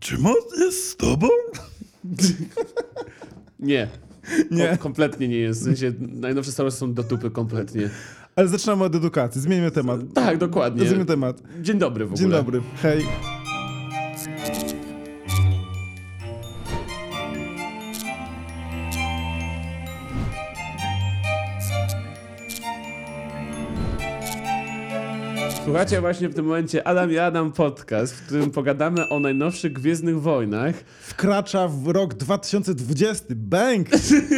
Czy moc jest z tobą? Nie. Nie. Kom- kompletnie nie jest. W sensie najnowsze Star Wars są do tupy kompletnie. Ale zaczynamy od edukacji. Zmieńmy temat. Tak, dokładnie. Zmieńmy temat. Dzień dobry w ogóle. Dzień dobry. Hej. Słuchajcie właśnie w tym momencie Adam i Adam podcast, w którym pogadamy o najnowszych Gwiezdnych Wojnach. Wkracza w rok 2020. Bang!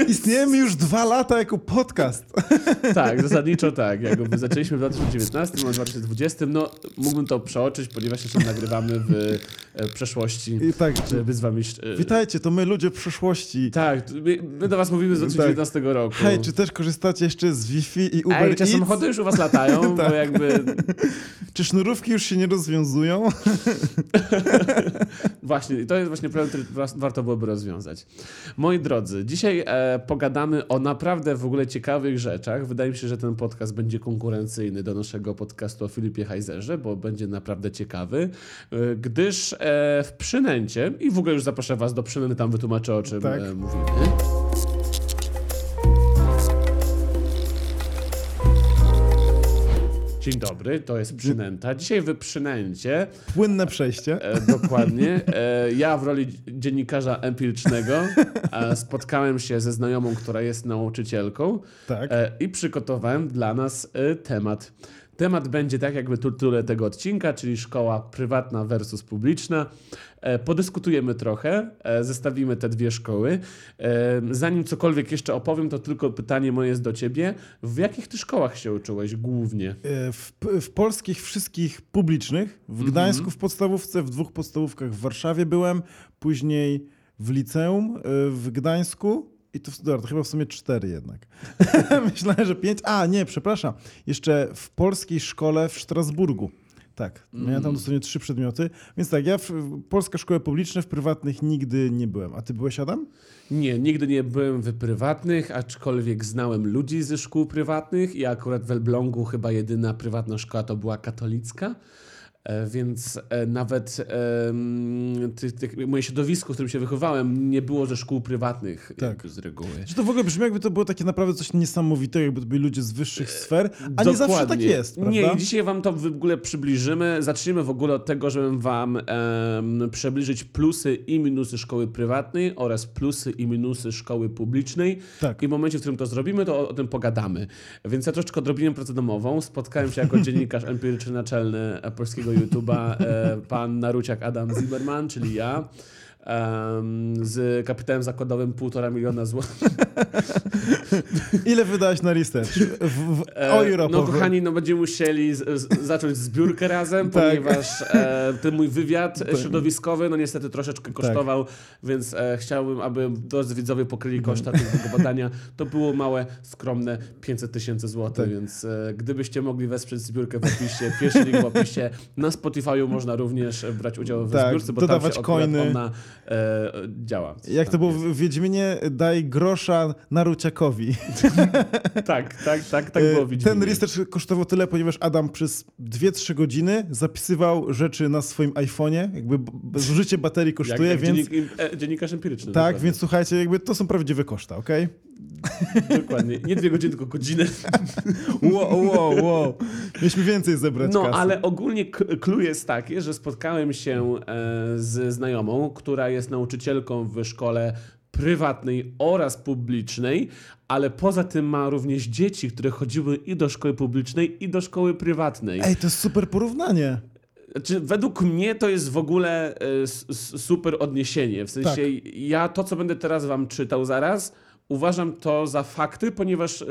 Istniejemy już dwa lata jako podcast. Tak, zasadniczo tak. Jakby zaczęliśmy w 2019, a w 2020. No, mógłbym to przeoczyć, ponieważ jeszcze nagrywamy w e, przeszłości, I tak, żeby z wami... e, witajcie, to my ludzie przyszłości. Tak, my, do was mówimy z 2019 roku. Hej, czy też korzystacie jeszcze z Wi-Fi i Uber Ej, czy Eats? samochody już u was latają? Tak. Bo jakby... Czy sznurówki już się nie rozwiązują? Właśnie, i to jest właśnie problem, który warto byłoby rozwiązać. Moi drodzy, dzisiaj e, pogadamy o naprawdę w ogóle ciekawych rzeczach. Wydaje mi się, że ten podcast będzie konkurencyjny do naszego podcastu o Filipie Heizerze, bo będzie naprawdę ciekawy, e, gdyż e, w przynęcie, i w ogóle już zaproszę was do przynęty, tam wytłumaczę o czym Tak. e, mówimy. Dzień dobry, to jest przynęta. Dzisiaj w przynęcie Płynne przejście. E, dokładnie. E, ja w roli dziennikarza empirycznego e, spotkałem się ze znajomą, która jest nauczycielką Tak. e, i przygotowałem dla nas e, temat. Temat będzie tak jakby tytule tego odcinka, czyli szkoła prywatna versus publiczna. E, Podyskutujemy trochę, e, zestawimy te dwie szkoły. E, Zanim cokolwiek jeszcze opowiem, to tylko pytanie moje jest do ciebie. W jakich ty szkołach się uczyłeś głównie? W, w polskich wszystkich publicznych, w Gdańsku w podstawówce, w dwóch podstawówkach w Warszawie byłem, później w liceum w Gdańsku i to, dobra, to chyba w sumie cztery jednak. Myślałem, że pięć. A, nie, przepraszam. Jeszcze w polskiej szkole w Strasburgu. Tak, miałem tam dosłownie trzy przedmioty. Więc tak, ja w, polskie szkoły publiczne, w prywatnych nigdy nie byłem. A ty byłeś, Adam? Nie, nigdy nie byłem w prywatnych, aczkolwiek znałem ludzi ze szkół prywatnych i akurat w Elblągu chyba jedyna prywatna szkoła to była katolicka. E, Więc e, nawet ty, ty, moje środowisko, w którym się wychowałem, nie było ze szkół prywatnych Tak. z reguły. Że to w ogóle brzmi jakby to było takie naprawdę coś niesamowitego, jakby to byli ludzie z wyższych sfer, a nie zawsze tak Dokładnie. jest, prawda? Nie, dzisiaj wam to w ogóle przybliżymy. Zaczniemy w ogóle od tego, żebym wam em, przybliżyć plusy i minusy szkoły prywatnej oraz plusy i minusy szkoły publicznej. Tak. I w momencie, w którym to zrobimy, to o, o tym pogadamy. Więc ja troszeczkę odrobiłem pracę domową. Spotkałem się jako dziennikarz empiryczny naczelny e, polskiego YouTube'a, e, pan Naruciak Adam Zimmerman, czyli ja. Em, z kapitałem zakładowym półtora miliona złotych. Ile wydałeś na research? W, w, E, o Europę. No kochani, no będziemy musieli z, z, zacząć zbiórkę razem, Tak. ponieważ e, ten mój wywiad e, środowiskowy, no niestety troszeczkę kosztował, więc e, chciałbym, aby drodzy widzowie pokryli koszta tego badania. To było małe, skromne 500 tysięcy złotych, Tak. więc e, gdybyście mogli wesprzeć zbiórkę w opisie, pierwszy link w opisie, na Spotify'u można również brać udział w Tak, zbiórce, bo dodawać tam się coiny. ona e, działa. Jak to było w Wiedźminie, daj grosza Naruciakowi. Tak, tak, tak, tak E, było widzieć. Ten research kosztował tyle, ponieważ Adam przez 2-3 godziny zapisywał rzeczy na swoim iPhone'ie, jakby zużycie baterii kosztuje, jak, jak więc... dziennik, e, dziennikarz empiryczny. Tak, więc słuchajcie, jakby to są prawdziwe koszta, okej? Dokładnie. Nie dwie godziny, tylko godzinę. Wow, wow, wow. Mieliśmy więcej zebrać No, kasy. ale ogólnie clue jest takie, że spotkałem się e, z znajomą, która jest nauczycielką w szkole prywatnej oraz publicznej, ale poza tym ma również dzieci, które chodziły i do szkoły publicznej, i do szkoły prywatnej. Ej, to jest super porównanie. Znaczy, według mnie to jest w ogóle e, super odniesienie. W sensie, Tak. ja to, co będę teraz wam czytał zaraz, uważam to za fakty, ponieważ e,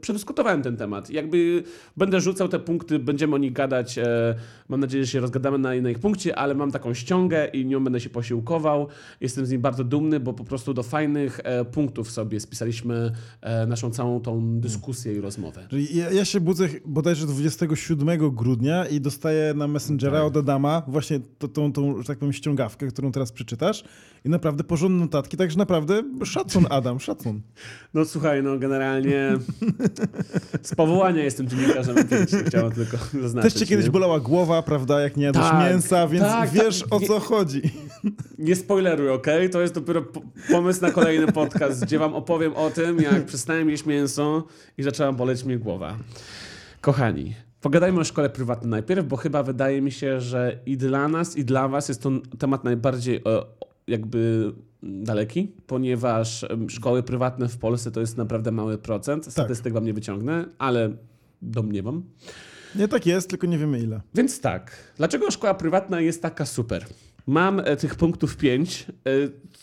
przedyskutowałem ten temat. Jakby będę rzucał te punkty, będziemy o nich gadać. E, mam nadzieję, że się rozgadamy na, na ich punkcie, ale mam taką ściągę i nią będę się posiłkował. Jestem z niej bardzo dumny, bo po prostu do fajnych e, punktów sobie spisaliśmy e, naszą całą tą dyskusję i rozmowę. Ja, ja się budzę bodajże 27 grudnia i dostaję na Messengera Tak. od Adama właśnie to, tą, tą, że tak powiem, ściągawkę, którą teraz przeczytasz i naprawdę porządne notatki, także naprawdę szacun Adam, szacun. No słuchaj, no generalnie z powołania jestem dziennikarzem empirycznym, chciałem tylko zaznaczyć. Też cię kiedyś nie? bolała głowa, prawda, jak nie jadłeś Tak, mięsa, więc tak, wiesz tak. o Nie- co chodzi. Nie spoileruj, okej? To jest dopiero po- pomysł na kolejny podcast, gdzie wam opowiem o tym, jak przestałem jeść mięso i zaczęła boleć mnie głowa. Kochani, pogadajmy o szkole prywatnej najpierw, bo chyba wydaje mi się, że i dla nas, i dla was jest to temat najbardziej e, jakby daleki, ponieważ szkoły prywatne w Polsce to jest naprawdę mały procent. Statystyk wam nie wyciągnę, ale domniemam. Nie tak jest, tylko nie wiemy ile. Więc tak, dlaczego szkoła prywatna jest taka super? Mam e, tych punktów 5,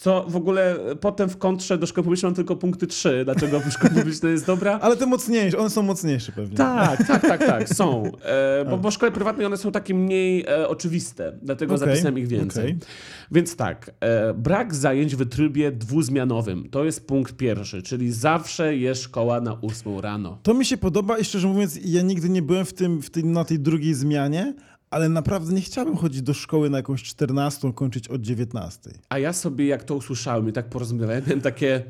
co w ogóle e, potem w kontrze do szkoły publicznej mam tylko punkty 3. Dlaczego szkoła publiczna jest dobra? Ale te mocniejsze, one są mocniejsze pewnie. Tak, tak, tak, tak, są. E, bo, bo szkoły prywatne one są takie mniej e, oczywiste, dlatego Okej, zapisałem ich więcej. okej. Więc tak, e, brak zajęć w trybie dwuzmianowym to jest punkt pierwszy, czyli zawsze jest szkoła na 8 rano. To mi się podoba i szczerze mówiąc, ja nigdy nie byłem w tym, w tym, na tej drugiej zmianie, ale naprawdę nie chciałbym chodzić do szkoły na jakąś 14, kończyć od 19. A ja sobie, jak to usłyszałem i tak porozmawiałem, miałem takie,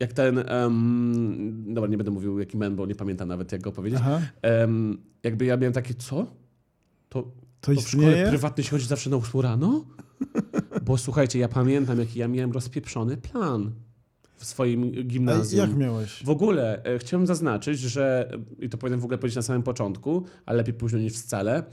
jak ten, um, dobra, nie będę mówił jaki men, bo nie pamiętam nawet jak go powiedzieć, Em, jakby ja miałem takie, co? To, to to w szkole prywatnej się chodzi zawsze na 8 rano? Bo słuchajcie, ja pamiętam, jaki ja miałem rozpieprzony plan w swoim A gimnazjum. jak miałeś? W ogóle e, chciałem zaznaczyć, że, i to powinienem w ogóle powiedzieć na samym początku, ale lepiej późno niż wcale,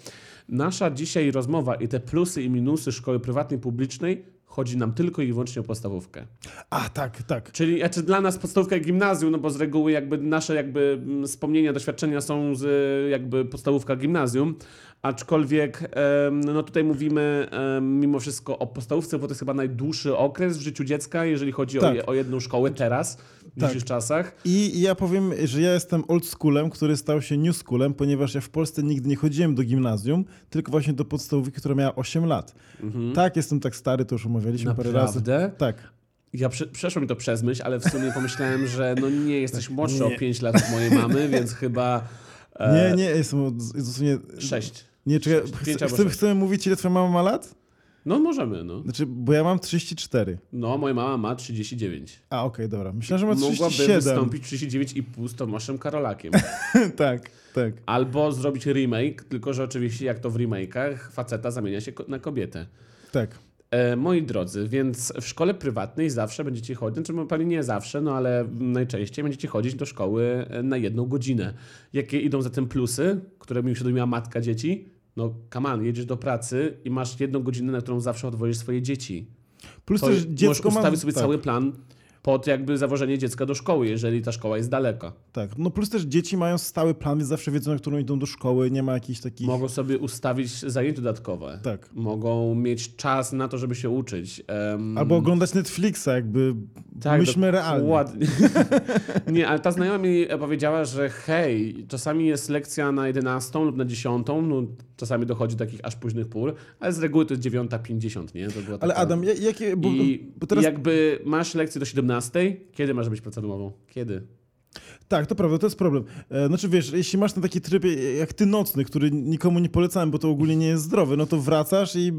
nasza dzisiaj rozmowa i te plusy i minusy szkoły prywatnej, publicznej chodzi nam tylko i wyłącznie o podstawówkę. A, tak, tak. Czyli znaczy dla nas podstawówka i gimnazjum, no bo z reguły jakby nasze jakby mm, wspomnienia, doświadczenia są z jakby podstawówka, gimnazjum, aczkolwiek no tutaj mówimy mimo wszystko o podstawówce, bo to jest chyba najdłuższy okres w życiu dziecka, jeżeli chodzi o, Tak. je, o jedną szkołę teraz, w Tak. dzisiejszych czasach. I ja powiem, że ja jestem old schoolem, który stał się new schoolem, ponieważ ja w Polsce nigdy nie chodziłem do gimnazjum, tylko właśnie do podstawówki, która miała 8 lat. Tak, jestem tak stary, to już omawialiśmy parę razy. Naprawdę? Tak. Ja prze, przeszło mi to przez myśl, ale w sumie pomyślałem, że no nie jesteś młodszy. Nie. o 5 lat od mojej mamy, więc chyba Nie, nie, jestem od- dosłownie... 6. Nie, czekaj, chcę, sześć. chcemy mówić, ile twoja mama ma lat? No możemy, no. Znaczy, bo ja mam 34. No, moja mama ma 39. A, okej, dobra. Myślałem, że ma Mogłaby 37. wystąpić 39,5 z Tomaszem Karolakiem. tak, tak. Albo zrobić remake, tylko że oczywiście jak to w remake'ach faceta zamienia się na kobietę. Tak. E, moi drodzy, więc w szkole prywatnej zawsze będziecie chodzić, znaczy no, pewnie nie zawsze, no ale najczęściej będziecie chodzić do szkoły e, na jedną godzinę. Jakie idą za tym plusy, które mi uświadomiła matka dzieci? No on, jedziesz do pracy i masz jedną godzinę, na którą zawsze odwozisz swoje dzieci. Plus To też dziecko ma... ustawić sobie tak, cały plan pod jakby zawożenie dziecka do szkoły, jeżeli ta szkoła jest daleka. Tak, no plus też dzieci mają stały plan, więc zawsze wiedzą, na którą idą do szkoły, nie ma jakichś takich... Mogą sobie ustawić zajęcia dodatkowe. Tak. Mogą mieć czas na to, żeby się uczyć. Em, Albo oglądać Netflixa, jakby Tak, myślmy realnie. Ładnie. nie, ale ta znajoma mi powiedziała, że hej, czasami jest lekcja na 11 lub na 10, no czasami dochodzi do takich aż późnych pór, ale z reguły to jest 9.50, nie? To była Ale taka... Adam, ja- jakie... Bo, I bo teraz... jakby masz lekcję do 17, kiedy masz być pracę domową? Kiedy? Tak, to prawda, to jest problem. E, Znaczy wiesz, jeśli masz na taki tryb e, jak ty nocny, który nikomu nie polecałem, bo to ogólnie nie jest zdrowy, no to wracasz i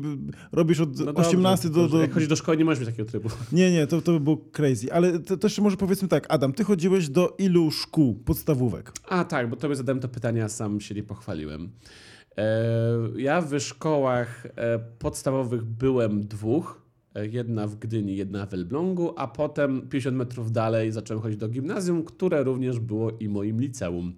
robisz od No dobrze, 18 do... do... Jak chodzisz do szkoły, nie możesz mieć takiego trybu. Nie, nie, to, to by było crazy. Ale to, to jeszcze może powiedzmy tak, Adam, ty chodziłeś do ilu szkół, podstawówek? A tak, bo tobie zadałem to pytanie, a sam się nie pochwaliłem. E, ja w szkołach podstawowych byłem dwóch. Jedna w Gdyni, jedna w Elblągu, a potem 50 metrów dalej zacząłem chodzić do gimnazjum, które również było i moim liceum.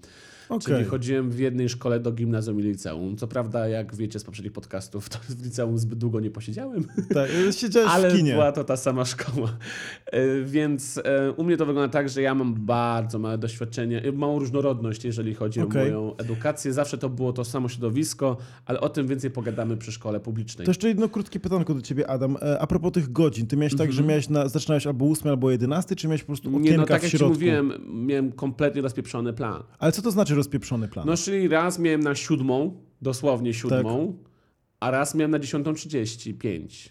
Okej. Czyli chodziłem w jednej szkole do gimnazjum i liceum. Co prawda, jak wiecie z poprzednich podcastów, to w liceum zbyt długo nie posiedziałem. Tak, e, siedziałeś Ale w kinie. była to ta sama szkoła. E, Więc e, u mnie to wygląda tak, że ja mam bardzo małe doświadczenie, małą różnorodność, jeżeli chodzi Okej. o moją edukację. Zawsze to było to samo środowisko, ale o tym więcej pogadamy przy szkole publicznej. To jeszcze jedno krótkie pytanko do ciebie, Adam. A propos tych godzin, ty miałeś tak, że miałeś na, zaczynałeś albo 8 albo 11, czy miałeś po prostu okienka Nie, no tak w jak ci środku? mówiłem, miałem kompletnie rozpieprzony plan. Ale co to znaczy rozpieprzony plan? No czyli raz miałem na siódmą, dosłownie siódmą, Tak. a raz miałem na 10.35.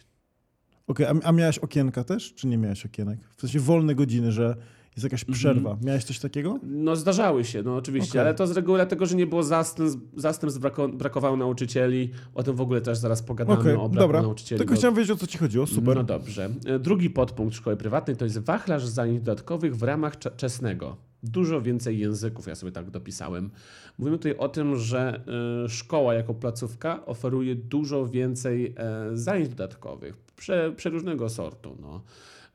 Okej, a, a miałeś okienka też, czy nie miałeś okienek? W sensie wolne godziny, że Jest jakaś przerwa. Miałeś coś takiego? No zdarzały się, no oczywiście, Okej. ale to z reguły dlatego, że nie było zastępstw, zastępstw brako, brakowało nauczycieli. O tym w ogóle też zaraz pogadamy, Okej, o braku dobra. nauczycieli. Tylko bo- chciałem wiedzieć, o co ci chodziło. Super. No dobrze. E, Drugi podpunkt szkoły prywatnej to jest wachlarz zajęć dodatkowych w ramach cze- czesnego. Dużo więcej języków, ja sobie tak dopisałem. Mówimy tutaj o tym, że e, szkoła jako placówka oferuje dużo więcej e, zajęć dodatkowych, prze, przeróżnego sortu. No.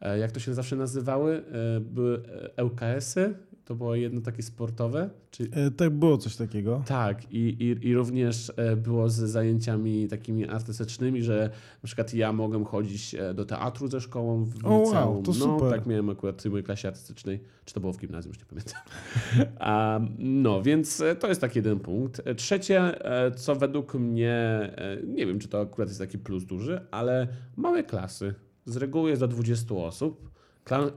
E, Jak to się zawsze nazywały? E, Były e, ŁKS-y, to było jedno takie sportowe. Czy... E, tak, było coś takiego. Tak, i, i, i również e, było z zajęciami takimi artystycznymi, że na przykład ja mogłem chodzić e, do teatru ze szkołą w O, wow, liceum. to No, super. tak miałem akurat w mojej klasie artystycznej. Czy to było w gimnazjum, już nie pamiętam. A, no, więc e, to jest taki jeden punkt. E, Trzecie, e, co według mnie, e, nie wiem, czy to akurat jest taki plus duży, ale małe klasy. Z reguły jest do 20 osób.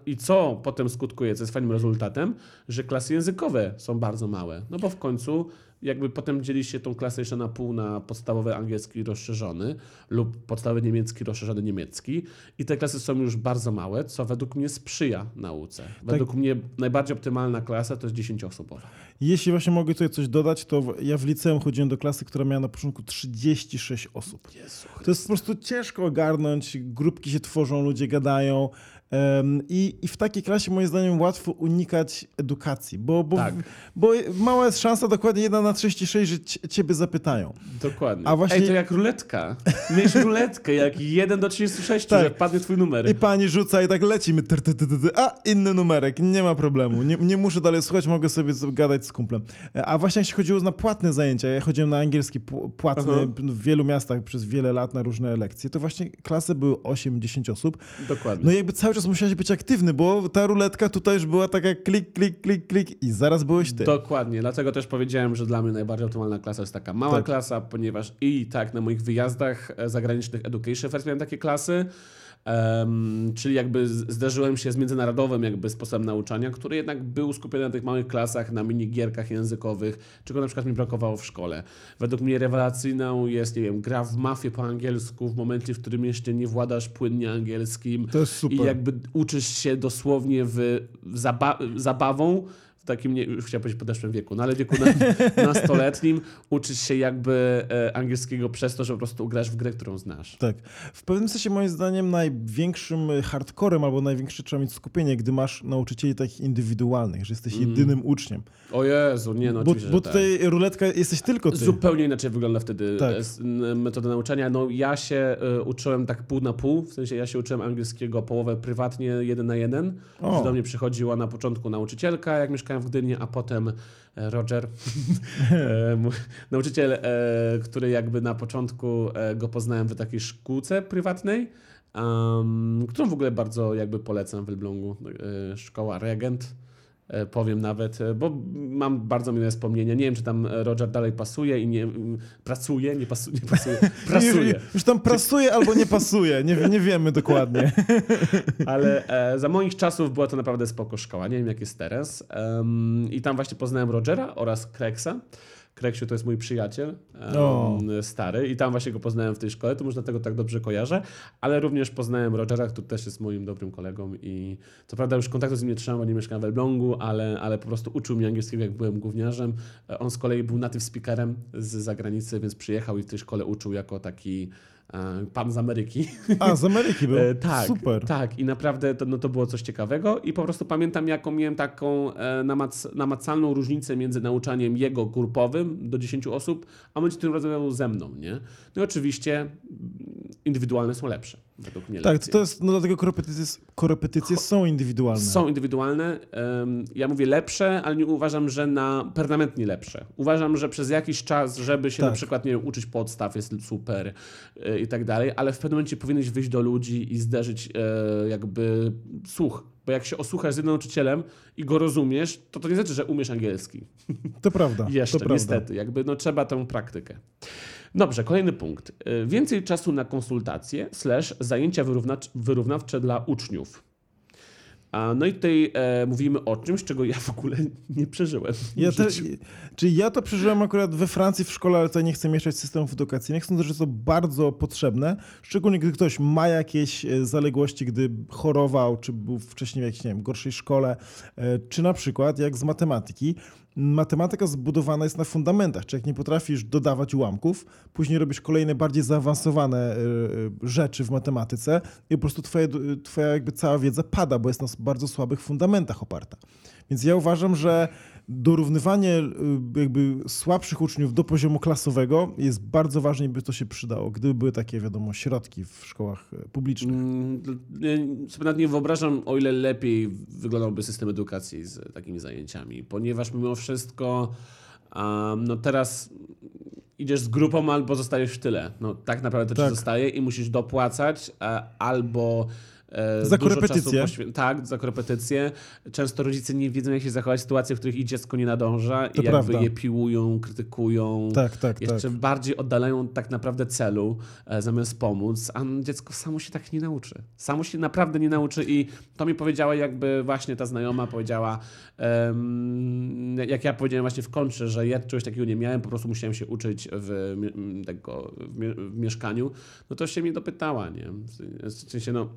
I co potem skutkuje, co jest fajnym rezultatem, że klasy językowe są bardzo małe. No bo w końcu jakby potem dzieli się tą klasę jeszcze na pół na podstawowy angielski rozszerzony lub podstawowy niemiecki rozszerzony niemiecki i te klasy są już bardzo małe, co według mnie sprzyja nauce. Według mnie najbardziej optymalna klasa to jest 10-osobowa. Jeśli właśnie mogę tutaj coś dodać, to ja w liceum chodziłem do klasy, która miała na początku 36 osób. Jezu. To jest po prostu ciężko ogarnąć, grupki się tworzą, ludzie gadają. I, I w takiej klasie, moim zdaniem, łatwo unikać edukacji, bo, bo, Tak. bo mała jest szansa, dokładnie 1 na 36, że cie- ciebie zapytają. Dokładnie. A właśnie- Ej, to jak ruletka. Miałeś ruletkę, jak 1 do 36, Tak. że padnie twój numer. I pani rzuca i tak lecimy, a inny numerek, nie ma problemu, nie, nie muszę dalej słuchać, mogę sobie gadać z kumplem. E, A właśnie jak się chodziło na płatne zajęcia, ja chodziłem na angielski pł- płatny Aha. w wielu miastach przez wiele lat na różne lekcje, to właśnie klasy były 8-10 osób, Dokładnie. no jakby cały czas musiałeś być aktywny, bo ta ruletka tutaj już była taka klik, klik, klik, klik i zaraz byłeś ty. Dokładnie, dlatego też powiedziałem, że dla mnie najbardziej optymalna klasa jest taka mała Tak. klasa, ponieważ i tak na moich wyjazdach e, zagranicznych Education Fest miałem takie klasy, czyli jakby zderzyłem się z międzynarodowym jakby sposobem nauczania, który jednak był skupiony na tych małych klasach, na minigierkach językowych, czego na przykład mi brakowało w szkole. Według mnie rewelacyjną jest, nie wiem, gra w mafię po angielsku w momencie, w którym jeszcze nie władasz płynnie angielskim, To jest super. i jakby uczysz się dosłownie w, w zaba zabawą, takim, nie, już chciałem powiedzieć podeszłym wieku, no ale wieku na, nastoletnim, uczysz się jakby e, angielskiego przez to, że po prostu grasz w grę, którą znasz. Tak. W pewnym sensie moim zdaniem największym y, hardcorem albo największe trzeba mieć skupienie, gdy masz nauczycieli takich indywidualnych, że jesteś jedynym uczniem. O Jezu, nie no, bo bo tak. tutaj ruletka jesteś tylko ty. Zupełnie inaczej wygląda wtedy Tak. e, n- metoda nauczania. No ja się e, uczyłem tak pół na pół, w sensie ja się uczyłem angielskiego połowę prywatnie, jeden na jeden. Do mnie przychodziła na początku nauczycielka, jak mieszkałem w Gdyni, a potem e, Roger, e, nauczyciel, e, który jakby na początku go poznałem w takiej szkółce prywatnej, którą w ogóle bardzo jakby polecam w Elblągu. Szkoła Regent. E, Powiem nawet, e, bo mam bardzo miłe wspomnienia. Nie wiem, czy tam e, Roger dalej pasuje i nie mm, pracuje, nie pasuje, nie pasuje, pracuje. Już, tam prasuje albo nie pasuje, nie, nie wiemy dokładnie. Ale e, za moich czasów była to naprawdę spoko szkoła. Nie wiem, jak jest teraz. Em, I tam właśnie poznałem Rogera oraz Kreksa. Kreksiu to jest mój przyjaciel em, O. stary i tam właśnie go poznałem w tej szkole, to może dlatego tak dobrze kojarzę, ale również poznałem Rogera, który też jest moim dobrym kolegą i co prawda już kontaktu z nim nie trzymam, bo nie mieszkam w Elblągu, ale, ale po prostu uczył mnie angielskiego, jak byłem gówniarzem. E, On z kolei był native speakerem z zagranicy, więc przyjechał i w tej szkole uczył jako taki pan z Ameryki. A, z Ameryki był. E, tak, Super. tak. I naprawdę to, no, to było coś ciekawego. I po prostu pamiętam, jaką miałem taką e, namac, namacalną różnicę między nauczaniem jego grupowym do 10 osób, a będzie tym rozmawiał ze mną, nie? No i oczywiście mm, indywidualne są lepsze, według mnie Tak, lekcje. to jest, no dlatego korepetycje, korepetycje są indywidualne. Są indywidualne. Ja mówię lepsze, ale nie uważam, że na permanentnie lepsze. Uważam, że przez jakiś czas, żeby się Tak. na przykład nie uczyć podstaw jest super e, i tak dalej, ale w pewnym momencie powinieneś wyjść do ludzi i zderzyć e, jakby słuch. Bo jak się osłuchasz z jednym nauczycielem i go rozumiesz, to to nie znaczy, że umiesz angielski. To prawda. Jeszcze, to prawda. niestety. Jakby no, trzeba tę praktykę. Dobrze, kolejny punkt. Y, Więcej czasu na konsultacje slash zajęcia wyrównawcze dla uczniów. A, no i tutaj e, mówimy o czymś, czego ja w ogóle nie przeżyłem. Ja te, czyli ja to przeżyłem akurat we Francji w szkole, ale to nie chcę mieszać systemów edukacyjnych. Sądzę, że to bardzo potrzebne, szczególnie gdy ktoś ma jakieś e, zaległości, gdy chorował, czy był wcześniej w jakiejś, nie wiem, gorszej szkole, e, czy na przykład jak z matematyki. Matematyka zbudowana jest na fundamentach, czy jak nie potrafisz dodawać ułamków, później robisz kolejne bardziej zaawansowane e, rzeczy w matematyce i po prostu twoja, twoja jakby cała wiedza pada, bo jest na bardzo słabych fundamentach oparta. Więc ja uważam, że dorównywanie y, jakby słabszych uczniów do poziomu klasowego jest bardzo ważne i by to się przydało, gdyby były takie, wiadomo, środki w szkołach y, publicznych. Mm, sobie nawet nie wyobrażam, o ile lepiej wyglądałby system edukacji z takimi zajęciami, ponieważ mimo wszystko no teraz idziesz z grupą albo zostajesz w tyle. No tak naprawdę to tak. ci zostaje i musisz dopłacać albo E, za korepetycję. Tak, za korepetycję. Często rodzice nie wiedzą, jak się zachować w sytuacjach, w których ich dziecko nie nadąża to i jakby prawda. je piłują, krytykują. Tak, tak, jeszcze tak. bardziej oddalają tak naprawdę celu, e, zamiast pomóc, a dziecko samo się tak nie nauczy. Samo się naprawdę nie nauczy i to mi powiedziała jakby właśnie ta znajoma powiedziała, um, jak ja powiedziałem właśnie w kontrze, że ja czegoś takiego nie miałem, po prostu musiałem się uczyć w, tego, w, w mieszkaniu, no to się mnie dopytała, nie? W sensie, no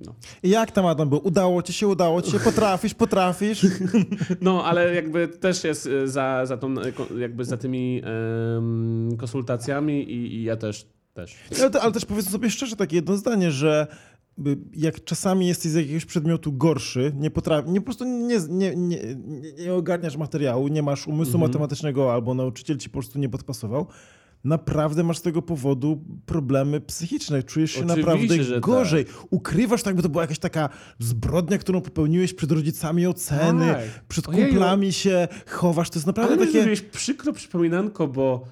no. I jak tam Adam był? Udało ci się, udało ci się, potrafisz, potrafisz. No, ale jakby też jest y, za, za, tą, jakby za tymi um, konsultacjami i, i, ja też. też. Ale, ale też powiedzmy sobie szczerze takie jedno zdanie, że jak czasami jesteś z jakiegoś przedmiotu gorszy, nie potrafi, nie po prostu nie, nie, nie, nie ogarniasz materiału, nie masz umysłu mhm. matematycznego albo nauczyciel ci po prostu nie podpasował, naprawdę masz z tego powodu problemy psychiczne. Czujesz się Oczywiście, naprawdę gorzej. Tak. Ukrywasz tak, by to była jakaś taka zbrodnia, którą popełniłeś przed rodzicami oceny, tak. przed kumplami się chowasz. To jest naprawdę Ale takie... Ale przykro przypominanko, bo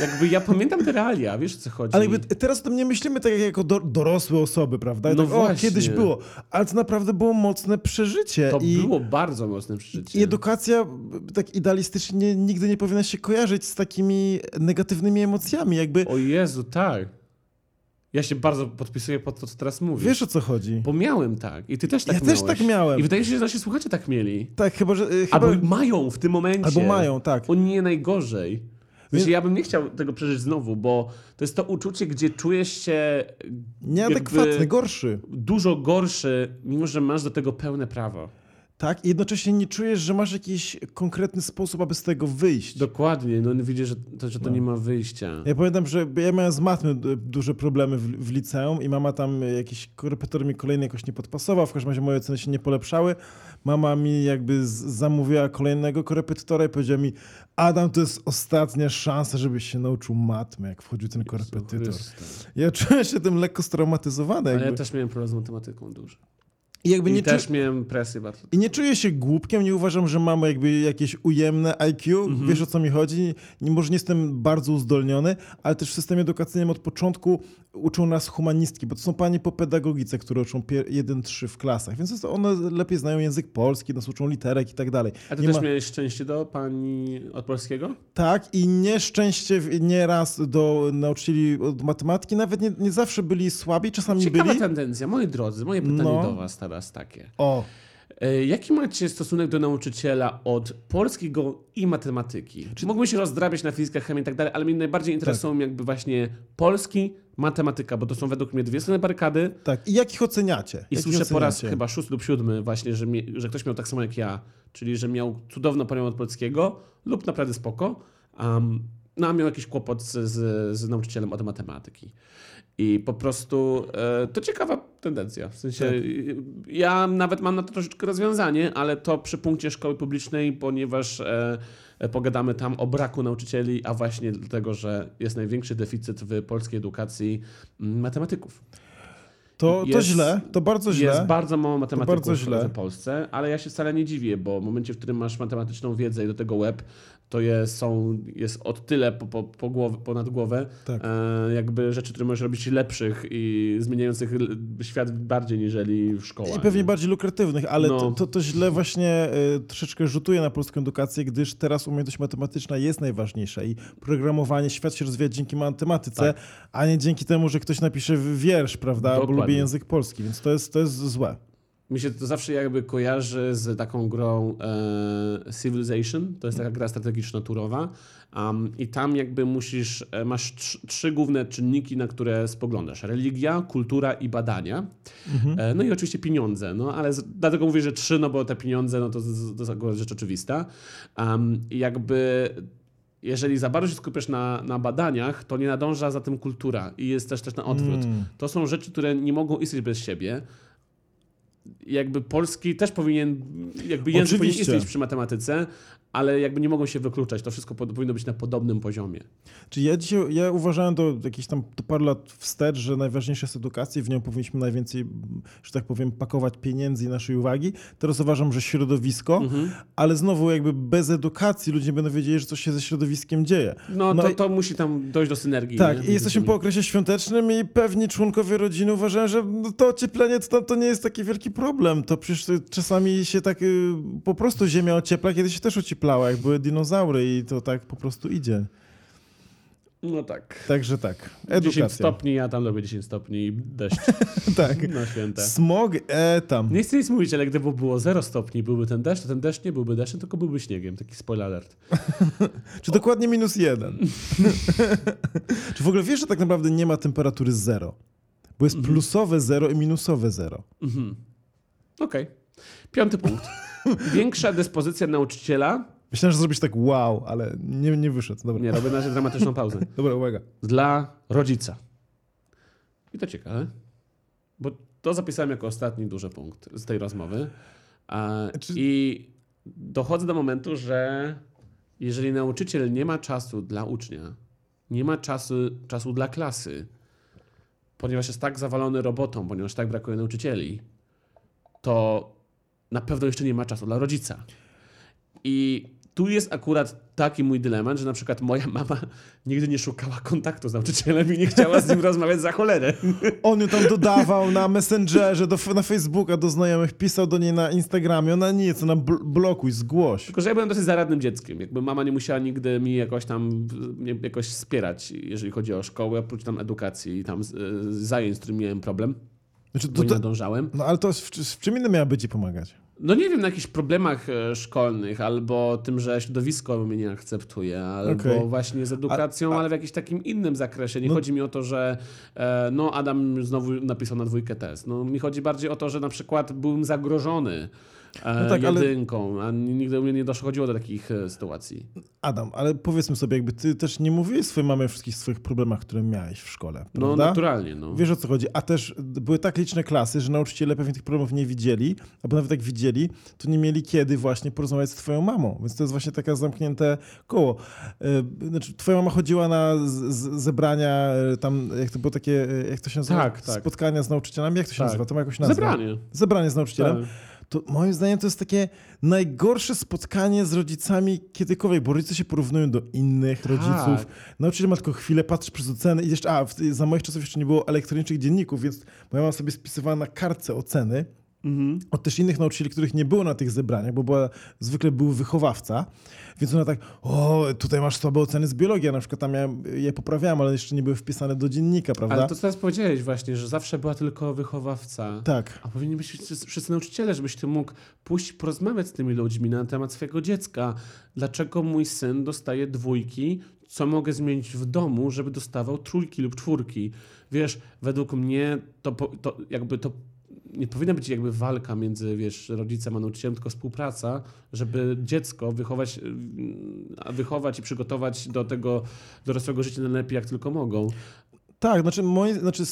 jakby ja pamiętam te realia, wiesz o co chodzi. Ale jakby teraz o tym nie myślimy tak jak jako do, dorosłe osoby, prawda? no tak, o, kiedyś było. Ale to naprawdę było mocne przeżycie. To I, było bardzo mocne przeżycie. I edukacja tak idealistycznie nie, nie powinna się kojarzyć z takimi negatywnymi emocjami. Jakby... O Jezu, tak. Ja się bardzo podpisuję pod to, co teraz mówisz. Wiesz o co chodzi? Bo miałem tak. I ty też tak ja miałeś. Ja też tak miałem. I wydaje się, że nasi słuchacze tak mieli. Tak, chyba, że... Chyba... Albo mają w tym momencie. Albo mają, tak. On nie najgorzej. Wiesz, ja bym nie chciał tego przeżyć znowu, bo to jest to uczucie, gdzie czujesz się nieadekwatny, gorszy. Dużo gorszy, mimo że masz do tego pełne prawo. Tak, i jednocześnie nie czujesz, że masz jakiś konkretny sposób, aby z tego wyjść. Dokładnie, no widzisz, że to, że to no. nie ma wyjścia. Ja pamiętam, że ja miałem z matmy duże problemy w, w liceum i mama tam jakiś korepetor mi kolejny jakoś nie podpasował, w każdym razie moje oceny się nie polepszały. Mama mi jakby zamówiła kolejnego korepetytora i powiedziała mi, Adam, to jest ostatnia szansa, żebyś się nauczył matmy, jak wchodził ten korepetytor. Ja czułem się tym lekko straumatyzowany. Ale ja też miałem problem z matematyką duży. I, jakby I nie też czu... miałem presję bardzo. I nie czuję się głupkiem, nie uważam, że mamy jakby jakieś ujemne IQ, mhm. wiesz o co mi chodzi. Nie, może nie jestem bardzo uzdolniony, ale też w systemie edukacyjnym od początku uczą nas humanistki, bo to są panie po pedagogice, które uczą 1-3 w klasach, więc one lepiej znają język polski, nas uczą literek i tak dalej. A ty nie też ma... miałeś szczęście do pani od polskiego? Tak i nieszczęście nieraz do nauczycieli od matematyki, nawet nie, nie zawsze byli słabi, czasami Ciekawa byli. Ciekawa tendencja, moi drodzy, moje pytanie no. do was teraz takie. O. E, jaki macie stosunek do nauczyciela od polskiego i matematyki? Czy mógłbym się rozdrabiać na fizykę, chemię i tak dalej, ale mnie najbardziej interesują tak. jakby właśnie polski, matematyka, bo to są według mnie dwie strony barykady. Tak, i jak ich oceniacie? I słyszę po raz chyba szósty lub siódmy właśnie, że, mi, że ktoś miał tak samo jak ja, czyli że miał cudowną panią od polskiego lub naprawdę spoko, um, no a miał jakiś kłopot z, z, z nauczycielem od matematyki. I po prostu e, to ciekawa tendencja. W sensie tak. ja nawet mam na to troszeczkę rozwiązanie, ale to przy punkcie szkoły publicznej, ponieważ e, pogadamy tam o braku nauczycieli, a właśnie dlatego, że jest największy deficyt w polskiej edukacji mm, matematyków. To, jest, to źle, to bardzo źle. Jest bardzo mało matematyków w Polsce, ale ja się wcale nie dziwię, bo w momencie, w którym masz matematyczną wiedzę i do tego web, to jest, są, jest od tyle po, po, po głowę, ponad głowę, tak. e, jakby rzeczy, które możesz robić lepszych i zmieniających świat bardziej niżeli w szkołach. I pewnie nie? bardziej lukratywnych, ale no. to, to, to, źle właśnie y, troszeczkę rzutuje na polską edukację, gdyż teraz umiejętność matematyczna jest najważniejsza i programowanie, świat się rozwija dzięki matematyce, tak. a nie dzięki temu, że ktoś napisze wiersz, prawda, Dokładnie. albo lubi język polski, więc to jest, to jest złe. Mi się to zawsze jakby kojarzy z taką grą e, Civilization. To jest taka gra strategiczno-turowa. Um, I tam jakby musisz, e, masz trzy, trzy główne czynniki, na które spoglądasz. Religia, kultura i badania. E, no i oczywiście pieniądze. No ale z, dlatego mówię, że trzy, no bo te pieniądze, no to, to, to akurat rzecz oczywista. Um, i jakby jeżeli za bardzo się skupiasz na, na badaniach, to nie nadąża za tym kultura i jest też też na odwrót. Mm. To są rzeczy, które nie mogą istnieć bez siebie. Jakby polski też powinien, jakby język powinien Oczywiście. istnieć przy matematyce, ale jakby nie mogą się wykluczać. To wszystko powinno być na podobnym poziomie. Czyli ja dzisiaj, ja uważałem do jakieś tam do paru lat wstecz, że najważniejsza jest edukacja i w nią powinniśmy najwięcej, że tak powiem, pakować pieniędzy i naszej uwagi. Teraz uważam, że środowisko, Mhm. ale znowu jakby bez edukacji ludzie nie będą wiedzieli, że coś się ze środowiskiem dzieje. No, No to, to musi tam dojść do synergii. Tak, nie? i jesteśmy po okresie świątecznym i pewni członkowie rodziny uważają, że no to ocieplenie to, to nie jest taki wielki problem. To przecież czasami się tak y, po prostu ziemia ociepla, kiedy się też ocieplała, jak były dinozaury i to tak po prostu idzie. No tak. Także tak, 10 edukacja. stopni, ja tam lubię 10 stopni i deszcz tak. na święta. Smog, e tam. Nie chcę nic mówić, ale gdyby było 0 stopni, byłby ten deszcz, to ten deszcz nie byłby deszczem, tylko byłby śniegiem. Taki spoiler alert. Czy dokładnie minus jeden? Czy w ogóle wiesz, że tak naprawdę nie ma temperatury zero? Bo jest plusowe zero i minusowe zero. Mhm. Okej. Piąty punkt. Większa dyspozycja nauczyciela. Myślałem, że zrobisz tak wow, ale nie, nie wyszedł. Dobra, Nie, robię na razie dramatyczną pauzę. Dobra uwaga. Dla rodzica. I to ciekawe, bo to zapisałem jako ostatni duży punkt z tej rozmowy. Czy- I dochodzę do momentu, że jeżeli nauczyciel nie ma czasu dla ucznia, nie ma czasu, czasu dla klasy, ponieważ jest tak zawalony robotą, ponieważ tak brakuje nauczycieli, to na pewno jeszcze nie ma czasu dla rodzica. I tu jest akurat taki mój dylemat, że na przykład moja mama nigdy nie szukała kontaktu z nauczycielem i nie chciała z nim rozmawiać za cholerę. On ją tam dodawał na Messengerze, do, na Facebooka, do znajomych, pisał do niej na Instagramie. Ona nic, ona bl- blokuj, zgłoś. Tylko, że ja byłem dosyć zaradnym dzieckiem. Jakby mama nie musiała nigdy mi jakoś tam jakoś wspierać, jeżeli chodzi o szkołę, oprócz tam edukacji i tam z zajęć, z którymi miałem problem, Znaczy, bo to, nie nadążałem. no ale to w, w czym innym miałaby ci pomagać? No nie wiem, na jakichś problemach e, szkolnych, albo tym, że środowisko mnie nie akceptuje, albo Okej. właśnie z edukacją, A- a- ale w jakimś takim innym zakresie. Nie No- chodzi mi o to, że e, no Adam znowu napisał na dwójkę test. No mi chodzi bardziej o to, że na przykład byłem zagrożony No tak, ale- jedynką, a nigdy u mnie nie dochodziło do takich e, sytuacji. Adam, ale powiedzmy sobie, jakby ty też nie mówiłeś swojej mamie o wszystkich swoich problemach, które miałeś w szkole, No prawda? naturalnie, no. Wiesz o co chodzi, a też były tak liczne klasy, że nauczyciele pewnie tych problemów nie widzieli, albo nawet jak widzieli, to nie mieli kiedy właśnie porozmawiać z twoją mamą, więc to jest właśnie takie zamknięte koło. Yy, Znaczy, twoja mama chodziła na zebrania, tam, jak to było takie, jak to się nazywa? Tak, tak. Spotkania z nauczycielami, jak to się Tak. nazywa? To ma jakąś nazwę. Zebranie. Zebranie z nauczycielem. Tak. To moim zdaniem to jest takie najgorsze spotkanie z rodzicami kiedykolwiek, bo rodzice się porównują do innych rodziców. Tak. Nauczyciel ma tylko chwilę, patrzy przez oceny i jeszcze, a w, za moich czasów jeszcze nie było elektronicznych dzienników, więc moja mama sobie spisywała na kartce oceny Mhm. od też innych nauczycieli, których nie było na tych zebraniach, bo była, zwykle był wychowawca, więc ona tak, o, tutaj masz słabe oceny z biologii, ja na przykład tam ja je poprawiałam, ale jeszcze nie były wpisane do dziennika, prawda? Ale to co teraz powiedziałeś właśnie, że zawsze była tylko wychowawca. Tak. A powinni być wszyscy, nauczyciele, żebyś ty mógł pójść porozmawiać z tymi ludźmi na temat swojego dziecka. Dlaczego mój syn dostaje dwójki? Co mogę zmienić w domu, żeby dostawał trójki lub czwórki? Wiesz, według mnie to, to jakby to nie powinna być jakby walka między, wiesz, rodzicem a nauczycielem, tylko współpraca, żeby dziecko wychować, mm, wychować i przygotować do tego dorosłego życia najlepiej jak tylko mogą. Tak, znaczy, moi, znaczy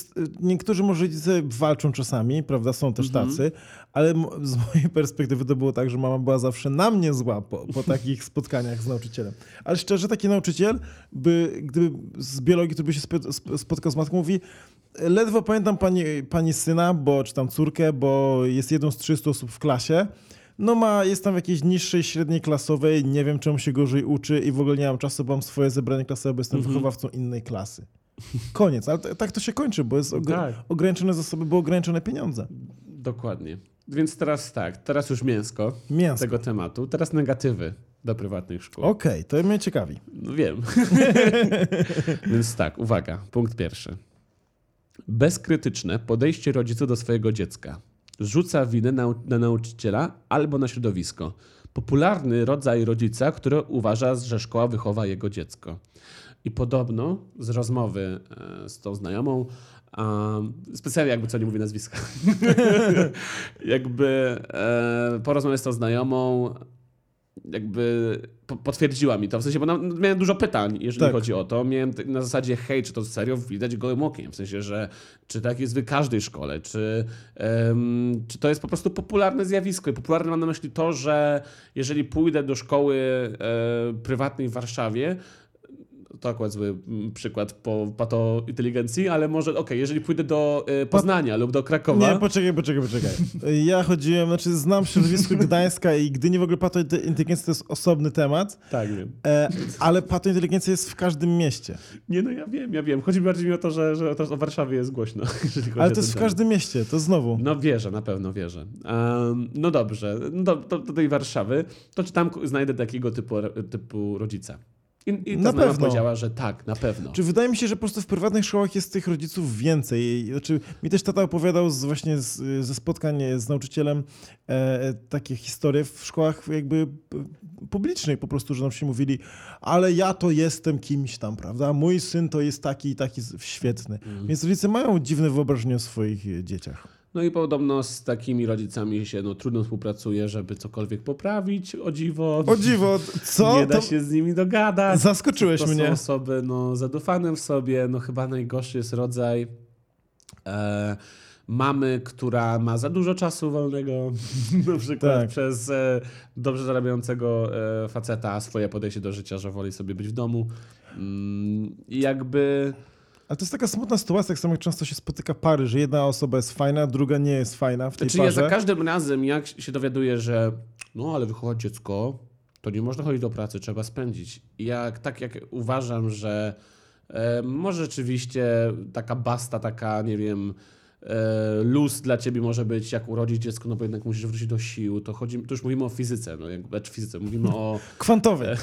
niektórzy może rodzice walczą czasami, prawda, są też Mhm. tacy, ale z mojej perspektywy to było tak, że mama była zawsze na mnie zła po, po takich spotkaniach z nauczycielem. Ale szczerze, taki nauczyciel, by, gdyby z biologii, który by się spo- sp- spotkał z matką, mówi, ledwo pamiętam pani, pani syna, bo, czy tam córkę, bo jest jedną z 300 osób w klasie, no ma, jest tam w jakiejś niższej, średniej klasowej, nie wiem czemu się gorzej uczy i w ogóle nie mam czasu, bo mam swoje zebranie klasowe, bo jestem Mhm. wychowawcą innej klasy. Koniec, ale tak to się kończy, bo jest ogr- Tak. ograniczone zasoby, bo ograniczone pieniądze. Dokładnie. Więc teraz tak, teraz już mięsko Mięsko. tego tematu, teraz negatywy do prywatnych szkół. Okej, to mnie ciekawi. No wiem. Więc tak, uwaga, punkt pierwszy. Bezkrytyczne podejście rodziców do swojego dziecka. rzuca winę na, na nauczyciela albo na środowisko. Popularny rodzaj rodzica, który uważa, że szkoła wychowa jego dziecko. I podobno z rozmowy e, z tą znajomą, specjalnie jakby co nie mówi nazwiska, jakby e, po rozmowie z tą znajomą jakby potwierdziła mi to. W sensie, bo miałem dużo pytań, jeżeli tak. chodzi o to. Miałem na zasadzie, hej, czy to serio widać gołym okiem? W sensie, że czy tak jest w każdej szkole? Czy, um, czy to jest po prostu popularne zjawisko? I popularne mam na myśli to, że jeżeli pójdę do szkoły e, prywatnej w Warszawie, to akurat zły mm, przykład po pato inteligencji, ale może, okej, okay, jeżeli pójdę do y, Poznania lub do Krakowa... Nie, poczekaj, poczekaj, poczekaj. Ja chodziłem, znaczy znam środowisko Gdańska i Gdyni w ogóle pato inteligencja to jest osobny temat. Tak, wiem. E, ale pato inteligencja jest w każdym mieście. Nie, no ja wiem, ja wiem. Chodzi mi bardziej o to, że, że o Warszawie jest głośno. ale to jest w każdym mieście, to znowu. No wierzę, na pewno wierzę. Um, no dobrze, no do, do, do tej Warszawy, to czy tam znajdę takiego typu, typu rodzica? I, i na pewno powiedziała, że tak, na pewno. Czy wydaje mi się, że po prostu w prywatnych szkołach jest tych rodziców więcej. Znaczy, mi też tata opowiadał z, właśnie z, ze spotkań z nauczycielem e, takie historie w szkołach jakby publicznej po prostu, że nam się mówili, ale ja to jestem kimś tam, prawda? Mój syn to jest taki i taki świetny. Mm. Więc rodzice mają dziwne wyobrażenie o swoich dzieciach. No i podobno z takimi rodzicami się no, trudno współpracuje, żeby cokolwiek poprawić, o dziwo. O dziwo, co? Nie da to... się z nimi dogadać. Zaskoczyłeś to mnie. To są osoby no, zadufane w sobie, no chyba najgorszy jest rodzaj e, mamy, która ma za dużo czasu wolnego, na przykład tak. przez e, dobrze zarabiającego e, faceta swoje podejście do życia, że woli sobie być w domu. Mm, jakby... Ale to jest taka smutna sytuacja, jak samo często się spotyka pary, że jedna osoba jest fajna, druga nie jest fajna w tej znaczy, parze. ja za każdym razem, jak się dowiaduję, że no ale wychować dziecko, to nie można chodzić do pracy, trzeba spędzić. I jak, tak jak uważam, że e, może rzeczywiście taka basta, taka, nie wiem, luz dla ciebie może być, jak urodzić dziecko, no bo jednak musisz wrócić do sił. To, chodzi, to już mówimy o fizyce, no jakby, znaczy fizyce, mówimy o... Kwantowej.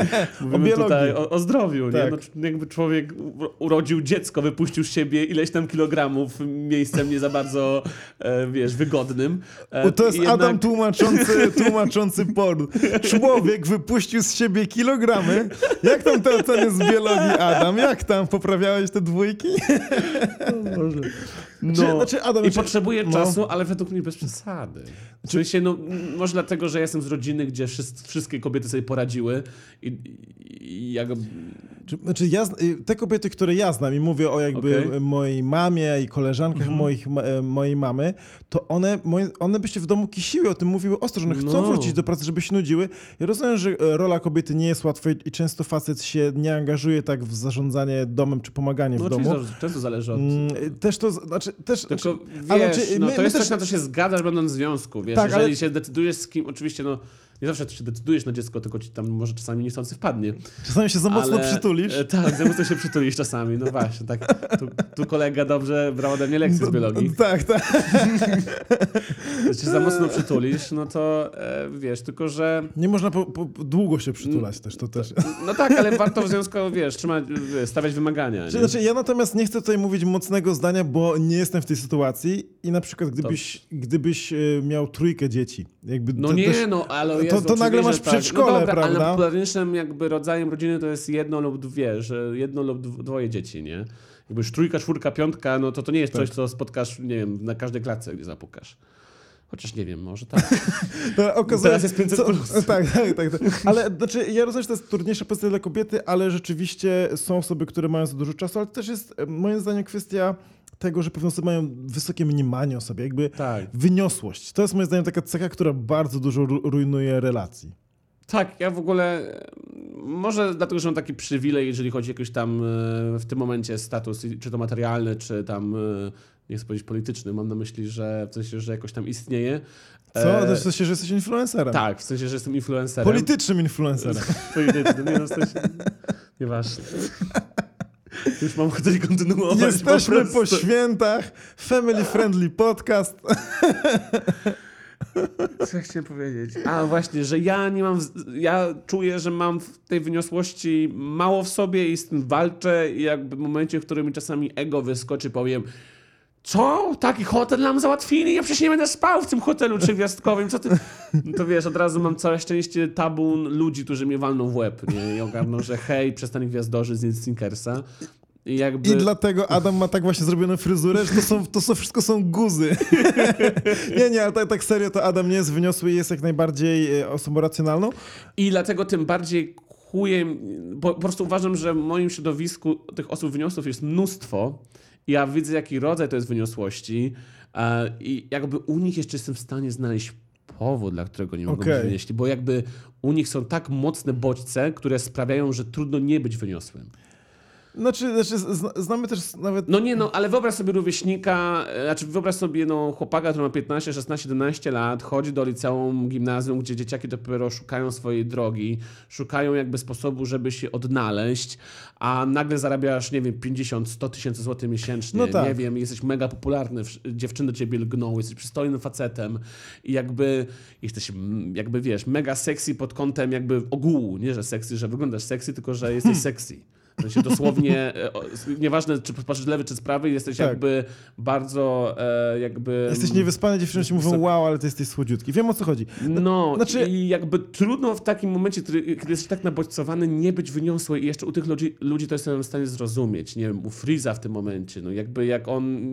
mówimy o tutaj o, o zdrowiu, tak. nie? No, jakby człowiek urodził dziecko, wypuścił z siebie ileś tam kilogramów miejscem nie za bardzo, e, wiesz, wygodnym. E, to jest jednak... Adam tłumaczący, tłumaczący porn. Człowiek wypuścił z siebie kilogramy. Jak tam te oceny z biologii, Adam? Jak tam? Poprawiałeś te dwójki? O Boże. No, znaczy, Adam, I potrzebuje no. czasu, ale według mnie bez przesady. W sensie, no, może dlatego, że ja jestem z rodziny, gdzie wszystkie kobiety sobie poradziły i, i ja go... Znaczy, ja, y, te kobiety, które ja znam i mówię o jakby okay. mojej mamie i koleżankach mhm. moich, e, mojej mamy, to one, moje, one by się w domu kisiły, o tym mówiły ostro, że one chcą no. wrócić do pracy, żeby się nudziły. Ja rozumiem, że e, rola kobiety nie jest łatwa i często facet się nie angażuje tak w zarządzanie domem czy pomaganie no, w domu. Często zależy od... Mm, też to, znaczy, też... Tylko znaczy, wiesz, ale, no, my, to jest też... coś, na co się zgadzasz będąc w związku, wiesz, tak, jeżeli ale... się decydujesz z kim, oczywiście no nie zawsze się decydujesz na dziecko, tylko ci tam może czasami niechcący wpadnie. Czasami się za mocno ale, przytulisz. E, tak, za mocno się przytulisz czasami, no właśnie. Tak, tu, tu kolega dobrze brał ode mnie lekcję z biologii. Tak, tak. Jeśli się za mocno przytulisz, no to e, wiesz, tylko że... Nie można po, po, długo się przytulać też, to też. No tak, ale warto w związku, wiesz, trzymać, stawiać wymagania. Nie? Znaczy, ja natomiast nie chcę tutaj mówić mocnego zdania, bo nie jestem w tej sytuacji i na przykład gdybyś, gdybyś e, miał trójkę dzieci, jakby no nie, też, no ale to, to nagle masz tak. przedszkole, no dobra, prawda? Ale popularyżnym jakby rodzajem rodziny to jest jedno lub dwie, że jedno lub dwoje dzieci, nie? Jakby już trójka, czwórka, piątka, no to to nie jest tak. coś, co spotkasz, nie wiem, na każdej klatce, gdzie zapukasz. Chociaż nie wiem, może tak. No, okazuje, Teraz jest 500 co, plus. Tak, tak, tak, tak. Ale znaczy, ja rozumiem, że to jest trudniejsza pozycja dla kobiety, ale rzeczywiście są osoby, które mają za dużo czasu, ale to też jest moim zdaniem kwestia tego, że pewne osoby mają wysokie mniemanie o sobie, jakby tak. wyniosłość. To jest moim zdaniem taka cecha, która bardzo dużo rujnuje relacji. Tak, ja w ogóle może dlatego, że mam taki przywilej, jeżeli chodzi o jakiś tam e, w tym momencie status, czy to materialny, czy tam e, nie chcę powiedzieć polityczny, mam na myśli, że w sensie, że jakoś tam istnieje. Co? E... W sensie, że jesteś influencerem. Tak, w sensie, że jestem influencerem. Politycznym influencerem. Politycznym, nie no, w sensie, nieważne. Już mam ochotę kontynuować. Jesteśmy po, po świętach. Family friendly podcast. Co chciałem powiedzieć? A właśnie, że ja nie mam. Ja czuję, że mam w tej wyniosłości mało w sobie i z tym walczę. I jakby w momencie, w którym mi czasami ego wyskoczy, powiem co? Taki hotel nam załatwili? Ja przecież nie będę spał w tym hotelu trzygwiazdkowym. Co ty? No to wiesz, od razu mam całe szczęście tabun ludzi, którzy mnie walną w łeb nie? i ogarną, że hej, przestań gwiazdorzy z Snickersa. I, jakby... I dlatego Adam ma tak właśnie zrobioną fryzurę, że to, są, to są, wszystko są guzy. nie, nie, ale tak, tak serio to Adam nie jest wyniosły i jest jak najbardziej e, osobą racjonalną. I dlatego tym bardziej chujem, bo po prostu uważam, że w moim środowisku tych osób wyniosłych jest mnóstwo. Ja widzę, jaki rodzaj to jest wyniosłości i jakby u nich jeszcze jestem w stanie znaleźć powód, dla którego nie mogą okay. być wynieśli, bo jakby u nich są tak mocne bodźce, które sprawiają, że trudno nie być wyniosłym. Znaczy, znaczy znamy też nawet... No nie, no, ale wyobraź sobie rówieśnika, e, znaczy wyobraź sobie no, chłopaka, który ma 15, 16, 17 lat, chodzi do liceum, gimnazjum, gdzie dzieciaki dopiero szukają swojej drogi, szukają jakby sposobu, żeby się odnaleźć, a nagle zarabiasz, nie wiem, 50, 100 tysięcy złotych miesięcznie, no tak. nie wiem, jesteś mega popularny, dziewczyny do ciebie lgną, jesteś przystojnym facetem i jakby jesteś, jakby wiesz, mega sexy pod kątem jakby ogółu, nie, że sexy, że wyglądasz sexy, tylko że jesteś hmm. sexy. W sensie dosłownie, e, nieważne czy patrzysz lewy czy z prawej, jesteś tak. jakby bardzo e, jakby... Jesteś niewyspany, dziewczyny ci mówią wow, ale ty jesteś słodziutki. Wiem o co chodzi. No znaczy... i jakby trudno w takim momencie, kiedy jesteś tak nabodźcowany, nie być wyniosły i jeszcze u tych ludzi, ludzi to jestem w stanie zrozumieć. Nie wiem, u Freeza w tym momencie, no jakby jak on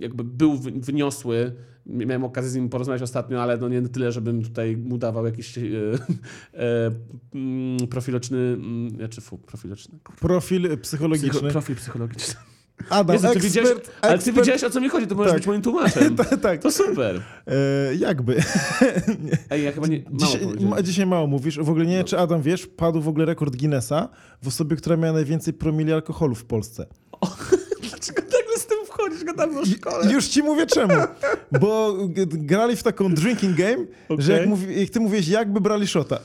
jakby był wyniosły, miałem okazję z nim porozmawiać ostatnio, ale no nie tyle, żebym tutaj mu dawał jakiś e, e, mm, profiloczny, mm, znaczy fu, profiloczny. Profil psychologiczny. Psycho, profil psychologiczny. Adam, Jezu, ekspert, widziałeś, Ale ty widziałeś o co mi chodzi, to możesz tak. być moim tłumaczem. tak, tak. To super. E, jakby. Ej, ja chyba nie, dzisiaj, ma, dzisiaj mało mówisz. W ogóle nie wiem, no. czy Adam wiesz, padł w ogóle rekord Guinnessa w osobie, która miała najwięcej promili alkoholu w Polsce. Dlaczego nagle z tym wchodzisz, gadamy o szkole? Już ci mówię czemu. Bo grali w taką drinking game, okay. że jak, mówi, jak ty mówisz, jakby brali shota.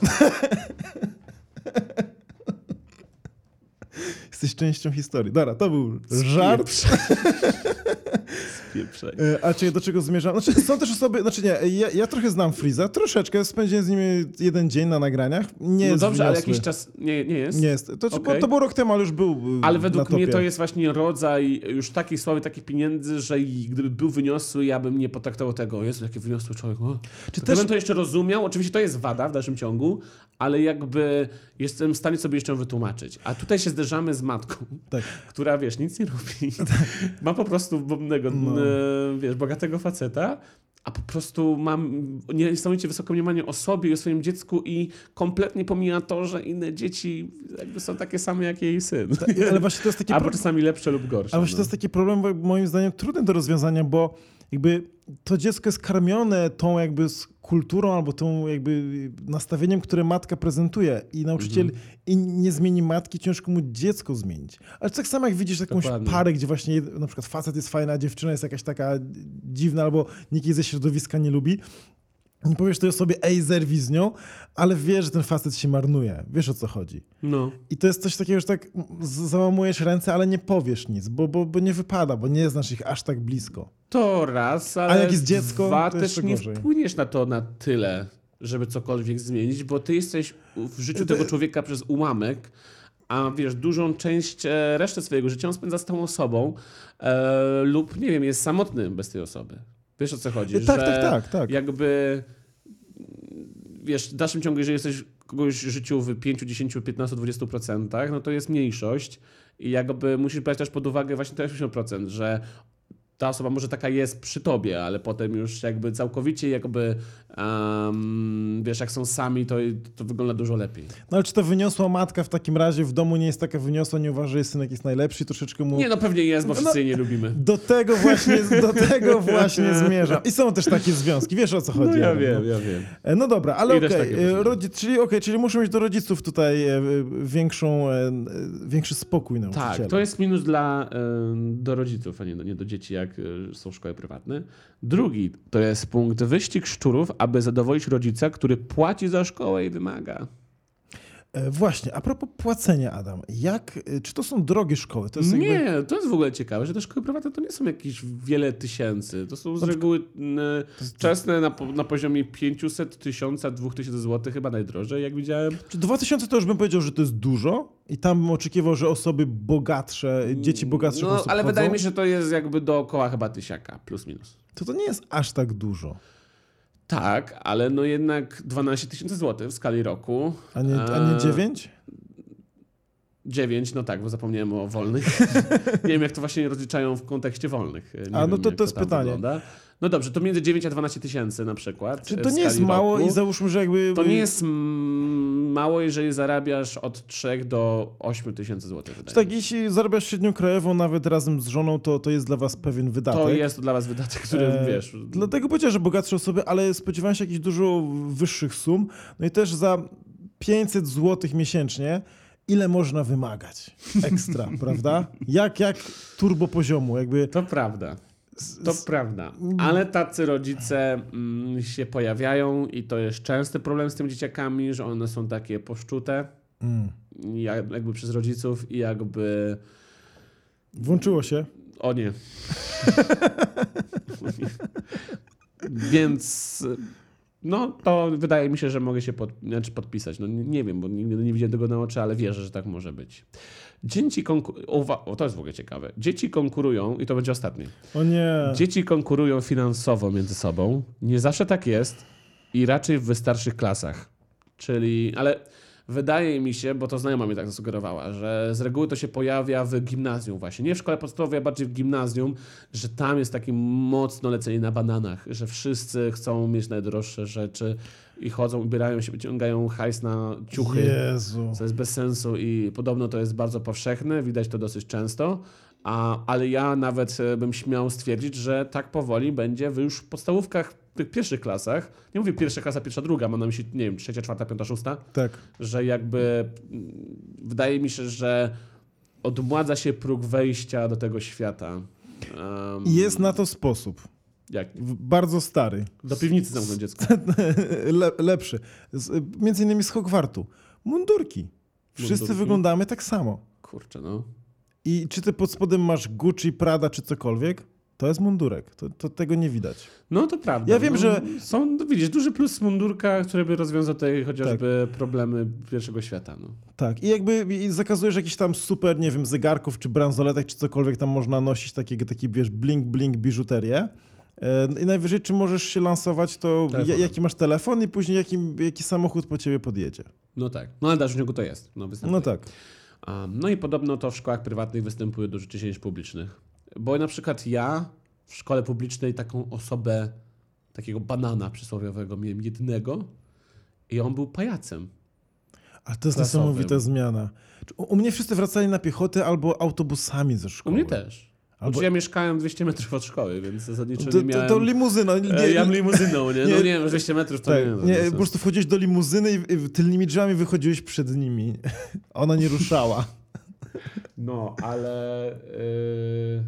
Jesteś częścią historii. Dobra, to był żart. E, a czy do czego zmierzam? Znaczy, są też osoby, znaczy nie, ja, ja trochę znam Freeza, troszeczkę, spędziłem z nim jeden dzień na nagraniach. Nie no jest dobrze, ale jakiś czas nie, nie jest? Nie jest. To, okay. to był rok temu, ale już był Ale według mnie to jest właśnie rodzaj już takiej sławy, takich pieniędzy, że gdyby był wyniosły, ja bym nie potraktował tego, Jezu, jaki wyniosły człowiek. O. Czy też... bym to jeszcze rozumiał, oczywiście to jest wada w dalszym ciągu, ale jakby jestem w stanie sobie jeszcze wytłumaczyć. A tutaj się zderzamy z matką, tak. która, wiesz, nic nie robi. Tak. Ma po prostu bombnego, no. e, wiesz, bogatego faceta, a po prostu mam niesamowicie wysokie mniemanie o sobie i o swoim dziecku i kompletnie pomija to, że inne dzieci jakby są takie same jak jej syn. Tak, ale właśnie to jest takie... Albo czasami lepsze lub gorsze. Ale właśnie no. to jest taki problem, moim zdaniem, trudny do rozwiązania, bo jakby to dziecko jest karmione tą jakby kulturą albo tą jakby nastawieniem, które matka prezentuje i nauczyciel mhm. i nie zmieni matki, ciężko mu dziecko zmienić. Ale tak samo jak widzisz jakąś Dokładnie. parę, gdzie właśnie na przykład facet jest fajna, dziewczyna jest jakaś taka dziwna albo nikt jej ze środowiska nie lubi, powiesz tej osobie, ej, zerwij z nią, ale wiesz, że ten facet się marnuje. Wiesz o co chodzi. No. I to jest coś takiego, że tak załamujesz ręce, ale nie powiesz nic, bo, bo, bo nie wypada, bo nie znasz ich aż tak blisko. To raz, ale A jak jest dziecko, dwa, to też nie gorzej. wpłyniesz na to na tyle, żeby cokolwiek zmienić, bo ty jesteś w życiu tego człowieka przez ułamek, a wiesz, dużą część e, reszty swojego życia on spędza z tą osobą e, lub, nie wiem, jest samotny bez tej osoby. Wiesz o co chodzi? Tak, tak, że tak, tak. Jakby wiesz, w dalszym ciągu, jeżeli jesteś kogoś życiu w 5, 10, 15, 20%, no to jest mniejszość i jakby musisz brać też pod uwagę właśnie te 80%, że ta osoba może taka jest przy tobie, ale potem już jakby całkowicie jakby um, wiesz, jak są sami, to, to wygląda dużo lepiej. No ale czy to wyniosła matka w takim razie w domu nie jest taka wyniosła, nie uważa, że synek jest najlepszy troszeczkę mu... Nie, no pewnie jest, bo wszyscy no, jej nie lubimy. Do tego właśnie, do tego właśnie zmierzam. I są też takie związki, wiesz o co chodzi. No ja wiem, no. ja wiem. E, no dobra, ale okej, okay. Rodzi- czyli, okay, czyli muszę mieć do rodziców tutaj e, większą, e, większy spokój na Tak, to jest minus dla, do rodziców, a nie, nie do dzieci, jak są szkoły prywatne. Drugi to jest punkt wyścig szczurów, aby zadowolić rodzica, który płaci za szkołę i wymaga. E, właśnie, a propos płacenia, Adam, jak, e, czy to są drogie szkoły? To jest jakby... Nie, to jest w ogóle ciekawe, że te szkoły prywatne to nie są jakieś wiele tysięcy. To są z reguły n, wczesne na, na poziomie 500, 1000, 2000 zł, chyba najdrożej, jak widziałem. Czy 2000 to już bym powiedział, że to jest dużo i tam bym oczekiwał, że osoby bogatsze, dzieci bogatszych No, osób ale chodzą. wydaje mi się, że to jest jakby dookoła chyba tysiaka, plus minus. To to nie jest aż tak dużo. Tak, ale no jednak 12 tysięcy złotych w skali roku. A nie, a nie Eee, 9? 9, no tak, bo zapomniałem o wolnych. nie wiem, jak to właśnie rozliczają w kontekście wolnych. Nie A, no wiem, to- to jest pytanie. Wygląda. No dobrze, to między 9 a 12 tysięcy na przykład. Czy e, to nie jest mało roku. i załóżmy, że jakby... To nie jest mało, jeżeli zarabiasz od 3 do 8 tysięcy złotych. Czy tak, jeśli zarabiasz średnią krajową nawet razem z żoną, to, to jest dla was pewien wydatek. To jest dla was wydatek, który E, wiesz. Dlatego powiedziałem, że bogatsze osoby, ale spodziewałem się jakichś dużo wyższych sum. No i też za 500 zł miesięcznie, ile można wymagać? Ekstra, prawda? Jak, jak turbo poziomu, jakby... To prawda. To prawda. Ale tacy rodzice mm, się pojawiają i to jest częsty problem z tymi dzieciakami, że one są takie poszczute Mm. jak- jakby przez rodziców i jakby Włączyło się. o nie. Więc no to wydaje mi się, że mogę się pod, znaczy podpisać. No nie, nie wiem, bo nigdy nie widziałem tego na oczy, ale wierzę, że tak może być. Dzieci konkurują, to jest w ogóle ciekawe. Dzieci konkurują i to będzie ostatnie. O nie. Dzieci konkurują finansowo między sobą. Nie zawsze tak jest i raczej w wystarszych klasach. Czyli, ale wydaje mi się, bo to znajoma mi tak zasugerowała, że z reguły to się pojawia w gimnazjum właśnie. Nie w szkole podstawowej, a bardziej w gimnazjum, że tam jest takie mocno lecenie na bananach, że wszyscy chcą mieć najdroższe rzeczy i chodzą, ubierają się, wyciągają hajs na ciuchy. Jezu. Co jest bez sensu i podobno to jest bardzo powszechne, widać to dosyć często. A, ale ja nawet e, bym śmiał stwierdzić, że tak powoli będzie w już podstawówkach, w tych pierwszych klasach, nie mówię pierwsza klasa, pierwsza, druga, mam na myśli, nie wiem, trzecia, czwarta, piąta, szósta, Tak. że jakby mm, wydaje mi się, że odmładza się próg wejścia do tego świata. Um, jest na to sposób. Jak? Bardzo stary. Do piwnicy zamknąć dziecko. Le, lepszy. Z, między innymi z Hogwartu. Mundurki. Wszyscy Mundurki? wyglądamy tak samo. Kurczę, no. I czy ty pod spodem masz Gucci, Prada czy cokolwiek, to jest mundurek. To, to tego nie widać. No to prawda. Ja wiem, no, że- Są, no, widzisz, duży plus mundurka, który by rozwiązał te chociażby problemy pierwszego świata. No. Tak. I jakby i zakazujesz jakichś tam super, nie wiem, zegarków czy bransoletek czy cokolwiek tam można nosić, takiego, taki wiesz, blink, blink, biżuterię. E, I najwyżej, czy możesz się lansować, to Telefonem. ja, jaki masz telefon i później jaki, jaki samochód po ciebie podjedzie. no tak. No ale w dalszym ciągu to jest. No. No tak. Um, no i podobno to w szkołach prywatnych występuje dużo częściej niż publicznych. Bo na przykład ja w szkole publicznej taką osobę, takiego banana przysłowiowego miałem jednego i on był pajacem. A to jest Klasowym. niesamowita zmiana. U, u mnie wszyscy wracali na piechotę albo autobusami ze U szkoły. mnie też. Albo- Albo... Ja mieszkałem 200 metrów od szkoły, więc zasadniczo To, nie to, miałem... to limuzyna. Nie, E, ja limuzyną, nie? No nie- nie wiem, 200 metrów to tak, nie. no, nie, bez po prostu wchodziłeś do limuzyny i, i tylnymi drzwiami wychodziłeś przed nimi. Ona nie ruszała. No, ale yy,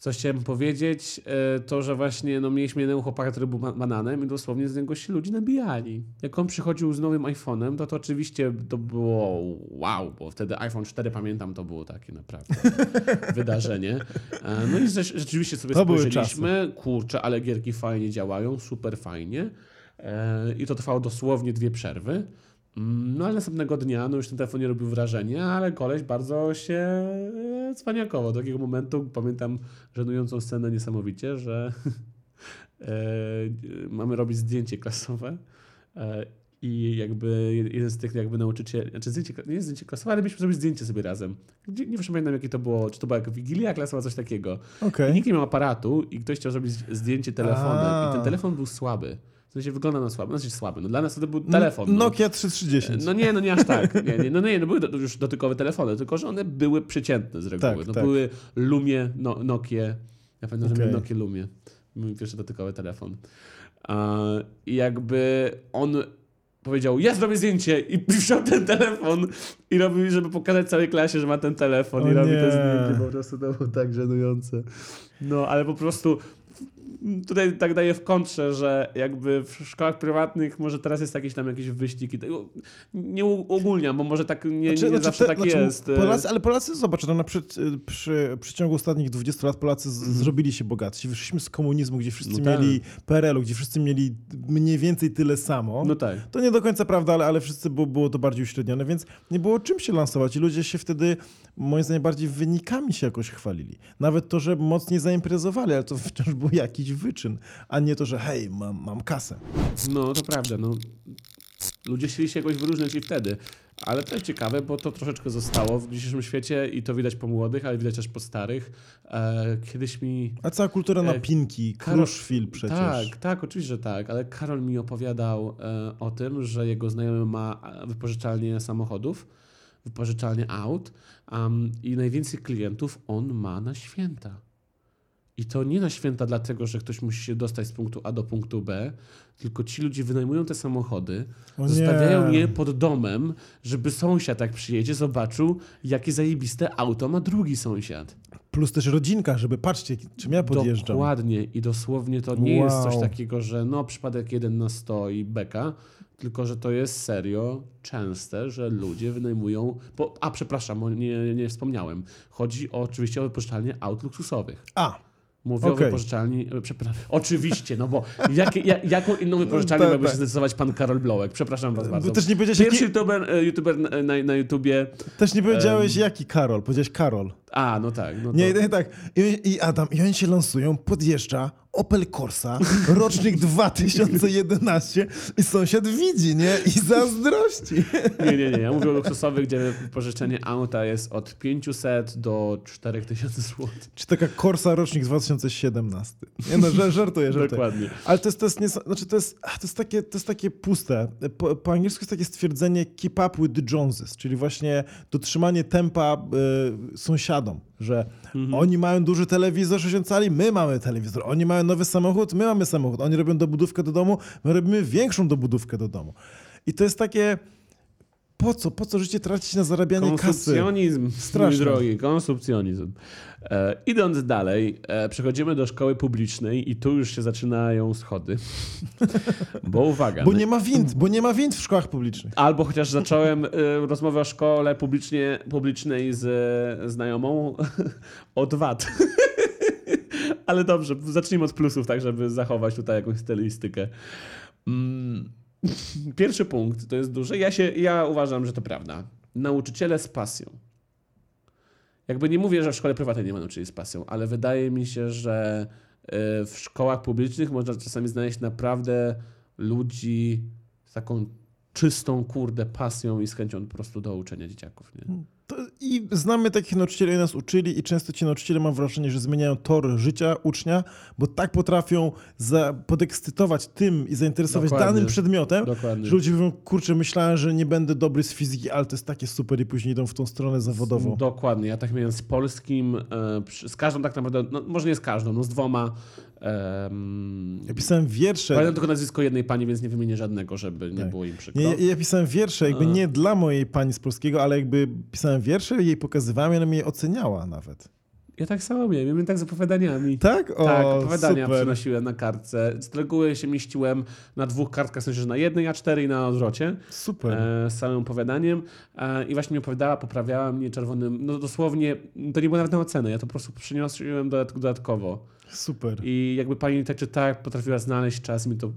coś chciałem powiedzieć, yy, to, że właśnie no, mieliśmy jednego chłopaka, który był ba- bananem i dosłownie z niego się ludzie nabijali. Jak on przychodził z nowym iPhone'em, to to oczywiście to było wow, bo wtedy iPhone 4, pamiętam, to było takie naprawdę wydarzenie. E, No i rzecz- rzeczywiście sobie To spojrzeliśmy, kurczę, ale gierki fajnie działają, super fajnie. E, I to trwało dosłownie dwie przerwy. Mm, No ale następnego dnia, no już ten telefon nie robił wrażenia, ale koleś bardzo się e, cwaniakował. Do takiego momentu pamiętam żenującą scenę niesamowicie, że e, mamy robić zdjęcie klasowe e, i jakby jeden z tych jakby nauczycieli, znaczy zdjęcie, nie zdjęcie klasowe, ale mieliśmy zrobić zdjęcie sobie razem. Gdzie, nie wiem, pamiętam jakie to było, czy to była jak Wigilia klasowa, coś takiego. Okej. I nikt nie miał aparatu i ktoś chciał zrobić zdjęcie telefonem A. i ten telefon był słaby. W sensie wygląda na słaby, znaczy słaby. No dla nas to był telefon. No. Nokia 3310. No nie, no nie aż tak. Nie, nie, no nie, no były do, już dotykowe telefony, tylko że one były przeciętne z reguły. Tak, no tak. były Lumie, no, Nokie. Ja pamiętam, że Okej. miałem Nokia Lumie. Mój pierwszy dotykowy telefon. I jakby on powiedział, ja zrobię zdjęcie i wziął ten telefon i robił, żeby pokazać całej klasie, że ma ten telefon O i robi nie. to zdjęcie. Po prostu to było tak żenujące. No, ale po prostu tutaj tak daję w kontrze, że jakby w szkołach prywatnych może teraz jest jakiś tam jakiś wyścig. i to- Nie ogólniam, bo może tak nie, Znaczy- nie znaczy zawsze te- tak znaczy jest. Polacy, ale Polacy, zobacz, no, na przy, przy przeciągu ostatnich 20 lat Polacy z, zrobili się bogatsi. Wyszliśmy z komunizmu, gdzie wszyscy. No tak. mieli PRL-u, gdzie wszyscy mieli mniej więcej tyle samo. No tak. To nie do końca prawda, ale, ale wszyscy było, było to bardziej uśrednione, więc nie było czym się lansować. I ludzie się wtedy, moim zdaniem, bardziej wynikami się jakoś chwalili. Nawet to, że mocniej zaimprezowali, ale to wciąż był jakiś wyczyn, a nie to, że hej, mam, mam kasę. No to prawda, no. Ludzie chcieli się jakoś wyróżniać i wtedy. Ale to jest ciekawe, bo to troszeczkę zostało w dzisiejszym świecie i to widać po młodych, ale widać też po starych. E, kiedyś mi... A cała kultura E, napinki, Karol- kruszwil przecież. Tak, tak, oczywiście, że tak, ale Karol mi opowiadał e, o tym, że jego znajomy ma e, wypożyczalnię samochodów, wypożyczalnię aut am, i najwięcej klientów on ma na święta. I to nie na święta dlatego, że ktoś musi się dostać z punktu A do punktu B, tylko ci ludzie wynajmują te samochody, O nie. zostawiają je pod domem, żeby sąsiad jak przyjedzie zobaczył, jakie zajebiste auto ma drugi sąsiad. Plus też rodzinka, żeby patrzcie, czym ja podjeżdżam. Dokładnie i dosłownie to nie jest coś Wow. takiego, że no przypadek jeden na 100 i beka, tylko że to jest serio częste, że ludzie wynajmują. Bo, a przepraszam, nie, nie wspomniałem. Chodzi o, oczywiście o wypożyczalnie aut luksusowych. A, Mówię o Okej. wypożyczalni. e, Przepraszam. Oczywiście, no bo jakie, ja, jaką inną wypożyczalnię Tak, miałby się tak. zdecydować pan Karol Blołek? Przepraszam was bardzo. Bo też nie powiedziałeś, Pierwszy jaki, youtuber, e, youtuber na, na, YouTubie. też nie powiedziałeś jaki Karol, powiedziałeś Karol. A, no tak. No to... Nie, nie tak. I, I Adam, i oni się lansują, podjeżdża Opel Corsa, rocznik 2011 i sąsiad widzi, nie? I zazdrości. Nie, nie, nie. Ja mówię o luksusowych, gdzie wypożyczenie auta jest od 500 do 4000 zł. Czy taka Corsa rocznik 2017? Nie no, żar- żartuję, żartuję. Dokładnie. Ale to jest, to jest, nies- znaczy to jest, to jest, takie, to jest takie puste. Po, po angielsku jest takie stwierdzenie keep up with the Joneses, czyli właśnie dotrzymanie tempa y, że oni mają duży telewizor 60 cali, my mamy telewizor, oni mają nowy samochód, my mamy samochód, oni robią dobudówkę do domu, my robimy większą dobudówkę do domu. I to jest takie, po co, po co życie tracić na zarabianie kasy? Konsumpcjonizm, Straszne. mój drogi, konsumpcjonizm. E, idąc dalej, e, przechodzimy do szkoły publicznej i tu już się zaczynają schody. Bo uwaga. Bo no- nie ma wind, bo nie ma wind w szkołach publicznych. Albo chociaż zacząłem y, rozmowę o szkole publicznie, publicznej z e, znajomą od VAT. Ale dobrze, zacznijmy od plusów, tak żeby zachować tutaj jakąś stylistykę. Mm, Pierwszy punkt to jest duży. Ja, się, ja uważam, że to prawda. Nauczyciele z pasją. Jakby nie mówię, że w szkole prywatnej nie ma nauczycieli z pasją, ale wydaje mi się, że y, w szkołach publicznych można czasami znaleźć naprawdę ludzi z taką czystą, kurde, pasją i z chęcią po prostu do uczenia dzieciaków. Nie? I znamy takich nauczycieli, nas uczyli i często ci nauczyciele mam wrażenie, że zmieniają tor życia ucznia, bo tak potrafią za, podekscytować tym i zainteresować Dokładnie. danym przedmiotem, Dokładnie. że ludzie mówią, kurczę, myślałem, że nie będę dobry z fizyki, ale to jest takie super i później idą w tą stronę zawodową. Dokładnie. Ja tak miałem z polskim, e, z każdą tak naprawdę, no, może nie z każdą, no z dwoma. Em, Ja pisałem wiersze. Pamiętam tylko nazwisko jednej pani, więc nie wymienię żadnego, żeby nie Tak. było im przykro. Nie, ja, pisałem wiersze, jakby A. nie dla mojej pani z polskiego, ale jakby pisałem wiersze, jej pokazywałem i ona mnie oceniała nawet. Ja tak samo miałem, ja miałem tak z opowiadaniami. Tak? O, tak, opowiadania super. przynosiłem na kartce. Z reguły się mieściłem na dwóch kartkach, w sensie, że na jednej, a cztery i na odwrocie. Super. e, z całym opowiadaniem e, i właśnie mi opowiadała, poprawiała mnie czerwonym, no dosłownie, to nie było nawet na ocenę, ja to po prostu przyniosłem dodat- dodatkowo. Super. I jakby pani tak czy tak potrafiła znaleźć czas mi to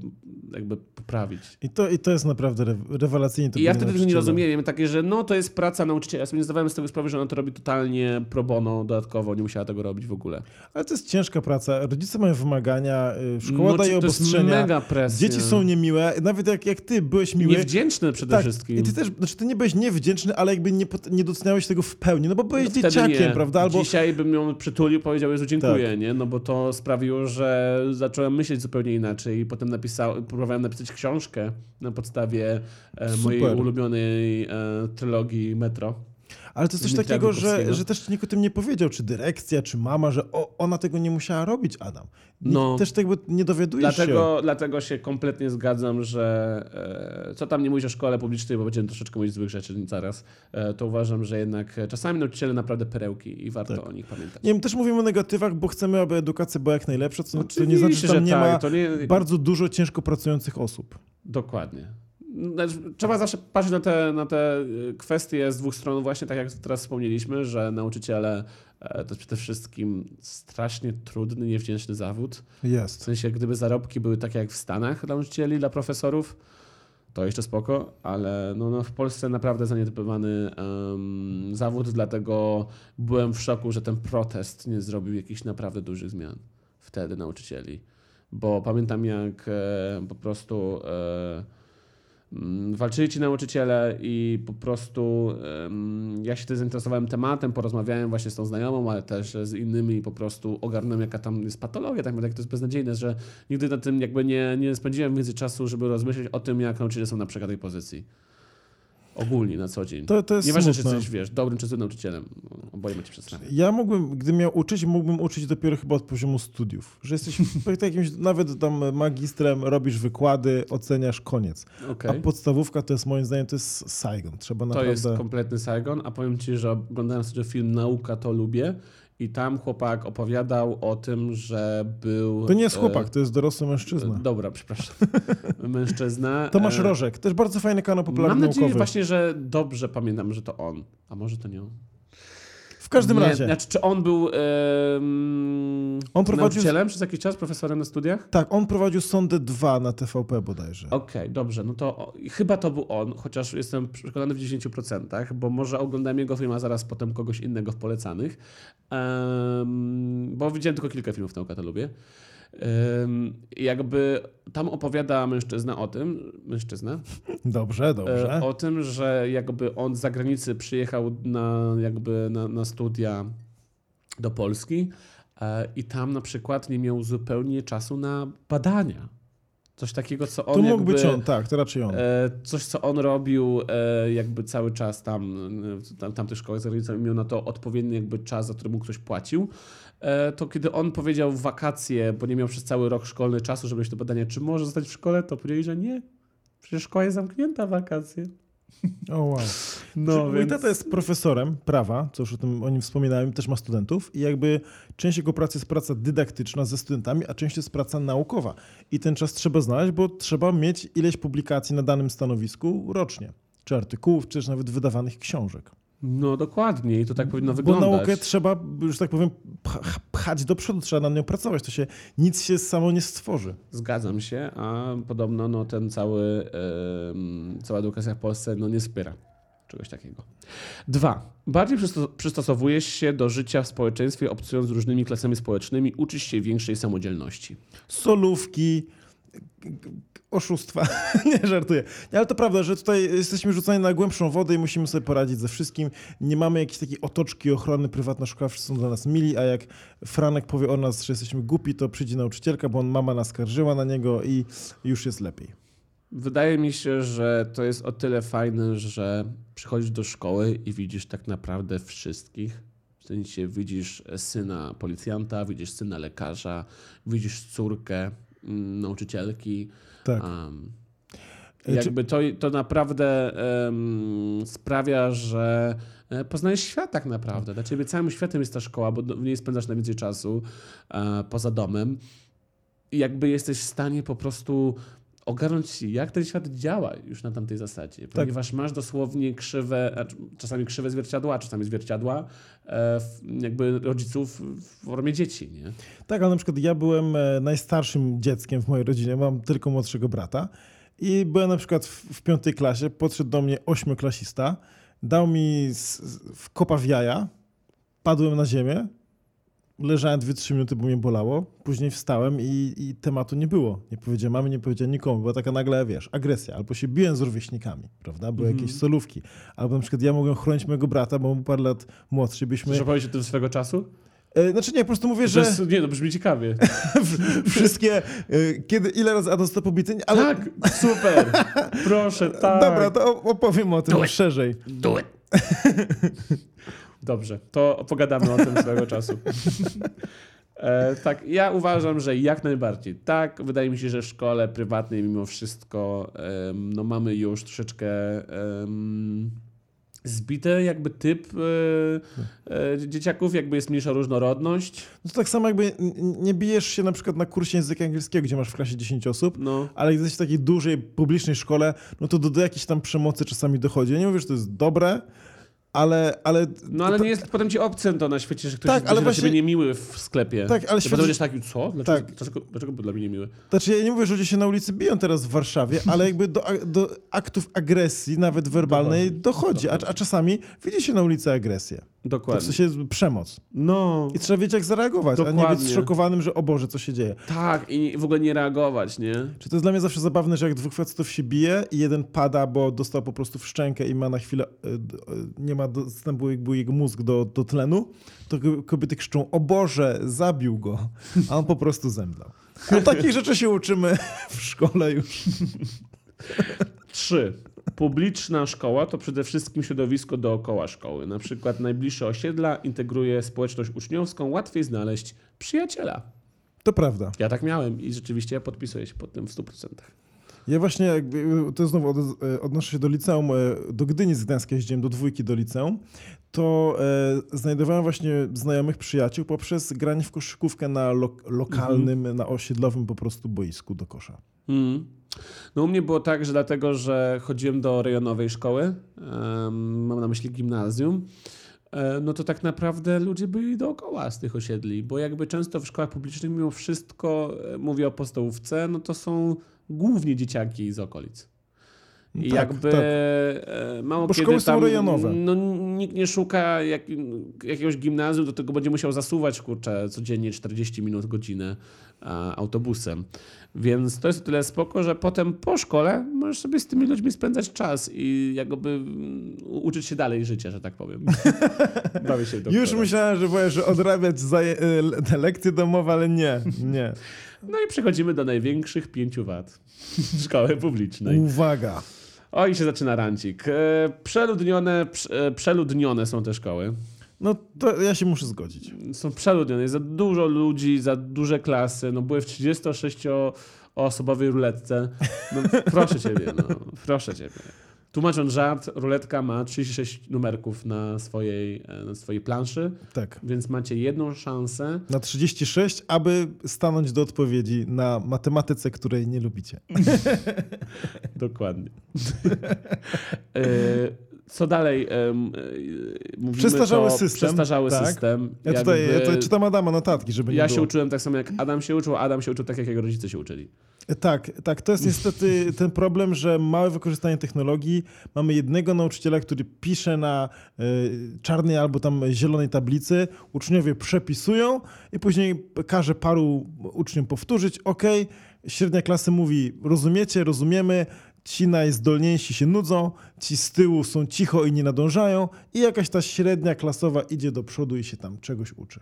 jakby poprawić. I to, I to jest naprawdę re, rewelacyjnie. To I ja wtedy tego nie rozumiałem, takie, że no to jest praca nauczyciela. Ja sobie nie zdawałem z tego sprawy, że ona to robi totalnie pro bono, dodatkowo, nie musiała tego robić w ogóle. Ale to jest ciężka praca. Rodzice mają wymagania, y, szkoła No, daje to jest obostrzenia. mega presja. Dzieci są niemiłe. Nawet jak, jak ty byłeś miły. Niewdzięczne przede tak, wszystkim. I ty też, znaczy ty nie byłeś niewdzięczny, ale jakby nie, nie doceniałeś tego w pełni, no bo byłeś No dzieciakiem, nie. prawda? Albo Dzisiaj bym ją przytulił, powiedział Jezu dziękuję, Tak. nie? No bo to sprawiło, że zacząłem myśleć zupełnie inaczej i potem napisał, próbowałem napisać książkę na podstawie e, mojej Super. ulubionej e, trylogii Metro. Ale to jest coś takiego, że, że też nikt o tym nie powiedział, czy dyrekcja, czy mama, że o, ona tego nie musiała robić, Adam. Nikt No. też tego nie dowiadujesz się. Dlatego, dlatego się kompletnie zgadzam, że e, co tam nie mówić o szkole publicznej, bo będziemy troszeczkę mówić złych rzeczy zaraz, e, to uważam, że jednak czasami nauczyciele naprawdę perełki i warto Tak. o nich pamiętać. Nie wiem, też mówimy o negatywach, bo chcemy, aby edukacja była jak najlepsza, co to nie znaczy, że tam nie tak, ma to nie, bardzo dużo ciężko pracujących osób. Dokładnie. Znaczy, Trzeba zawsze patrzeć na te, na te y, kwestie z dwóch stron, właśnie tak jak teraz wspomnieliśmy, że nauczyciele e, to przede wszystkim strasznie trudny, niewdzięczny zawód. W Jest. sensie, gdyby zarobki były takie jak w Stanach dla nauczycieli, dla profesorów, to jeszcze spoko, ale no, no w Polsce naprawdę zaniedbywany em, zawód, dlatego byłem w szoku, że ten protest nie zrobił jakichś naprawdę dużych zmian wtedy nauczycieli. Bo pamiętam jak e, po prostu e, walczyli ci nauczyciele i po prostu ja się też zainteresowałem tematem, porozmawiałem właśnie z tą znajomą, ale też z innymi i po prostu ogarnąłem jaka tam jest patologia, tak jak to jest beznadziejne, że nigdy na tym jakby nie, nie spędziłem więcej czasu, żeby rozmyśleć o tym, jak nauczyciele są na przykład tej pozycji. Ogólnie na co dzień. To, to jest Nieważne, czy smutne. jesteś, wiesz, dobrym czy złym nauczycielem. Oboje macie przestrzeń. Ja mógłbym, gdybym miał uczyć, mógłbym uczyć dopiero chyba od poziomu studiów. Że jesteś jakimś, nawet tam magistrem, robisz wykłady, oceniasz, koniec. Okej. A podstawówka to jest moim zdaniem, to jest Saigon. Trzeba To naprawdę... jest kompletny Saigon, a powiem ci, że oglądałem sobie film Nauka to lubię i tam chłopak opowiadał o tym, że był... To nie jest e, chłopak, to jest dorosły mężczyzna. Dobra, przepraszam. Mężczyzna. Tomasz e, Rożek, też bardzo fajny kanał Mam popularny nadzieję naukowy. właśnie, że dobrze pamiętam, że to on. A może to nie on? W każdym nie, razie, Znaczy, czy on był em, On prowadził- nauczycielem przez jakiś czas, profesorem na studiach? tak, on prowadził Sondę 2 na TVP bodajże. Okej, dobrze, no to o, chyba to był on, chociaż jestem przekonany w 10%, bo może oglądałem jego film, a zaraz potem kogoś innego w polecanych, bo widziałem tylko kilka filmów na lubię. Jakby tam opowiada mężczyzna o tym, mężczyzna, Dobrze, dobrze. E, O tym, że jakby on z zagranicy przyjechał na, jakby na, na studia do Polski e, i tam na przykład nie miał zupełnie czasu na badania. Coś takiego, co on to mógł jakby, być on, tak, to raczej on. e, Coś, co on robił jakby cały czas tam, tam, tam tych szkołach za granicą miał na to odpowiedni jakby czas, za który mu ktoś płacił. E, To kiedy on powiedział w wakacje, bo nie miał przez cały rok szkolny czasu, żeby iść do badania, czy może zostać w szkole, to powiedzieli, że nie. Przecież szkoła jest zamknięta w wakacje. O wow. No, Mój więc... tata jest profesorem prawa, co już o tym o nim wspominałem, też ma studentów i jakby część jego pracy jest praca dydaktyczna ze studentami, a część jest praca naukowa. I ten czas trzeba znaleźć, bo trzeba mieć ileś publikacji na danym stanowisku rocznie. Czy artykułów, czy też nawet wydawanych książek. No dokładnie i to tak powinno Bo wyglądać. naukę trzeba, że tak powiem, pcha- pchać do przodu, trzeba nad nią pracować. To się nic się samo nie stworzy. Zgadzam się, a podobno no, ten cały, em, cała edukacja w Polsce no, nie wspiera czegoś takiego. Dwa. Bardziej przysto- przystosowujesz się do życia w społeczeństwie, obcując z różnymi klasami społecznymi, uczysz się większej samodzielności. solówki, oszustwa. nie żartuję. Ale to prawda, że tutaj jesteśmy rzucani na głębszą wodę i musimy sobie poradzić ze wszystkim. Nie mamy jakiejś takiej otoczki ochrony, prywatna szkoła, wszyscy są dla nas mili, a jak Franek powie o nas, że jesteśmy głupi, to przyjdzie nauczycielka, bo on mama naskarżyła na niego i już jest lepiej. Wydaje mi się, że to jest o tyle fajne, że przychodzisz do szkoły i widzisz tak naprawdę wszystkich. W sensie widzisz syna policjanta, widzisz syna lekarza, widzisz córkę nauczycielki. Tak. Um, jakby to, to naprawdę em, sprawia, że e, poznajesz świat tak naprawdę. Dla ciebie całym światem jest ta szkoła, bo w niej spędzasz najwięcej czasu e, poza domem. I jakby jesteś w stanie po prostu ogarnąć, jak ten świat działa już na tamtej zasadzie. Ponieważ masz dosłownie krzywe, czasami krzywe zwierciadła, czasami zwierciadła e, jakby rodziców w formie dzieci. Nie? Tak, ale na przykład ja byłem e, najstarszym dzieckiem w mojej rodzinie, mam tylko młodszego brata i byłem na przykład w, w piątej klasie, podszedł do mnie ośmioklasista, dał mi s, s- w kopa w jaja, padłem na ziemię, leżałem 2-3 minuty, bo mnie bolało, później wstałem i, i tematu nie było. Nie powiedziałem mamy, nie powiedziałem nikomu, była taka nagle, wiesz, agresja, albo się biłem z rówieśnikami, prawda, były Mhm. jakieś solówki, albo na przykład ja mogłem chronić mojego brata, bo on był parę lat młodszy, byśmy... Chcesz opowiedzieć o tym swego czasu? E, Znaczy nie, po prostu mówię, Że... że... Nie, no brzmi ciekawie. wszystkie, y, kiedy, ile razy Adam został pobity, ale Tak, super. Proszę, tak. dobra, to opowiem o tym Do it. szerzej. Do it. Dobrze, to pogadamy o tym swego czasu. E, tak, ja uważam, że jak najbardziej. Tak, wydaje mi się, że w szkole prywatnej mimo wszystko em, no mamy już troszeczkę em, zbity jakby typ e, e, dzieciaków, jakby jest mniejsza różnorodność. No to tak samo jakby nie bijesz się na przykład na kursie języka angielskiego, gdzie masz w klasie 10 osób, No, ale jak jesteś w takiej dużej, publicznej szkole, no to do, do jakiejś tam przemocy czasami dochodzi. Ja nie mówię, że to jest dobre, ale... ale no ale nie jest potem ci obcym to na świecie, że ktoś Tak, tak, ale właśnie- dla ciebie niemiły w sklepie. Tak, ale świat- będziesz taki, co? Dlaczego, Tak. dlaczego, dlaczego był dla mnie niemiły? Znaczy ja nie mówię, że ludzie się na ulicy biją teraz w Warszawie, ale jakby do, do aktów agresji, nawet werbalnej, dochodzi. A, a czasami widzi się na ulicy agresję. To w Dokładnie. sensie przemoc. No, I trzeba wiedzieć, jak zareagować, a nie Dokładnie. być zszokowanym, że o Boże, co się dzieje. tak, i w ogóle nie reagować, nie? Czy to jest dla mnie zawsze zabawne, że jak dwóch facetów się bije i jeden pada, bo dostał po prostu w szczękę i ma na chwilę, e, e, nie ma dostępu jakby jego mózg do, do tlenu, to ko- kobiety krzyczą, o Boże, zabił go, a on po prostu zemdlał. A takich rzeczy się uczymy w szkole już. Trzy. Publiczna szkoła to przede wszystkim środowisko dookoła szkoły. Na przykład najbliższe osiedla integruje społeczność uczniowską, łatwiej znaleźć przyjaciela. To prawda. Ja tak miałem i rzeczywiście podpisuję się pod tym w 100%. Ja właśnie, jakby, to znowu od, e, odnoszę się do liceum, e, do Gdyni z Gdańska jeździłem, do dwójki do liceum, to e, znajdowałem właśnie znajomych przyjaciół poprzez granie w koszykówkę na lo, lokalnym, na osiedlowym po prostu boisku do kosza. Mm. No u mnie było tak, że dlatego, że chodziłem do rejonowej szkoły, mam na myśli gimnazjum, e, no to tak naprawdę ludzie byli dookoła z tych osiedli, bo jakby często w szkołach publicznych mimo wszystko, e, mówię o podstawówce, no to są głównie dzieciaki z okolic. I Tak, jakby tak. e, mało Bo kiedy szkoły są tam, rejonowe. No, nikt nie szuka jak, jakiegoś gimnazjum, do tego będzie musiał zasuwać kurczę, codziennie 40 minut, godzinę a, autobusem. Więc to jest o tyle spoko, że potem po szkole możesz sobie z tymi ludźmi spędzać czas i jakby mm, uczyć się dalej życia, że tak powiem. Bawię się doktora. Już myślałem, że że odrabiać zaje- te lekcje domowe, ale nie, nie. No i przechodzimy do największych pięciu wad szkoły publicznej. Uwaga. O i się zaczyna rancik. E, Przeludnione, prze- e, przeludnione są te szkoły. No to ja się muszę zgodzić. Są przeludnione. Jest za dużo ludzi, za duże klasy. No były w 36-osobowej ruletce. No proszę ciebie, no. Proszę ciebie. Tłumacząc żart, ruletka ma 36 numerków na swojej, e, na swojej planszy, Tak. więc macie jedną szansę. Na 36, aby stanąć do odpowiedzi na matematyce, której nie lubicie. Dokładnie. E, Co dalej? e, Mówimy Przestarzały to, system, Przestarzały tak. system. Ja tutaj, ja tutaj czytam Adama notatki, żeby nie Ja było. się uczyłem tak samo jak Adam się uczył, a Adam się uczył tak jak jego rodzice się uczyli. Tak, tak. To jest niestety ten problem, że małe wykorzystanie technologii. Mamy jednego nauczyciela, który pisze na czarnej albo tam zielonej tablicy. Uczniowie przepisują i później każe paru uczniom powtórzyć. OK, średnia klasy mówi rozumiecie, rozumiemy. Ci najzdolniejsi się nudzą, ci z tyłu są cicho i nie nadążają i jakaś ta średnia klasowa idzie do przodu i się tam czegoś uczy.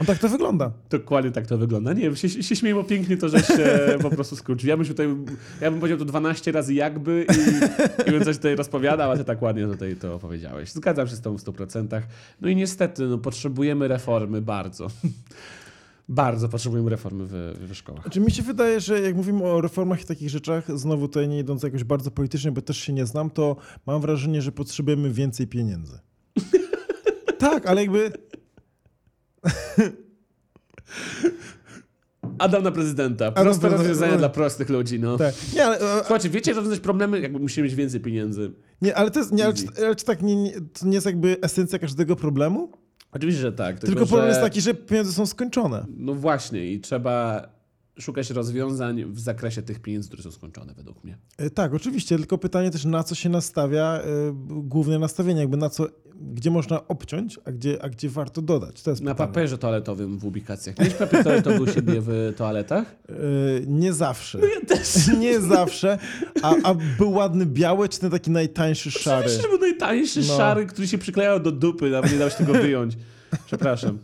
No tak to wygląda. Dokładnie tak to wygląda. Nie wiem, się, się śmieję, bo pięknie to, że się po prostu skrócił. Ja bym, tutaj, ja bym powiedział to 12 razy jakby i, i bym coś tutaj rozpowiadał, a ty tak ładnie tutaj to opowiedziałeś. Zgadzam się z tą w 100%. No i niestety, no, potrzebujemy reformy bardzo. Bardzo potrzebujemy reformy w, w szkołach. Znaczy, mi się wydaje, że jak mówimy o reformach i takich rzeczach, znowu tutaj nie idąc jakoś bardzo politycznie, bo też się nie znam, to mam wrażenie, że potrzebujemy więcej pieniędzy. tak, ale jakby Adam na prezydenta. Proste rozwiązania dla prostych ludzi, no. tak. Nie, ale, e, Słuchajcie, wiecie, rozwiązać problemy, jakby musimy mieć więcej pieniędzy. nie, ale to jest, nie, ale, czy, ale czy tak nie, nie, to nie jest jakby esencja każdego problemu? Oczywiście, że tak. Tylko, Tylko, problem że... jest taki, że pieniądze są skończone. No właśnie i trzeba szukać rozwiązań w zakresie tych pieniędzy, które są skończone według mnie. E, Tak, oczywiście, tylko pytanie też na co się nastawia e, główne nastawienie, jakby na co, gdzie można obciąć, a gdzie, a gdzie warto dodać. To jest Na pytanie. papierze toaletowym w ubikacjach. Miałeś papier toaletowy u siebie w toaletach? E, nie zawsze. Ja też. Nie zawsze. A, a był ładny biały, czy ten taki najtańszy szary? Oczywiście, że był najtańszy No. szary, który się przyklejał do dupy, nawet nie się tego wyjąć. Przepraszam.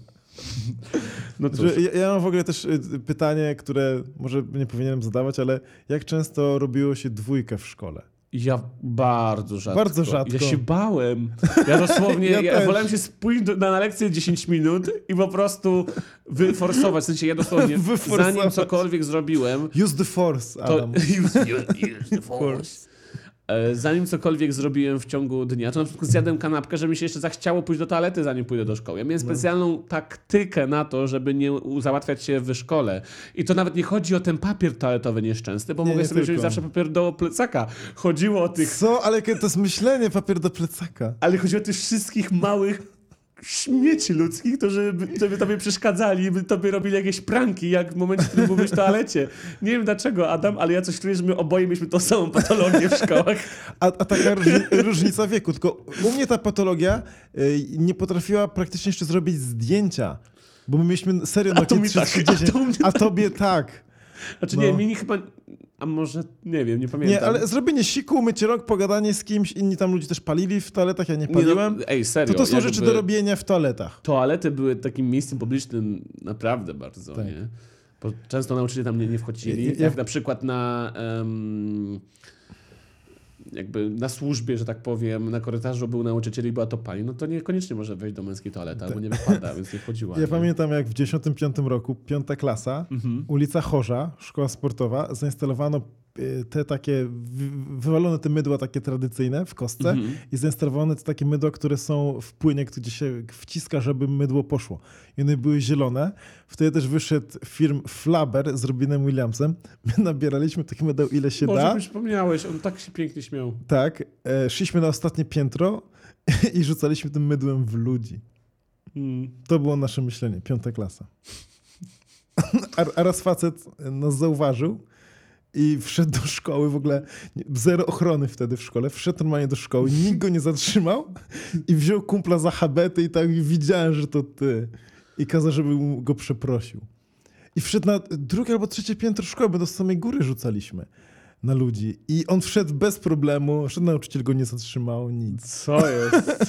No cóż. Ja, ja mam w ogóle też y, pytanie, które może nie powinienem zadawać, ale jak często robiło się dwójkę w szkole? Ja bardzo rzadko. Bardzo rzadko. Ja się bałem. Ja dosłownie, Ja ja, wolałem się spójść do, na lekcję 10 minut i po prostu wyforsować. W sensie ja dosłownie, zanim cokolwiek zrobiłem, Use the force, to Adam. use, use, use the force. E, Zanim cokolwiek zrobiłem w ciągu dnia, to na przykład zjadłem kanapkę, żeby mi się jeszcze zachciało pójść do toalety, zanim pójdę do szkoły. Ja No. miałem specjalną taktykę na to, żeby nie załatwiać się w szkole. I to nawet nie chodzi o ten papier toaletowy nieszczęsny, bo Nie, mogę nie sobie wziąć tylko. zawsze papier do plecaka. Chodziło o tych Co? Ale to jest myślenie, papier do plecaka. ale chodzi o tych wszystkich małych śmieci ludzkich, którzy by, żeby tobie przeszkadzali, by tobie robili jakieś pranki, jak w momencie, w którym byłeś w toalecie. Nie wiem dlaczego, Adam, ale ja coś czuję, że my oboje mieliśmy tą samą patologię w szkołach. A, a taka różni, różnica wieku. Tylko u mnie ta patologia y, nie potrafiła praktycznie jeszcze zrobić zdjęcia. Bo my mieliśmy serio A na to mi tak, a to mnie a tobie tak. Znaczy No. nie, mi chyba... A może, nie wiem, nie pamiętam. Nie, ale zrobienie siku, mycie rok, pogadanie z kimś, inni tam ludzie też palili w toaletach, ja nie Nie, paliłem. no, ej, To serio. to są jakby rzeczy do robienia w toaletach. Toalety były takim miejscem publicznym naprawdę bardzo, Tak. nie? Bo często nauczyciele tam nie, nie wchodzili. Ja- ja- Jak na przykład na... em, jakby na służbie, że tak powiem, na korytarzu był nauczyciel i była to pani, no to niekoniecznie może wejść do męskiej toalety, albo nie wypada, więc nie wchodziła. Ja nie? pamiętam jak w 95 roku, piąta klasa, Mhm. ulica Chorza, szkoła sportowa, zainstalowano te takie, wy- wywalone te mydła takie tradycyjne w kostce Mhm. i zainstalowane te takie mydła, które są w płynie, gdzie się wciska, żeby mydło poszło. I one były zielone. Wtedy też wyszedł firm Flaber z Robinem Williamsem. My nabieraliśmy tych mydeł ile się Boże, da. mi przypomniałeś, on tak się pięknie śmiał. Tak, e, szliśmy na ostatnie piętro i rzucaliśmy tym mydłem w ludzi. Mm. To było nasze myślenie, piąta klasa. A, a raz facet nas zauważył i wszedł do szkoły w ogóle, zero ochrony wtedy w szkole, wszedł normalnie do szkoły, nikt go nie zatrzymał i wziął kumpla za habety i tak i widziałem, że to ty. I kazał, żeby go przeprosił. I wszedł na drugie albo trzecie piętro szkoły, bo do samej góry rzucaliśmy na ludzi. I on wszedł bez problemu, żaden nauczyciel go nie zatrzymał, nic. Co jest?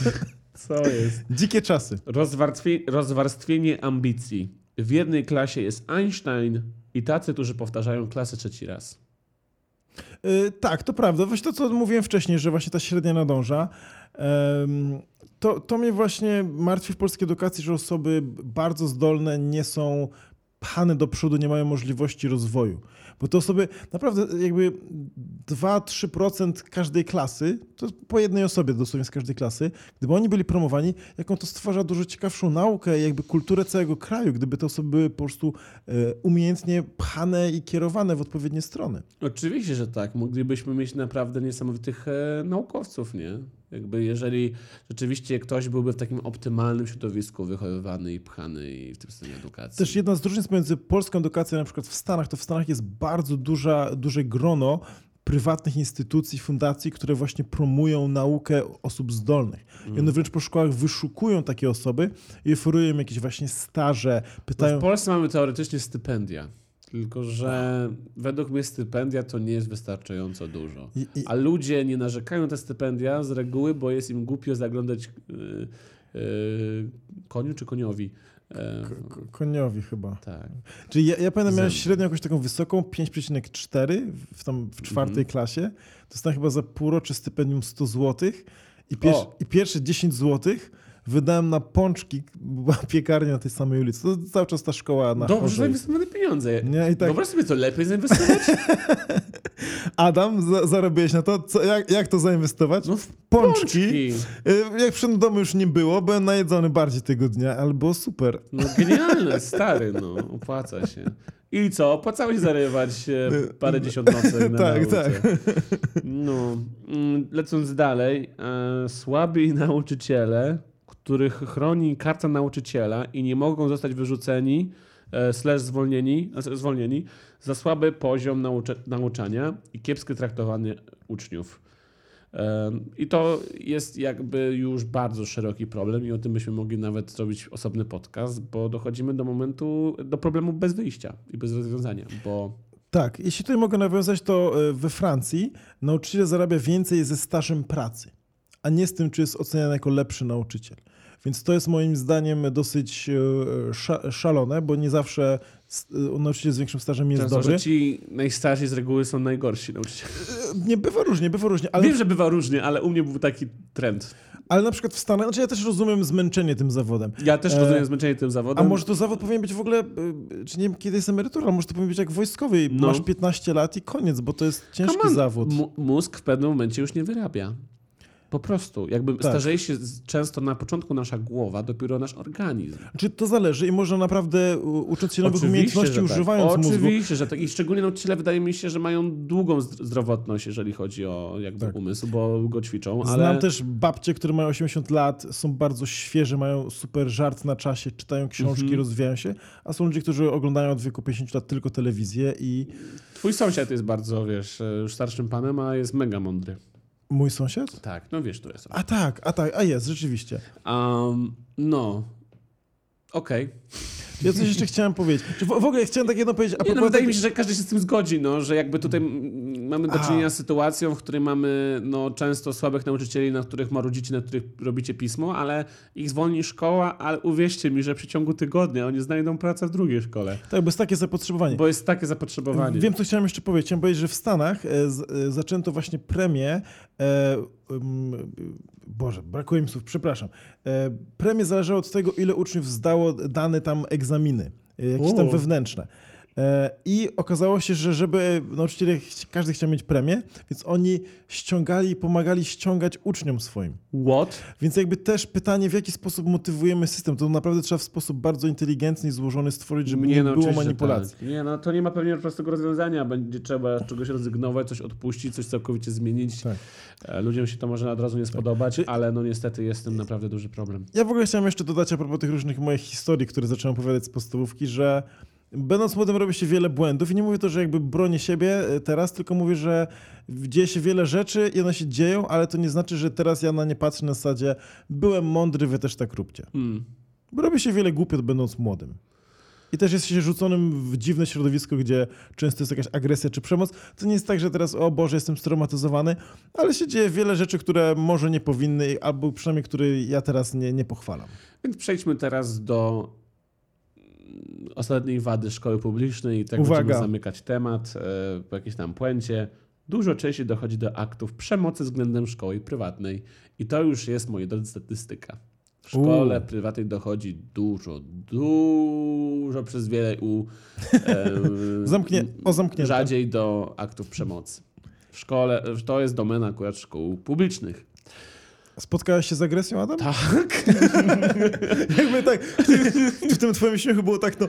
Co jest? Dzikie czasy. Rozwarstwie, rozwarstwienie ambicji. W jednej klasie jest Einstein i tacy, którzy powtarzają klasę trzeci raz. Yy, tak, to prawda. Właśnie to, co mówiłem wcześniej, że właśnie ta średnia nadąża. Em, to, to mnie właśnie martwi w polskiej edukacji, że osoby bardzo zdolne nie są pchane do przodu, nie mają możliwości rozwoju. Bo te osoby, naprawdę jakby 2-3% każdej klasy, to po jednej osobie dosłownie z każdej klasy, gdyby oni byli promowani, jaką to stwarza dużo ciekawszą naukę, jakby kulturę całego kraju, gdyby te osoby były po prostu e, umiejętnie pchane i kierowane w odpowiednie strony. Oczywiście, że tak. Moglibyśmy mieć naprawdę niesamowitych e, naukowców, nie? Jakby jeżeli rzeczywiście ktoś byłby w takim optymalnym środowisku wychowywany i pchany i w tym systemie edukacji. Też jedna z różnic między polską edukacją, na przykład w Stanach, to w Stanach jest bardzo duża, duże grono prywatnych instytucji, fundacji, które właśnie promują naukę osób zdolnych. I Mm. one wręcz po szkołach wyszukują takie osoby i oferują im jakieś właśnie staże, pytają... W Polsce mamy teoretycznie stypendia. Tylko, że według mnie stypendia to nie jest wystarczająco dużo. A ludzie nie narzekają na te stypendia z reguły, bo jest im głupio zaglądać yy, yy, koniu czy koniowi. E, k- koniowi chyba. tak. Czyli ja, ja pamiętam, miałem Zęby. średnią jakąś taką wysoką, 5,4 w, tam w czwartej Mhm. klasie. Dostałem chyba za półrocze stypendium 100 zł i, pier, O. i pierwsze 10 zł wydałem na pączki, była piekarnia na tej samej ulicy. To cały czas ta szkoła na Dobrze zainwestowane pieniądze. Nie, i tak, Wyobraź sobie to lepiej zainwestować? Adam, za, zarobiłeś na to, co, jak, jak to zainwestować? No w pączki. pączki. Y, Jak do domu już nie było, byłem najedzony bardziej tego dnia, ale było super. No genialne, stary, no. Opłaca się. I co? Opłacało się zarywać e, parę dziesiąt nocek na Tak, nauce. No. Mm, Lecąc dalej. E, słabi nauczyciele, których chroni karta nauczyciela i nie mogą zostać wyrzuceni e, slash zwolnieni, znaczy zwolnieni za słaby poziom nauczania i kiepskie traktowanie uczniów. E, I to jest jakby już bardzo szeroki problem i o tym byśmy mogli nawet zrobić osobny podcast, bo dochodzimy do momentu, do problemu bez wyjścia i bez rozwiązania, bo Tak, jeśli tutaj mogę nawiązać, to y, we Francji nauczyciel zarabia więcej ze stażem pracy, a nie z tym, czy jest oceniany jako lepszy nauczyciel. Więc to jest moim zdaniem dosyć e, sza, szalone, bo nie zawsze e, nauczyciel z większym stażem jest Często, dobry. że ci najstarsi z reguły są najgorsi nauczyciele. E, Nie, bywa różnie, bywa różnie, ale, Wiem, że bywa różnie, ale u mnie był taki trend. ale na przykład w Stanach, znaczy ja też rozumiem zmęczenie tym zawodem. Ja też E, rozumiem zmęczenie tym A zawodem. może to zawód powinien być w ogóle, czy nie wiem kiedy jest emerytura, może to powinien być jak wojskowy. No. Masz 15 lat i koniec, bo to jest ciężki Come on, zawód. mu- Mózg w pewnym momencie już nie wyrabia. Po prostu. Jakby Tak. starzeje się często na początku nasza głowa, dopiero nasz organizm. Czy to zależy i można naprawdę u- ucząc się nowych Oczywiście, umiejętności, tak. używając mózgu. Oczywiście, że tak. I szczególnie nauczyciele wydaje mi się, że mają długą zdr- zdrowotność, jeżeli chodzi o jakby Tak. umysł, bo go ćwiczą, ale... Znam też babcie, które mają 80 lat, są bardzo świeże, mają super żart na czasie, czytają książki, Mhm. rozwijają się, a są ludzie, którzy oglądają od wieku 50 lat tylko telewizję i Twój sąsiad jest bardzo, wiesz, już starszym panem, a jest mega mądry. Mój sąsiad? Tak, no wiesz, to jest. A tak, a tak, a jest, rzeczywiście. Um, no. Okej. Ja coś jeszcze chciałem powiedzieć. W, w ogóle chciałem tak jedno powiedzieć. Nie, no, wydaje mi się, że każdy się z tym zgodzi, no, że jakby tutaj mamy do czynienia z sytuacją, w której mamy no, często słabych nauczycieli, na których marudzicie, na których robicie pismo, ale ich zwolni szkoła, ale uwierzcie mi, że w przeciągu tygodnia oni znajdą pracę w drugiej szkole, Tak, bo jest takie zapotrzebowanie. bo jest takie zapotrzebowanie. Wiem, co chciałem jeszcze powiedzieć. Chciałem powiedzieć, że w Stanach e, z, e, zaczęto właśnie premię. E, um, Boże, brakuje mi słów, przepraszam. E, premie zależały od tego, ile uczniów zdało dane tam egzaminy, e, jakieś tam U. wewnętrzne. E, I okazało się, że żeby nauczyciele, każdy chciał mieć premię, więc oni ściągali i pomagali ściągać uczniom swoim. What? Więc jakby też pytanie, w jaki sposób motywujemy system, to naprawdę trzeba w sposób bardzo inteligentny i złożony stworzyć, żeby nie, no, było manipulacji. Tak. Nie, no to nie ma pewnie prostego rozwiązania. Będzie trzeba czegoś rezygnować, coś odpuścić, coś całkowicie zmienić. Tak. E, Ludziom się to może od razu nie spodobać, ale no niestety jest z tym naprawdę duży problem. Ja w ogóle chciałem jeszcze dodać a propos tych różnych moich historii, które zacząłem opowiadać z podstawówki, że będąc młodym robi się wiele błędów i nie mówię to, że jakby bronię siebie e, teraz, tylko mówię, że dzieje się wiele rzeczy i one się dzieją, ale to nie znaczy, że teraz ja na nie patrzę na zasadzie byłem mądry, wy też tak róbcie. Bo robi się wiele głupot będąc młodym. I też jest się rzuconym w dziwne środowisko, gdzie często jest jakaś agresja czy przemoc. To nie jest tak, że teraz, o Boże, jestem straumatyzowany, ale się dzieje wiele rzeczy, które może nie powinny, albo przynajmniej które ja teraz nie, nie pochwalam. Więc przejdźmy teraz do mm, ostatniej wady szkoły publicznej i tak Uwaga. będziemy zamykać temat e, po jakiejś tam puencie. Dużo częściej dochodzi do aktów przemocy względem szkoły prywatnej i to już jest, moi drodzy, statystyka. W szkole U. prywatnej dochodzi dużo, dużo przez wiele u... E, Zamknie, o zamknięte. rzadziej do aktów przemocy. W szkole, to jest domena akurat szkół publicznych. Spotkałeś się z agresją, Adam? Tak. Jakby tak, w tym twoim śmiechu było tak, no,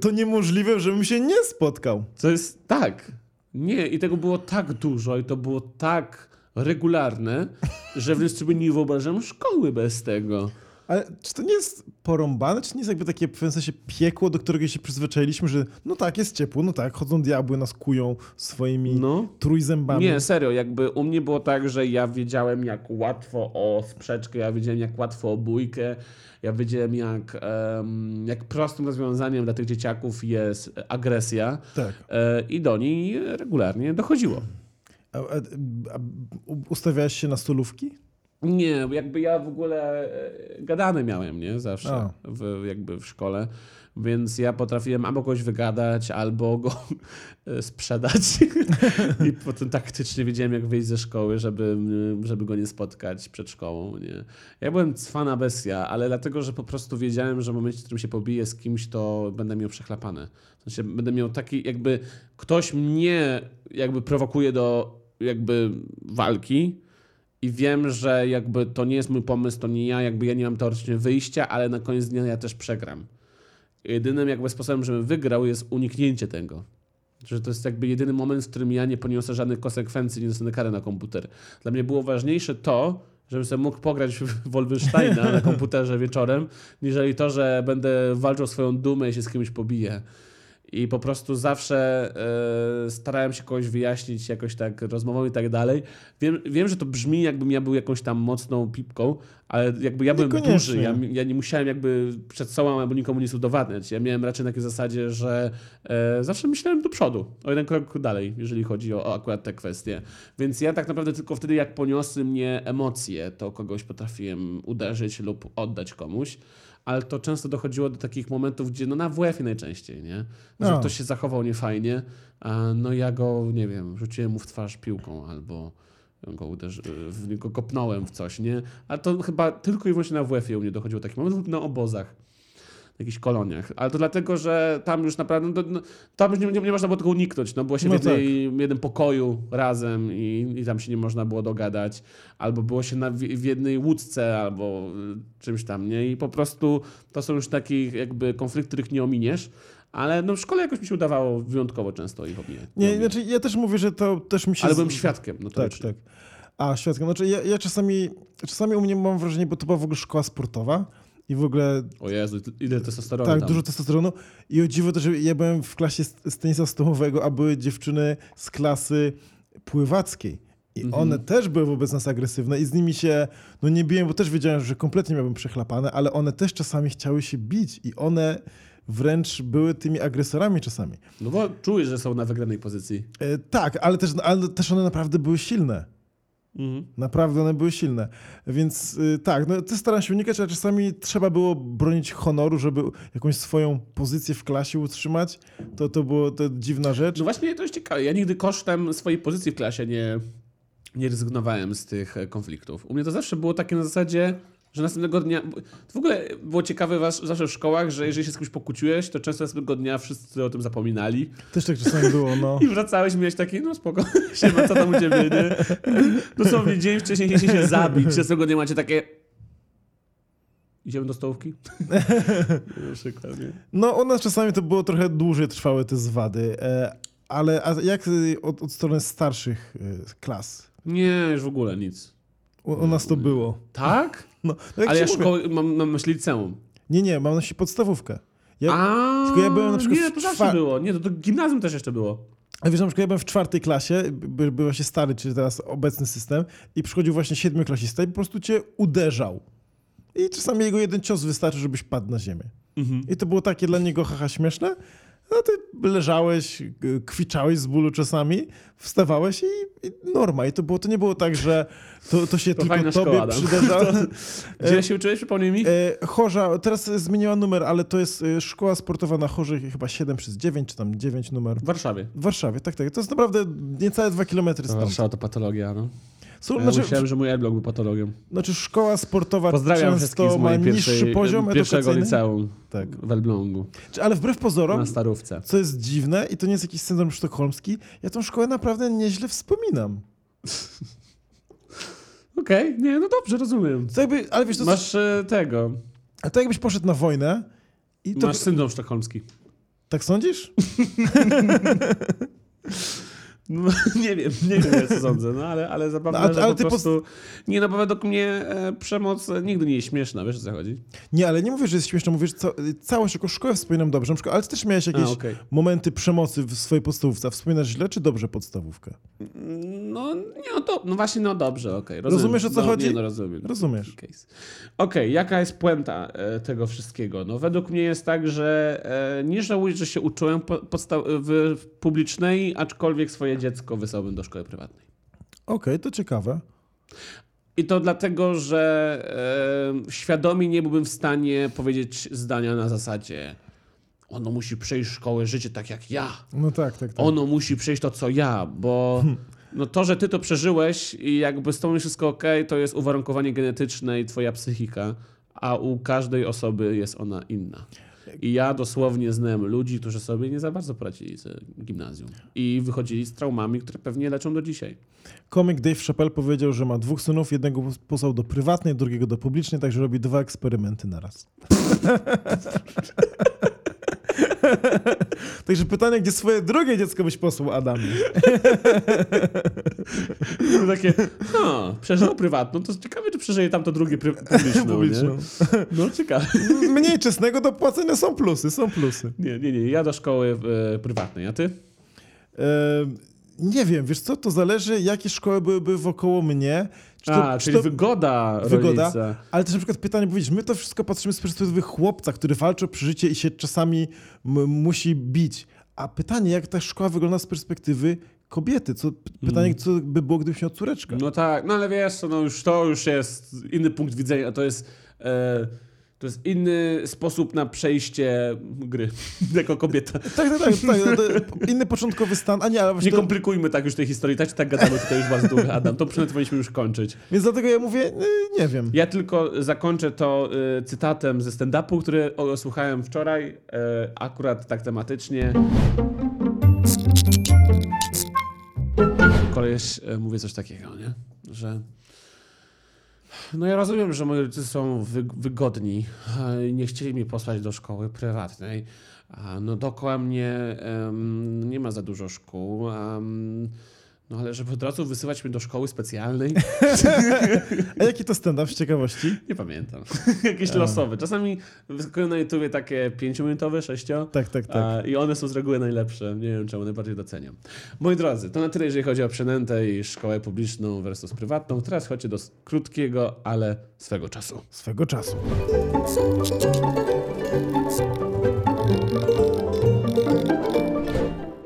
to niemożliwe, żebym się nie spotkał. To jest tak. Nie, i tego było tak dużo, i to było tak regularne, że wręcz sobie nie wyobrażam szkoły bez tego. Ale czy to nie jest porąbane? Czy nie jest jakby takie w pewnym sensie piekło, do którego się przyzwyczailiśmy, że no tak, jest ciepło, no tak, chodzą diabły, nas kują swoimi No. trójzębami. Nie, serio, jakby u mnie było tak, że ja wiedziałem jak łatwo o sprzeczkę, ja wiedziałem jak łatwo o bójkę, ja wiedziałem jak, em, jak prostym rozwiązaniem dla tych dzieciaków jest agresja Tak. e, i do niej regularnie dochodziło. A, a, a ustawiałeś się na stolówki? Nie, jakby ja w ogóle e, gadany miałem, nie? Zawsze A. w, jakby w szkole. Więc ja potrafiłem albo kogoś wygadać, albo go e, sprzedać. I potem taktycznie wiedziałem, jak wyjść ze szkoły, żeby, żeby go nie spotkać przed szkołą. Nie? Ja byłem cwana bestia, ale dlatego, że po prostu wiedziałem, że w momencie, w którym się pobiję z kimś, to będę miał przechlapane. W sensie będę miał taki, jakby ktoś mnie jakby prowokuje do jakby walki, i wiem, że jakby to nie jest mój pomysł, to nie ja, jakby ja nie mam teoretycznie wyjścia, ale na koniec dnia ja też przegram. Jedynym jakby sposobem, żebym wygrał jest uniknięcie tego. Że to jest jakby jedyny moment, w którym ja nie poniosę żadnych konsekwencji, nie dostanę kary na komputer. Dla mnie było ważniejsze to, żebym sobie mógł pograć w Wolfensteina na komputerze wieczorem, niżeli to, że będę walczył swoją dumę i się z kimś pobiję. I po prostu zawsze e, starałem się kogoś wyjaśnić jakoś tak rozmową i tak dalej. Wiem, wiem, że to brzmi jakbym ja był jakąś tam mocną pipką, ale jakby ja byłem duży, ja, ja nie musiałem jakby przed sobą albo nikomu nic udowadniać. Ja miałem raczej na takiej zasadzie, że e, zawsze myślałem do przodu, o jeden krok dalej, jeżeli chodzi o, o akurat te kwestie. Więc ja tak naprawdę tylko wtedy, jak poniosły mnie emocje, to kogoś potrafiłem uderzyć lub oddać komuś. Ale to często dochodziło do takich momentów, gdzie no na WF-ie najczęściej, nie? Że No. ktoś się zachował niefajnie, a no ja go, nie wiem, rzuciłem mu w twarz piłką albo go uderzy, niego kopnąłem w coś, nie? Ale to chyba tylko i wyłącznie na WF-ie u mnie dochodziło do takich momentów lub na obozach. Jakichś koloniach. Ale to dlatego, że tam już naprawdę, no, no, tam już nie, nie, nie można było tego uniknąć. No było się No w jednej, jednym pokoju razem i, i tam się nie można było dogadać. Albo było się na, w, w jednej łódce albo y, czymś tam, nie? I po prostu to są już takie jakby konflikty, których nie ominiesz. Ale no w szkole jakoś mi się udawało wyjątkowo często ich ominąć. Nie, znaczy ja też mówię, że to też mi się... Ale byłem świadkiem, no to Tak, tak. A, świadkiem. Znaczy ja, ja czasami, czasami u mnie mam wrażenie, bo to była w ogóle szkoła sportowa i w ogóle O Jezu, ile testosteronu tak, tam. dużo testosteronu. I o dziwo też, że ja byłem w klasie z, tenisa stołowego, a były dziewczyny z klasy pływackiej. I Mhm. one też były wobec nas agresywne i z nimi się, no nie biłem, bo też wiedziałem, że kompletnie miałbym przechlapane, ale one też czasami chciały się bić i one wręcz były tymi agresorami czasami. No bo czujesz, że są na wygranej pozycji. E, tak, ale też, ale też one naprawdę były silne. Mhm. Naprawdę one były silne. Więc y, tak, no to staram się unikać, ale czasami trzeba było bronić honoru, żeby jakąś swoją pozycję w klasie utrzymać. To, to było to dziwna rzecz. No właśnie to jest ciekawe. Ja nigdy kosztem swojej pozycji w klasie nie, nie rezygnowałem z tych e, konfliktów. U mnie to zawsze było takie na zasadzie, że następnego dnia... To w ogóle było ciekawe was, zawsze w szkołach, że jeżeli się z kimś pokłóciłeś, to często następnego dnia wszyscy o tym zapominali. Też tak czasami było, no. I wracałeś miałeś taki, no spoko, siema, co tam u ciebie, nie? Dosłownie dzień wcześniej chcieliście się zabić, następnego dnia macie takie... Idziemy do stołówki? Na przykład, nie? No u nas czasami to było trochę dłużej trwały te zwady. E, ale jak y, od, od strony starszych y, klas? Nie, już w ogóle nic. U, u nas to było. Tak? No, no Ale ja szkoły, mam na myśli liceum. Nie, nie, mam na myśli podstawówkę. Ja, A, tylko ja byłem na przykład Nie, to zawsze było. Nie, to, to gimnazjum też jeszcze było. A wiesz, na przykład ja byłem w czwartej klasie, by, był właśnie stary, czyli teraz obecny system i przychodził właśnie siedmioklasista i po prostu cię uderzał. I czasami jego jeden cios wystarczy, żebyś padł na ziemię. I to było takie dla niego haha śmieszne. No ty leżałeś, kwiczałeś z bólu czasami, wstawałeś i, i norma. I to, było, to nie było tak, że to, to się To tylko tobie szkoła, przydarzało. Gdzie się uczyłeś, przypomnij mi? E, Chorza, teraz zmieniła numer, ale to jest e, szkoła sportowa na Chorze, chyba 7 przez 9, czy tam 9 numer. W Warszawie. W Warszawie, tak, tak. To jest naprawdę niecałe dwa kilometry stąd. Warszawa to patologia, no. Są, Ja znaczy, myślałem, że mój e-blog był patologią. znaczy szkoła sportowa Pozdrawiam często z ma niższy poziom pierwszego liceum Tak. w Elblągu, Ale wbrew pozorom, na Starówce. co jest dziwne i to nie jest jakiś syndrom sztokholmski, ja tą szkołę naprawdę nieźle wspominam. Okej, nie, no dobrze, rozumiem. To jakby, ale wiesz, to, Masz e, tego, a to jakbyś poszedł na wojnę i to... masz syndrom sztokholmski. Tak sądzisz? No, nie wiem, nie wiem, ja co sądzę, no ale, ale zabawne, No, a- że ale po ty prostu... Nie, no bo według mnie e, przemoc e, nigdy nie jest śmieszna, wiesz o co chodzi? Nie, ale nie mówię, że jest śmieszne, mówię, że ca całość jako szkołę wspominam dobrze. Na przykład, ale ty też miałeś jakieś A, okej. momenty przemocy w swojej podstawówce. A wspominasz źle czy dobrze podstawówkę? No, nie, no, to, no właśnie, no dobrze, okej. rozumiem. Rozumiesz, o co no, chodzi? Nie, no rozumiem. Rozumiesz. Okej, jaka jest puenta e, tego wszystkiego? No według mnie jest tak, że e, nie żałuję, że się uczyłem po, w, w publicznej, aczkolwiek swoje dziecko wysłałbym do szkoły prywatnej. Okej, to ciekawe. I to dlatego, że e, świadomie nie byłbym w stanie powiedzieć zdania na zasadzie ono musi przejść szkołę życie tak jak ja. No tak, tak, tak. ono musi przejść to, co ja, bo no to, że ty to przeżyłeś i jakby z tobą wszystko ok, to jest uwarunkowanie genetyczne i twoja psychika, a u każdej osoby jest ona inna. I ja dosłownie znam ludzi, którzy sobie nie za bardzo poradzili z gimnazjum i wychodzili z traumami, które pewnie leczą do dzisiaj. Komik Dave Chappelle powiedział, że ma dwóch synów, jednego posłał do prywatnej, drugiego do publicznej, także robi dwa eksperymenty na raz. także pytanie, gdzie swoje drugie dziecko byś posłał, Adamie? Takie, no, przeżył prywatną, to ciekawe, czy przeżyje tam to drugie pry- publiczną, Publiczną. No, ciekawe. Mniej czesnego do płacenia są plusy, są plusy. Nie, nie, nie, ja do szkoły e, prywatnej, a ty? E, nie wiem, wiesz co, to zależy, jakie szkoły byłyby wokoło mnie. Czy to, a, czy czyli to, wygoda, Wygoda. ale też na przykład pytanie, bo widzisz, my to wszystko patrzymy z perspektywy chłopca, który walczy o przeżycie i się czasami musi bić. A pytanie, jak ta szkoła wygląda z perspektywy kobiety? Co, pytanie, co by było, gdybyś miał córeczkę? No tak, no ale wiesz, no już to już jest inny punkt widzenia, to jest, e, to jest inny sposób na przejście gry jako kobieta. Tak, tak, tak. tak to inny początkowy stan. A nie, ale Nie właśnie to, komplikujmy tak już tej historii, tak tak gadamy tutaj już bardzo długo, Adam, to przynajmniej powinniśmy już kończyć. Więc dlatego ja mówię, y, nie wiem. Ja tylko zakończę to y, cytatem ze stand-upu, który słuchałem wczoraj, y, akurat tak tematycznie. Koleś mówi coś takiego, nie? Że no ja rozumiem, że moi rodzice są wy, wygodni i nie chcieli mnie posłać do szkoły prywatnej. No dookoła mnie em, nie ma za dużo szkół. Mm, no ale żeby od razu wysyłać mnie do szkoły specjalnej, A jaki to stand-up z ciekawości? nie pamiętam. Jakieś losowe. Czasami wyskakują na YouTubie takie 5-minutowe, 6 Tak, tak, tak. a, i one są z reguły najlepsze. Nie wiem, czemu najbardziej doceniam. Moi drodzy, to na tyle, jeżeli chodzi o przynętę i szkołę publiczną versus prywatną. Teraz chodźcie do krótkiego, ale swego czasu. Swego czasu.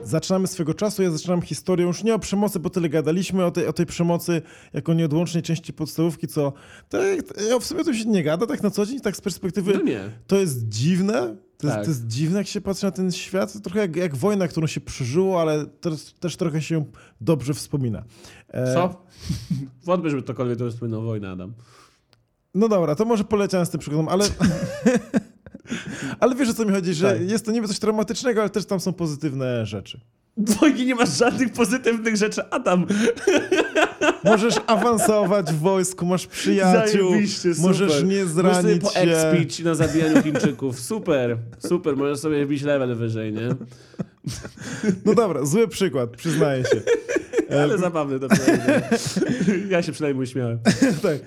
Zaczynamy swego czasu. Ja zaczynam historią już nie o przemocy, bo tyle gadaliśmy o tej, o tej przemocy jako nieodłącznej części podstawówki, co to, ja w sumie to się nie gada tak na co dzień, tak z perspektywy. No nie. To jest dziwne. To, jest, Tak. to jest dziwne, jak się patrzy na ten świat. Trochę jak, jak wojna, którą się przeżyło, ale też, też trochę się dobrze wspomina. E, Co? Wątpię, żeby ktokolwiek to wspominał wojnę, Adam. No dobra, to może poleciałem z tym przykładem, ale. ale wiesz o co mi chodzi, że Tak. jest to niby coś traumatycznego, ale też tam są pozytywne rzeczy. W wojnie nie masz żadnych pozytywnych rzeczy, Adam. Możesz awansować w wojsku, masz przyjaciół, możesz nie Możesz sobie zranić się. na zabijaniu Chińczyków. Super, super. Możesz sobie wbić level wyżej, nie? No dobra, zły przykład, przyznaję się. Ale zabawny to. Ja się przynajmniej uśmiałem. tak.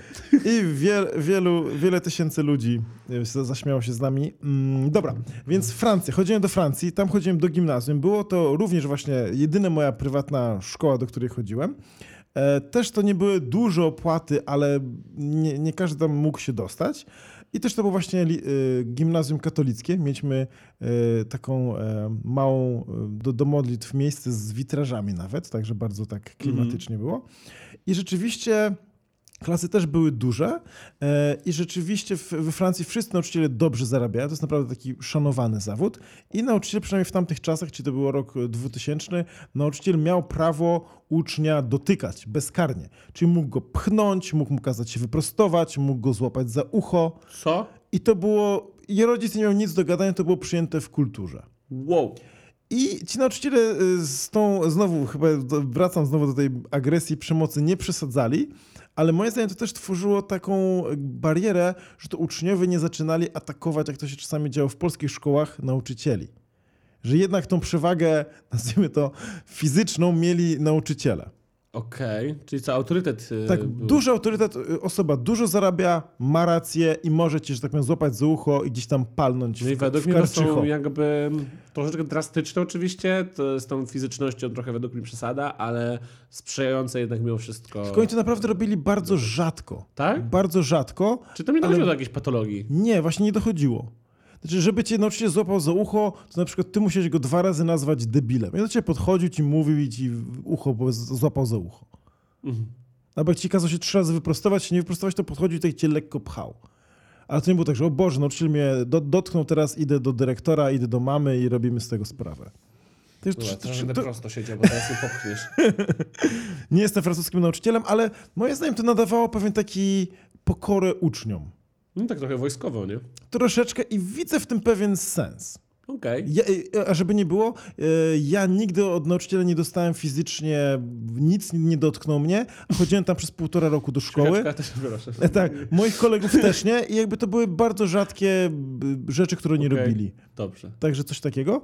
I wiel, wielu, wiele tysięcy ludzi e, za- zaśmiało się z nami. Mm, dobra, więc Francja. Chodziłem do Francji, tam chodziłem do gimnazjum. Było to również właśnie jedyna moja prywatna szkoła, do której chodziłem. E, też to nie były duże opłaty, ale nie, nie każdy tam mógł się dostać. I też to było właśnie y, gimnazjum katolickie. Mieliśmy y, taką e, małą e, do, do modlitw miejsce z witrażami nawet, także bardzo tak klimatycznie było. I rzeczywiście klasy też były duże e, i rzeczywiście we Francji wszyscy nauczyciele dobrze zarabiają. To jest naprawdę taki szanowany zawód. I nauczyciel, przynajmniej w tamtych czasach, czyli to był rok 2000, nauczyciel miał prawo ucznia dotykać bezkarnie. Czyli mógł go pchnąć, mógł mu kazać się wyprostować, mógł go złapać za ucho. Co? I to było, i rodzic nie miał nic do gadania, to było przyjęte w kulturze. Wow. I ci nauczyciele y, z tą, znowu chyba wracam znowu do tej agresji, przemocy, nie przesadzali, ale moim zdaniem to też tworzyło taką barierę, że to uczniowie nie zaczynali atakować, jak to się czasami działo w polskich szkołach, nauczycieli. Że jednak tą przewagę, nazwijmy to, fizyczną mieli nauczyciele. Okej, czyli co, autorytet y, Tak, był. duży autorytet, y, osoba dużo zarabia, ma rację i może cię, że tak powiem, złapać za ucho i gdzieś tam palnąć No i według w mnie są jakby troszeczkę drastyczne oczywiście, to z tą fizycznością trochę według mnie przesada, ale sprzyjające jednak mimo wszystko. Tylko oni to naprawdę robili bardzo rzadko. Tak? Bardzo rzadko. Czy to Ale- dochodziło do jakiejś patologii? Nie, właśnie nie dochodziło. Znaczy, żeby cię nauczyciel złapał za ucho, to na przykład ty musiałeś go dwa razy nazwać debilem. I ciebie podchodził, ci mówił i ci ucho po- złapał za ucho. Mhm. Albo jak ci kazał się trzy razy wyprostować, się nie wyprostować, to podchodził i tak cię lekko pchał. Ale to nie było tak, że o Boże, nauczyciel mnie do, dotknął, teraz idę do dyrektora, idę do mamy i robimy z tego sprawę. Jest- Dobra, to, to, to, prosto siedział, bo teraz nie popchniesz. nie jestem francuskim nauczycielem, ale moim zdaniem to nadawało pewien taki pokorę uczniom. No tak trochę wojskowo, nie? Troszeczkę i widzę w tym pewien sens. Okej. Ja, e, a żeby nie było, e, ja nigdy od nauczyciela nie dostałem fizycznie nic, nie dotknął mnie. Chodziłem tam przez półtora roku do szkoły. Kaczka też proszę. E, Tak, moich kolegów też nie i jakby to były bardzo rzadkie rzeczy, które nie Okej. robili. Dobrze. Także coś takiego.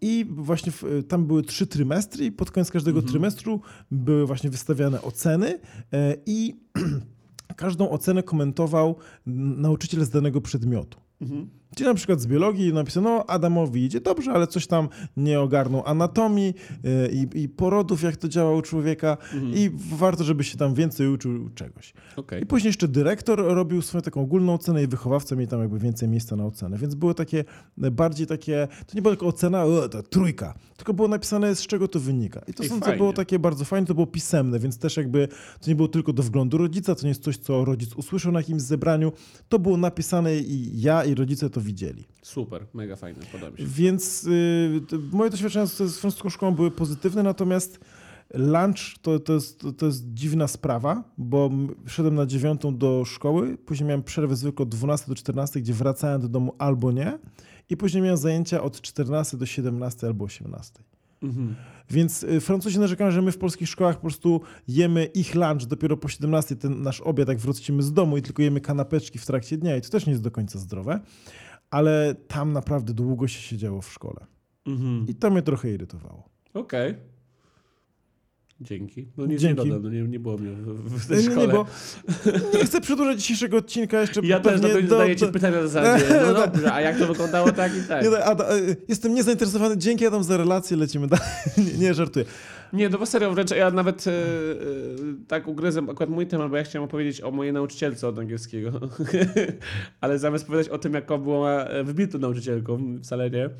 I właśnie tam były trzy trymestry i pod koniec każdego Mhm. trymestru były właśnie wystawiane oceny e, i każdą ocenę komentował nauczyciel z danego przedmiotu. Mhm. Czyli na przykład z biologii napisano, no Adamowi idzie dobrze, ale coś tam nie ogarnął anatomii e, i, i porodów, jak to działa u człowieka Mhm. i warto, żeby się tam więcej uczył czegoś. Okej. I później jeszcze dyrektor robił swoją taką ogólną ocenę i wychowawca mieli tam jakby więcej miejsca na ocenę. Więc były takie e, bardziej takie, to nie była tylko ocena, o, ta trójka, tylko było napisane z czego to wynika. I to Ej, sądzę było takie bardzo fajne, to było pisemne, więc też jakby to nie było tylko do wglądu rodzica, to nie jest coś, co rodzic usłyszał na jakimś zebraniu, to było napisane i ja i rodzice to widzieli. Super, mega fajne, podoba mi się. Więc y, to moje doświadczenia z, z francuską szkołą były pozytywne, natomiast lunch to, to, jest, to, to jest dziwna sprawa, bo szedłem na dziewiątą do szkoły, później miałem przerwę zwykle od 12 do 14, gdzie wracałem do domu albo nie i później miałem zajęcia od 14 do 17 albo 18. Mhm. Więc y, Francuzi narzekają, że my w polskich szkołach po prostu jemy ich lunch dopiero po 17, ten nasz obiad, jak wrócimy z domu i tylko jemy kanapeczki w trakcie dnia i to też nie jest do końca zdrowe, ale tam naprawdę długo się siedziało w szkole. Mhm. I to mnie trochę irytowało. Okej. Dzięki. No nic Dzięki. nie dodam, no nie, nie było mnie w, Nie, tej nie, szkole. bo nie chcę przedłużać dzisiejszego odcinka jeszcze. Ja też pewnie do, zadaję ci pytania na zasadzie, no Tak. dobrze, a jak to wyglądało tak i tak? Nie, no, Ada, e, jestem niezainteresowany. Dzięki Adam za relację, lecimy dalej. Nie, nie żartuję. Nie, no bo serio, wręcz ja nawet e, e, tak ugryzłem akurat mój temat, bo ja chciałem opowiedzieć o mojej nauczycielce od angielskiego. Ale zamiast powiedzieć o tym, jaką była e, wybitną nauczycielką, wcale nie,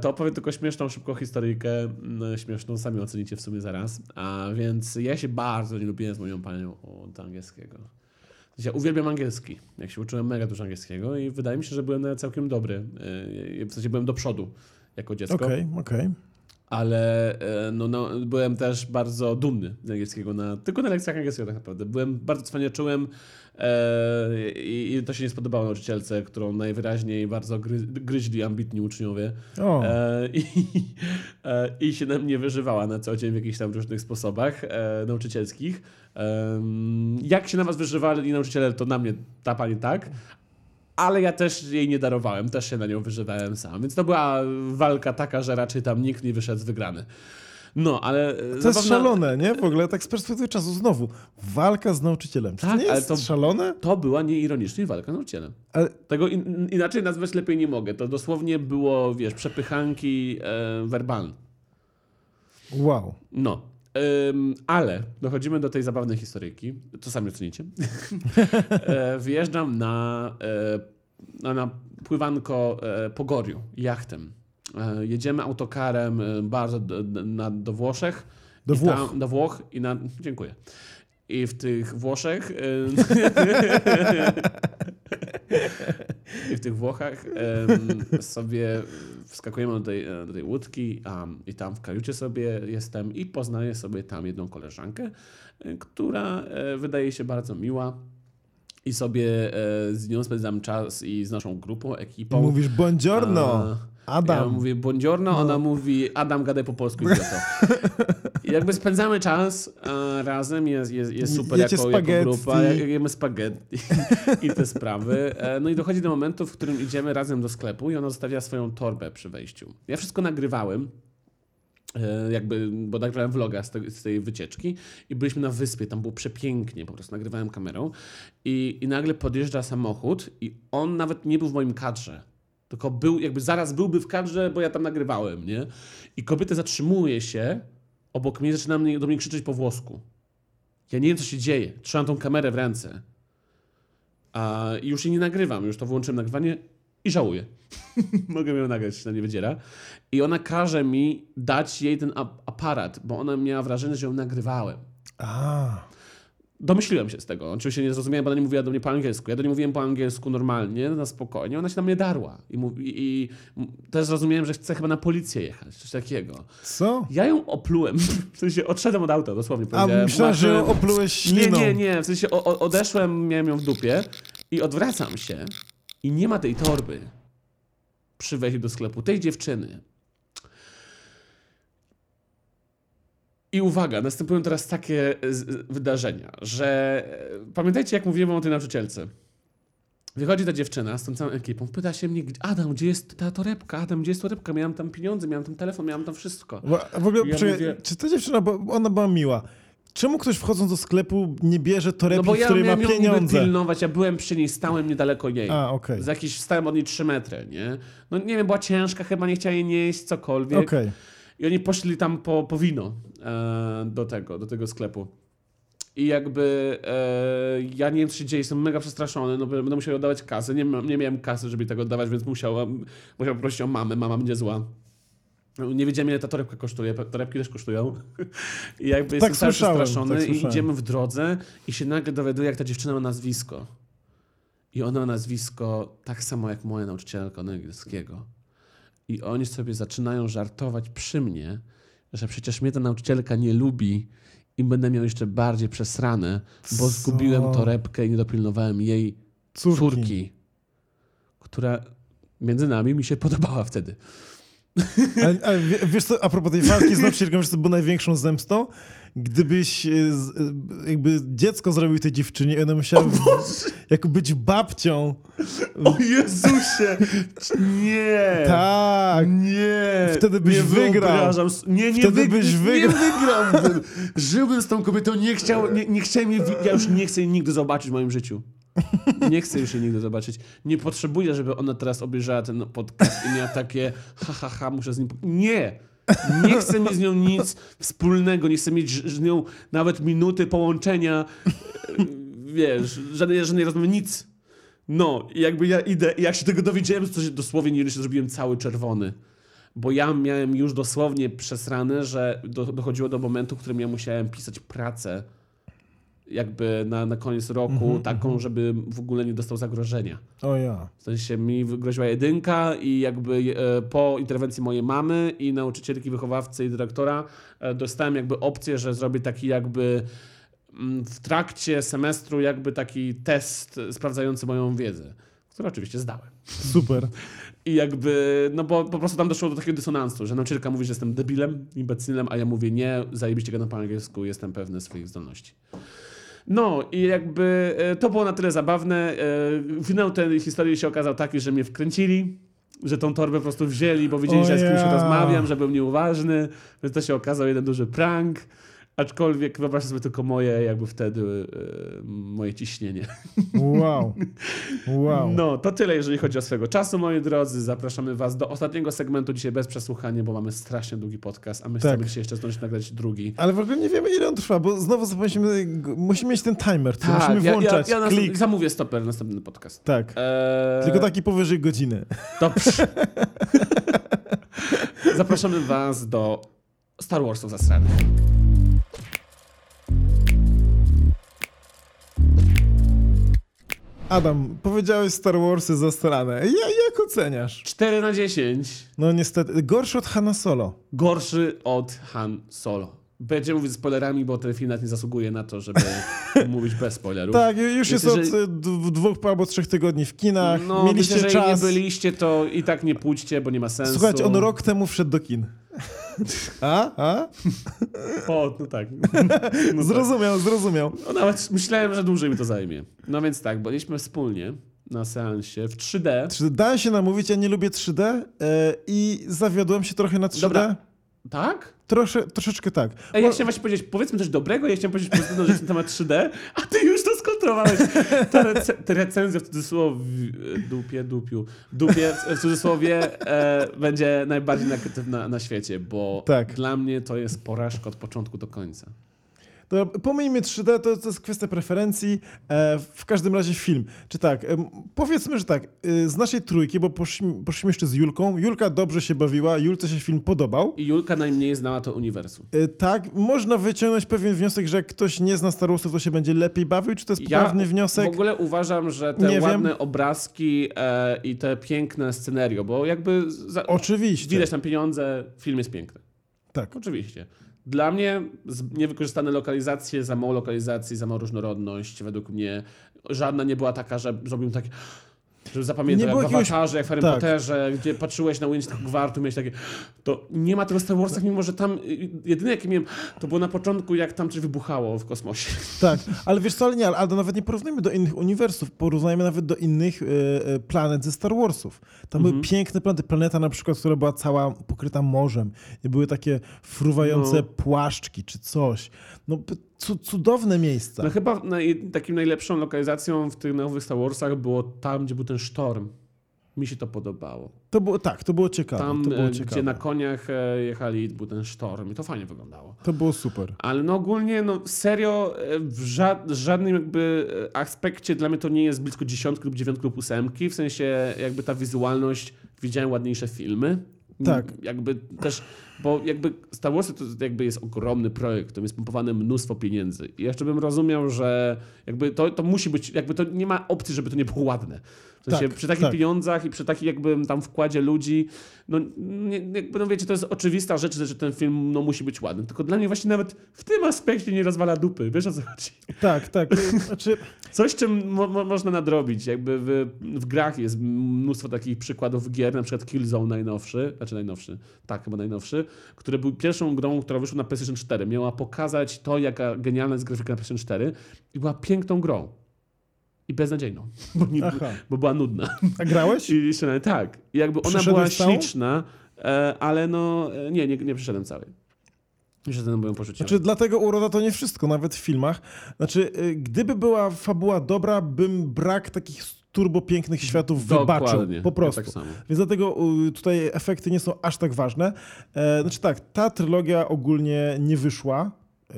to opowiem tylko śmieszną, szybką historyjkę. Śmieszną, sami ocenicie w sumie zaraz. A więc ja się bardzo nie lubiłem z moją panią od angielskiego. Ja uwielbiam angielski. Jak się uczyłem mega dużo angielskiego i wydaje mi się, że byłem całkiem dobry. W sensie byłem do przodu jako dziecko Okej, okej. Ale e, no, no, byłem też bardzo dumny z angielskiego, na, tylko na lekcjach angielskiego tak naprawdę. Byłem bardzo cwaniaczyłem e, i, i to się nie spodobało nauczycielce, którą najwyraźniej bardzo gry, gryźli ambitni uczniowie e, i, e, i się na mnie wyżywała na co dzień w jakichś tam różnych sposobach e, nauczycielskich. Jak się na was wyżywali nauczyciele, to na mnie ta pani tak, ale ja też jej nie darowałem, też się na nią wyżywałem sam. Więc to była walka taka, że raczej tam nikt nie wyszedł wygrany. No, ale... to jest szalone, nie? W ogóle tak z perspektywy czasu znowu. Walka z nauczycielem. Czy Tak, to nie jest to- szalone? To była nieironicznie walka z nauczycielem. Ale Tego in, inaczej nazwać lepiej nie mogę. To dosłownie było, wiesz, przepychanki e, werbalne. wow. No. Ale dochodzimy do tej zabawnej historyjki. To sami ocenicie. e, wyjeżdżam na, e, na, na pływanko e, po Goriu, jachtem. Jedziemy autokarem bardzo do, na, do Włoszech. Do Włoch. Tam, do Włoch i na... Dziękuję. I w tych Włoszech... I w tych Włochach em, sobie wskakujemy do tej, do tej łódki a, i tam w kajucie sobie jestem i poznaję sobie tam jedną koleżankę, e, która e, wydaje się bardzo miła i sobie e, z nią spędzam czas i z naszą grupą, ekipą. mówisz buongiorno. A, Adam. Ja mówię buongiorno, No. ona mówi Adam, gadaj po polsku. I jakby spędzamy czas e, razem, jest, jest, jest super Jecie jako, jako grupa, je- jemy spaghetti i te sprawy. E, no i dochodzi do momentu, w którym idziemy razem do sklepu i ona zostawia swoją torbę przy wejściu. Ja wszystko nagrywałem, e, jakby, bo nagrywałem vloga z, te, z tej wycieczki i byliśmy na wyspie, tam było przepięknie, po prostu nagrywałem kamerą i, i nagle podjeżdża samochód i on nawet nie był w moim kadrze. Tylko był, jakby zaraz byłby w kadrze, bo ja tam nagrywałem, nie? I kobieta zatrzymuje się obok mnie, zaczyna mnie, do mnie krzyczeć po włosku. Ja nie wiem, co się dzieje. Trzymam tą kamerę w ręce. A już jej nie nagrywam, już to wyłączyłem nagrywanie i żałuję. Mogę ją nagrać, na nie wydziera. I ona każe mi dać jej ten ap- aparat, bo ona miała wrażenie, że ją nagrywałem. A, Domyśliłem się z tego. Oczywiście nie zrozumiałem, bo ona nie mówiła do mnie po angielsku. Ja do niej mówiłem po angielsku normalnie, na spokojnie. Ona się na mnie darła. I, mówi, i, i też zrozumiałem, że chce chyba na policję jechać, coś takiego. co? Ja ją oplułem. W sensie odszedłem od auta, dosłownie. A myślałem, że ją "Masz- oplułeś Nie, śliną. nie, nie. W sensie o, o, odeszłem, miałem ją w dupie i odwracam się i nie ma tej torby. przy wejściu do sklepu tej dziewczyny. I uwaga, następują teraz takie e, z- wydarzenia, że e, pamiętajcie, jak mówiłem o tej nauczycielce. Wychodzi ta dziewczyna z tą całą ekipą, pyta się mnie, "Gdzie- Adam, gdzie jest ta torebka? Adam, gdzie jest torebka? Miałem tam pieniądze, miałem tam telefon, miałem tam wszystko. Bo- W ogóle, Ja mówię- czy ta dziewczyna, bo ona była miła. Czemu ktoś wchodząc do sklepu nie bierze No torebki, bo w ja której ma miałem ją pieniądze? pilnować, ja byłem przy niej, stałem niedaleko jej. A, okej. Jakiś, stałem od niej 3 metry, nie? No nie wiem, była ciężka, chyba nie chciała jej nieść, cokolwiek. Okej. I oni poszli tam po, po wino e, do tego, do tego sklepu. I jakby e, ja nie wiem, co się dzieje, jestem mega przestraszony, no będę musiał oddawać kasę. Nie, nie miałem kasy, żeby tego oddawać, więc musiałem, musiałem poprosić o mamę, mama będzie zła. Nie wiedziałem, ile ta torebka kosztuje. Torebki też kosztują. I jakby jestem cały przestraszony tak i idziemy w drodze i się nagle dowiaduję, jak ta dziewczyna ma nazwisko. I ona ma nazwisko tak samo jak moja nauczycielka angielskiego. I oni sobie zaczynają żartować przy mnie, że przecież mnie ta nauczycielka nie lubi i będę miał jeszcze bardziej przesrane, bo Co? zgubiłem torebkę i nie dopilnowałem jej Córki. córki, która między nami mi się podobała wtedy. A, a wie- wiesz co, a propos tej walki z nauczycielką, wiesz co było największą zemstą? Gdybyś e, z, e, jakby dziecko zrobił tej dziewczynie ona musiała jako być babcią. O Jezusie! Nie! Tak! Nie! Wtedy byś nie wygrał. Nie, nie, Wtedy wyg- byś nie wygrał. Żyłbym z tą kobietą, nie chciał, nie, nie chciałem jej, ja już nie chcę jej nigdy zobaczyć w moim życiu. Nie chcę już jej nigdy zobaczyć. Nie potrzebuję, żeby ona teraz obejrzała ten podcast i miała takie ha, ha, ha, muszę z nim... Nie! Nie chcę mieć z nią nic wspólnego, nie chcę mieć z nią nawet minuty połączenia, e, wiesz, żadnej, żadnej rozmowy, nic. No, jakby ja idę, i jak się tego dowiedziałem, to się dosłownie nie się zrobiłem cały czerwony. Bo ja miałem już dosłownie przesrane, że do, dochodziło do momentu, w którym ja musiałem pisać pracę jakby na, na koniec roku, taką, żeby w ogóle nie dostał zagrożenia. O ja. W sensie mi groziła jedynka i jakby e, po interwencji mojej mamy i nauczycielki, wychowawcy i dyrektora e, dostałem jakby opcję, że zrobię taki jakby mm, w trakcie semestru jakby taki test sprawdzający moją wiedzę, który oczywiście zdałem. Super. I jakby, no bo po prostu tam doszło do takiego dysonansu, że nauczycielka mówi, że jestem debilem, imbecylem, a ja mówię nie, zajebiście gadam po angielsku, jestem pewny swoich zdolności. No i jakby e, to było na tyle zabawne. E, Finał tej historii się okazał taki, że mnie wkręcili, że tą torbę po prostu wzięli, bo wiedzieli, że ja z kimś rozmawiam, że był nieuważny, więc to się okazał jeden duży prank. Aczkolwiek wyobraźcie sobie tylko moje, jakby wtedy e, moje ciśnienie. Wow. Wow. No, to tyle, jeżeli chodzi o swego czasu, moi drodzy. Zapraszamy Was do ostatniego segmentu dzisiaj bez przesłuchania, bo mamy strasznie długi podcast, a my Tak. chcemy dzisiaj jeszcze zdążyć nagrać drugi. Ale w ogóle nie wiemy, ile on trwa, bo znowu zapomnieliśmy, musimy mieć ten timer, który musimy Tak, ja, ja, włączać. ja Klik. zamówię stoper na następny podcast. Tak. Eee, Tylko taki powyżej godziny. Dobrze. Zapraszamy Was do Star Warsów zasranych. Adam, powiedziałeś Star Warsy zasrane. Ja, jak oceniasz? 4 na 10. No niestety, gorszy od Hanna Solo. Gorszy od Han Solo. Będziemy mówić z spoilerami, bo ten film nawet nie zasługuje na to, żeby mówić bez spoilerów. Tak, już jest Myślę, od że- d- dwóch albo trzech tygodni w kinach. No, Mieliście myślę, czas. nie byliście, to i tak nie pójdźcie, bo nie ma sensu. Słuchajcie, on rok temu wszedł do kin. A? A? O, no tak. No tak. zrozumiał, zrozumiał. No, nawet myślałem, że dłużej mi to zajmie. No więc tak, byliśmy wspólnie na seansie w 3D. Czy Dałem się namówić, ja nie lubię 3D e, i zawiodłem się trochę na 3D. Dobra. Tak? Trosze, troszeczkę tak. Ej, ja chciałem właśnie powiedzieć, powiedzmy coś dobrego, ja chciałem powiedzieć pozytywną rzecz na temat 3D, a ty już to skontrolowałeś. Ta, rece ta recenzja w cudzysłowie, dupie, dupiu, dupie w cudzysłowie e, będzie najbardziej negatywna na świecie, bo Tak. dla mnie to jest porażka od początku do końca. To pomijmy 3D, to, to jest kwestia preferencji. E, w każdym razie film. Czy tak, em, powiedzmy, że tak, y, z naszej trójki, bo poszliśmy, poszliśmy jeszcze z Julką. Julka dobrze się bawiła, Julce się film podobał. I Julka najmniej znała to uniwersum. E, tak, można wyciągnąć pewien wniosek, że jak ktoś nie zna Star Warsów, to się będzie lepiej bawił. Czy to jest poprawny wniosek? w ogóle uważam, że te Nie wiem. ładne obrazki e, i te piękne scenario, bo jakby za, Oczywiście. widać tam pieniądze, film jest piękny. Tak. Oczywiście. Dla mnie niewykorzystane lokalizacje, za mało lokalizacji, za mało różnorodność. Według mnie żadna nie była taka, że zrobił takie Żeby zapamiętać, jak w Awatarze, jak w Harry tak. Potterze, gdzie patrzyłeś na ujęcie tego gwartu, miałeś takie... To nie ma tego w Star Warsach, mimo że tam y, jedyne jakie miałem, to było na początku, jak tam coś wybuchało w kosmosie. Tak, ale wiesz co, ale nie, Aldo, nawet nie porównajmy do innych uniwersów, porównajmy nawet do innych e, e, planet ze Star Warsów. Tam Mhm. były piękne planety, planeta na przykład, która była cała pokryta morzem i były takie fruwające No. płaszczki czy coś. No cudowne miejsca. No chyba naj, takim najlepszą lokalizacją w tych nowych Star Warsach było tam, gdzie był ten sztorm. Mi się to podobało. To było, tak, to było ciekawe. Tam, było e, ciekawe. gdzie na koniach e, jechali, był ten sztorm i to fajnie wyglądało. To było super. Ale no ogólnie, no serio, e, w ża- żadnym jakby aspekcie dla mnie to nie jest blisko dziesiątki lub dziewiątki lub ósemki, w sensie jakby ta wizualność, widziałem ładniejsze filmy. Tak. Jakby też, bo jakby Star Wars to jakby jest ogromny projekt, którym jest pompowane mnóstwo pieniędzy. I jeszcze bym rozumiał, że jakby to, to musi być, jakby to nie ma opcji, żeby to nie było ładne. W sensie Tak, przy takich tak. pieniądzach i przy takim jakby tam wkładzie ludzi, no nie, jakby no wiecie, to jest oczywista rzecz, że ten film no, musi być ładny. Tylko dla mnie właśnie nawet w tym aspekcie nie rozwala dupy. Wiesz o co chodzi? Tak, tak. Znaczy, Coś, czym mo mo można nadrobić. Jakby w, w grach jest mnóstwo takich przykładów gier, na przykład Killzone najnowszy, znaczy najnowszy, tak, chyba najnowszy, który był pierwszą grą, która wyszła na PlayStation 4. Miała pokazać to, jaka genialna jest grafika na PlayStation 4 i była piękną grą. I beznadziejną, bo, nie, bo była nudna. A grałeś? I jeszcze tak. I jakby ona była śliczna, e, ale no e, nie, nie, nie przeszedłem całej. Jeszcze byłem porzuciłem. Znaczy, dlatego uroda to nie wszystko, nawet w filmach. Znaczy, y, gdyby była fabuła dobra, bym brak takich turbo pięknych światów wybaczył. Dokładnie, Po ja prostu. tak samo. Więc dlatego y, tutaj efekty nie są aż tak ważne. E, Znaczy tak, ta trylogia ogólnie nie wyszła. E,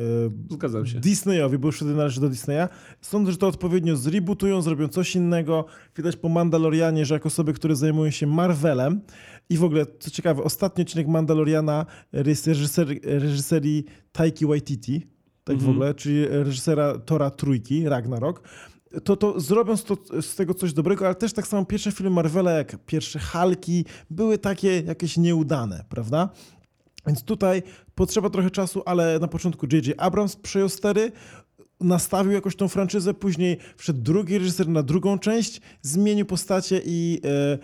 Zgadzam się. Disneyowi, bo już wtedy należy do Disneya. Sądzę, że to odpowiednio zrebootują, zrobią coś innego. Widać po Mandalorianie, że jako osoby, które zajmują się Marvelem i w ogóle, co ciekawe, ostatni odcinek Mandaloriana jest reżyser, reżyserii Taiki Waititi, tak w Mhm. ogóle, czyli reżysera Tora Trójki, Ragnarok. To, to zrobią z, to, z tego coś dobrego, ale też tak samo pierwsze filmy Marvela, jak pierwsze Halki, były takie jakieś nieudane, prawda? Więc tutaj potrzeba trochę czasu, ale na początku J.J. Abrams przejął stery, nastawił jakoś tą franczyzę, później wszedł drugi reżyser na drugą część, zmienił postacie i e,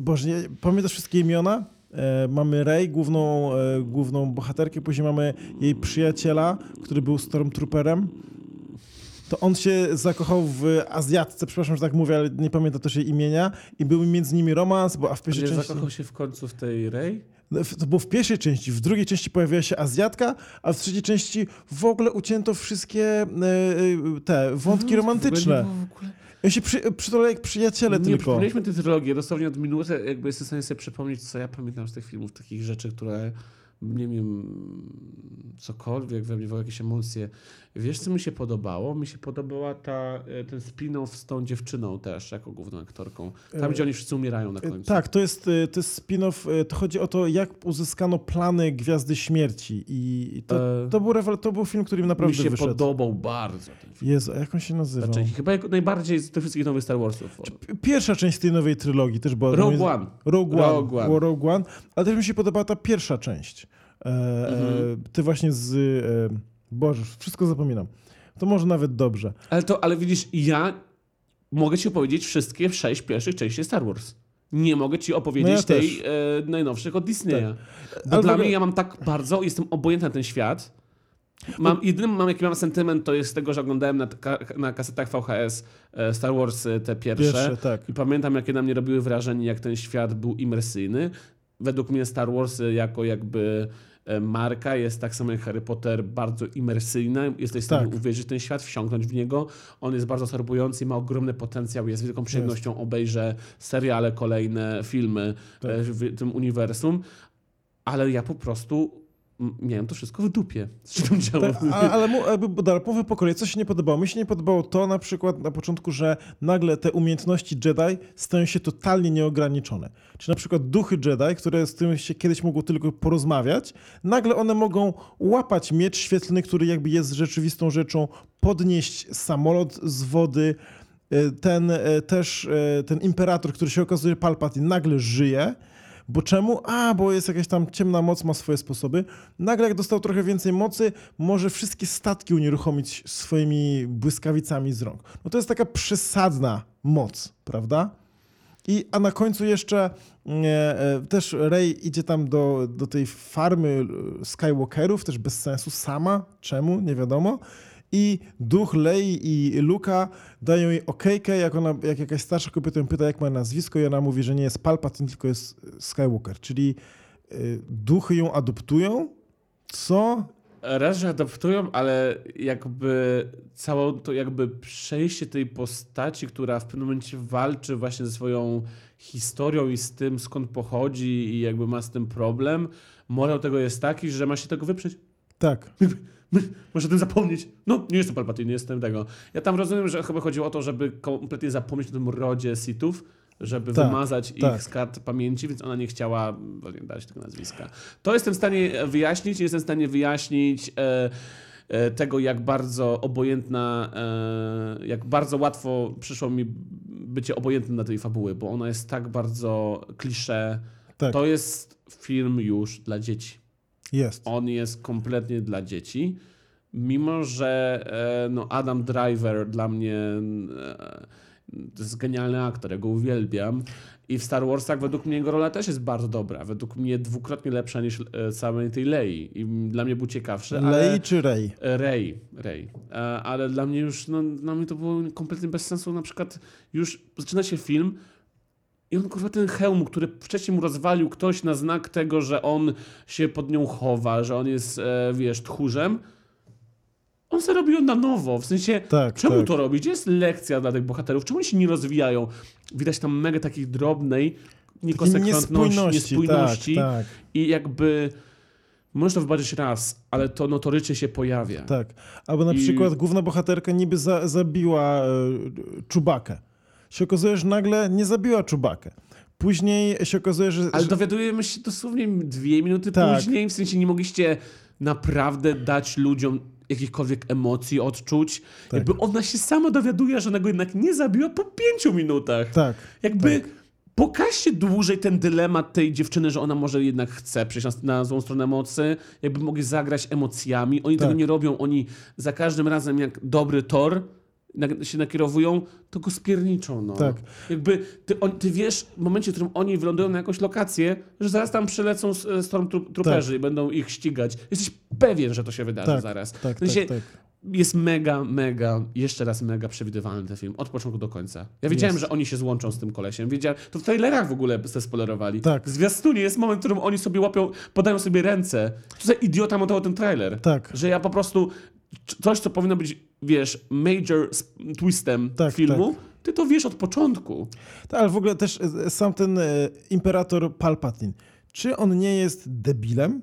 Boże, nie, pamiętasz wszystkie imiona? E, mamy Rey, główną, główną bohaterkę, później mamy jej przyjaciela, który był Stormtrooperem. To on się zakochał w Azjatce, przepraszam, że tak mówię, ale nie pamiętam też jej imienia. I był między nimi romans, bo a w Nie pierwszej części... zakochał się w końcu w tej Rey? No, To było w pierwszej części, w drugiej części pojawiła się Azjatka, a w trzeciej części w ogóle ucięto wszystkie e, e, te wątki romantyczne. W ogóle Ja się przy, przytulali jak przyjaciele nie tylko. przypomnieliśmy tę trylogię, dosłownie od minuty, jakby jestem w stanie sobie przypomnieć, co ja pamiętam z tych filmów, takich rzeczy, które nie wiem, cokolwiek we mnie jakieś emocje. Wiesz, co mi się podobało? Mi się podobała ta, e, ten spin-off z tą dziewczyną też, jako główną aktorką. Tam, E, gdzie oni wszyscy umierają na E, końcu. Tak, to jest, e, to jest spin-off, e, to chodzi o to, jak uzyskano plany Gwiazdy Śmierci i to, E, to, był, rewel- to był film, który mi mi naprawdę się wyszedł. podobał bardzo ten film. Jezu, jak on się nazywał? Część. Chyba najbardziej z tych wszystkich nowych Star Warsów. Pierwsza część tej nowej trylogii też była... Rogue One. Rogue One. Rogue One. Rogue One. Ale też mi się podobała ta pierwsza część. E, Mhm. e, ty właśnie z... E, Boże, wszystko zapominam. To może nawet dobrze. Ale to, ale widzisz, ja mogę ci opowiedzieć wszystkie sześć pierwszych części Star Wars. Nie mogę ci opowiedzieć No ja tej. Tak. e, najnowszych od Disneya. Bo Ale w dla mnie ja mam tak bardzo, jestem obojętny na ten świat. Mam, jedynym mam, jaki mam sentyment, to jest z tego, że oglądałem na, na kasetach VHS e, Star Wars e, te pierwsze. Pierwsze, tak. I pamiętam, jakie na mnie robiły wrażenie, jak ten świat był imersyjny. Według mnie Star Wars y, jako jakby e, marka jest tak samo jak Harry Potter bardzo imersyjna. Jesteś w stanie Tak. uwierzyć w ten świat, wsiąknąć w niego. On jest bardzo absorbujący, ma ogromny potencjał. Jest wielką przyjemnością obejrzę seriale, kolejne filmy Tak. e, w tym uniwersum. Ale ja po prostu miałem to wszystko w dupie. Z czym działo. Tak, a, ale mu- jakby, bo dobra, mówmy po kolei, co się nie podobało? Mi się nie podobało to na przykład na początku, że nagle te umiejętności Jedi stają się totalnie nieograniczone. Czy na przykład duchy Jedi, które z tym się kiedyś mogło tylko porozmawiać, nagle one mogą łapać miecz świetlny, który jakby jest rzeczywistą rzeczą, podnieść samolot z wody. E, Ten e, też, e, ten imperator, który się okazuje Palpatine, nagle żyje. Bo czemu? A, bo jest jakaś tam ciemna moc, ma swoje sposoby. Nagle jak dostał trochę więcej mocy, może wszystkie statki unieruchomić swoimi błyskawicami z rąk. No to jest taka przesadna moc, prawda? I, a na końcu jeszcze e, e, też Rey idzie tam do, do tej farmy Skywalkerów, też bez sensu, sama. Czemu? Nie wiadomo. I duch Lei i Luka dają jej okejkę, jak, ona, jak jakaś starsza kobieta ją pyta, jak ma nazwisko i ona mówi, że nie jest Palpatine, tylko jest Skywalker. Czyli y, duchy ją adoptują, co Raz, że adoptują, ale jakby całą to jakby przejście tej postaci, która w pewnym momencie walczy właśnie ze swoją historią i z tym, skąd pochodzi i jakby ma z tym problem, morał tego jest taki, że ma się tego wyprzeć. Tak. Może o tym zapomnieć. No, nie jestem Palpatine, nie jestem tego. Ja tam rozumiem, że chyba chodziło o to, żeby kompletnie zapomnieć o tym rodzie Sithów, żeby tak, wymazać tak. ich z kart pamięci, więc ona nie chciała dać tego nazwiska. To jestem w stanie wyjaśnić, jestem w stanie wyjaśnić e, e, tego, jak bardzo obojętna, e, jak bardzo łatwo przyszło mi bycie obojętnym na tej fabuły, bo ona jest tak bardzo klisze. Tak. To jest film już dla dzieci. Jest. On jest kompletnie dla dzieci. Mimo, że e, no Adam Driver dla mnie e, to jest genialny aktor, ja go uwielbiam. I w Star Warsach według mnie jego rola też jest bardzo dobra. Według mnie dwukrotnie lepsza niż e, samej tej Lei. I dla mnie był ciekawszy. Lei czy Rey? Rey, Rey. Ale dla mnie już, no, dla mnie to było kompletnie bez sensu. Na przykład już zaczyna się film, i on kurwa ten hełm, który wcześniej mu rozwalił ktoś na znak tego, że on się pod nią chowa, że on jest, e, wiesz, tchórzem. On sobie robi na nowo, w sensie, tak, czemu tak. to robi? Gdzie jest lekcja dla tych bohaterów? Czemu oni się nie rozwijają? Widać tam mega takiej drobnej niekonsekwentności, niespójności, niespójności tak, tak. i jakby Możesz to wybaczyć raz, ale to notorycznie się pojawia. Tak. Albo na I... przykład główna bohaterka niby za, zabiła y, Czubakę się okazuje, że nagle nie zabiła Czubakę. Później się okazuje, że... Ale dowiadujemy się dosłownie dwie minuty tak. później, w sensie nie mogliście naprawdę dać ludziom jakichkolwiek emocji odczuć. Tak. Jakby ona się sama dowiaduje, że ona go jednak nie zabiła po pięciu minutach. Tak. Jakby tak. pokażcie dłużej ten dylemat tej dziewczyny, że ona może jednak chce przejść na, na złą stronę mocy. Jakby mogli zagrać emocjami. Oni tak. tego nie robią. Oni za każdym razem jak dobry Thor się nakierowują, to go spierniczą. No. Tak. Jakby ty, on, ty wiesz w momencie, w którym oni wylądują na jakąś lokację, że zaraz tam przylecą e, stormtrooperzy tak. i będą ich ścigać. Jesteś pewien, że to się wydarzy tak, zaraz. Tak, w sensie, tak, tak. Jest mega, mega, jeszcze raz mega przewidywalny ten film, od początku do końca. Ja wiedziałem, jest. że oni się złączą z tym kolesiem. Wiedziałem, to w trailerach w ogóle spoilerowali. Tak. W zwiastunie jest moment, w którym oni sobie łapią, podają sobie ręce. Co za idiota montował ten trailer. Tak. Że ja po prostu coś, co powinno być, wiesz, major twistem tak, filmu, tak. ty to wiesz od początku. Tak, ale w ogóle też e, sam ten e, imperator Palpatine, czy on nie jest debilem?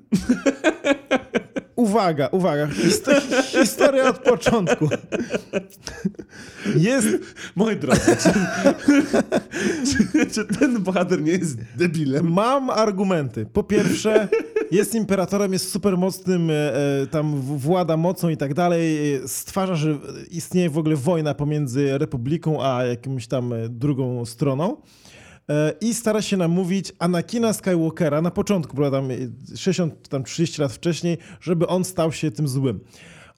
uwaga, uwaga, historia od początku. Jest... Moi drodzy, czy, czy, czy, ten bohater nie jest debilem? Mam argumenty. Po pierwsze, jest imperatorem, jest supermocnym, e, e, tam włada mocą i tak dalej. Stwarza, że istnieje w ogóle wojna pomiędzy Republiką a jakimś tam e, drugą stroną. I stara się namówić Anakina Skywalkera na początku, prawda, tam 60, tam 30 lat wcześniej, żeby on stał się tym złym.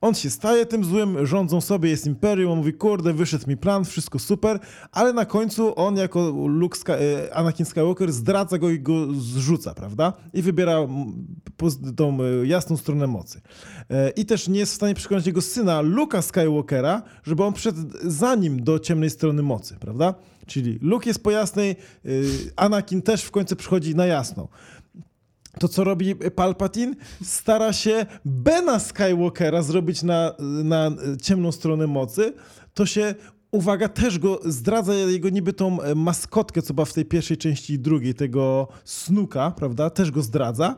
On się staje tym złym, rządzą sobie, jest imperium, on mówi, kurde, wyszedł mi plan, wszystko super, ale na końcu on jako Luke e, Anakin Skywalker zdradza go i go zrzuca, prawda? I wybiera tą e, jasną stronę mocy. I też nie jest w stanie przekonać jego syna, Luka Skywalkera, żeby on przyszedł za nim do ciemnej strony mocy, prawda? Czyli Luke jest po jasnej, Anakin też w końcu przychodzi na jasną. To, co robi Palpatine, stara się Bena Skywalkera zrobić na, na ciemną stronę mocy, to się uwaga, też go zdradza jego niby tą maskotkę, co była w tej pierwszej części i drugiej, tego snuka, prawda? Też go zdradza.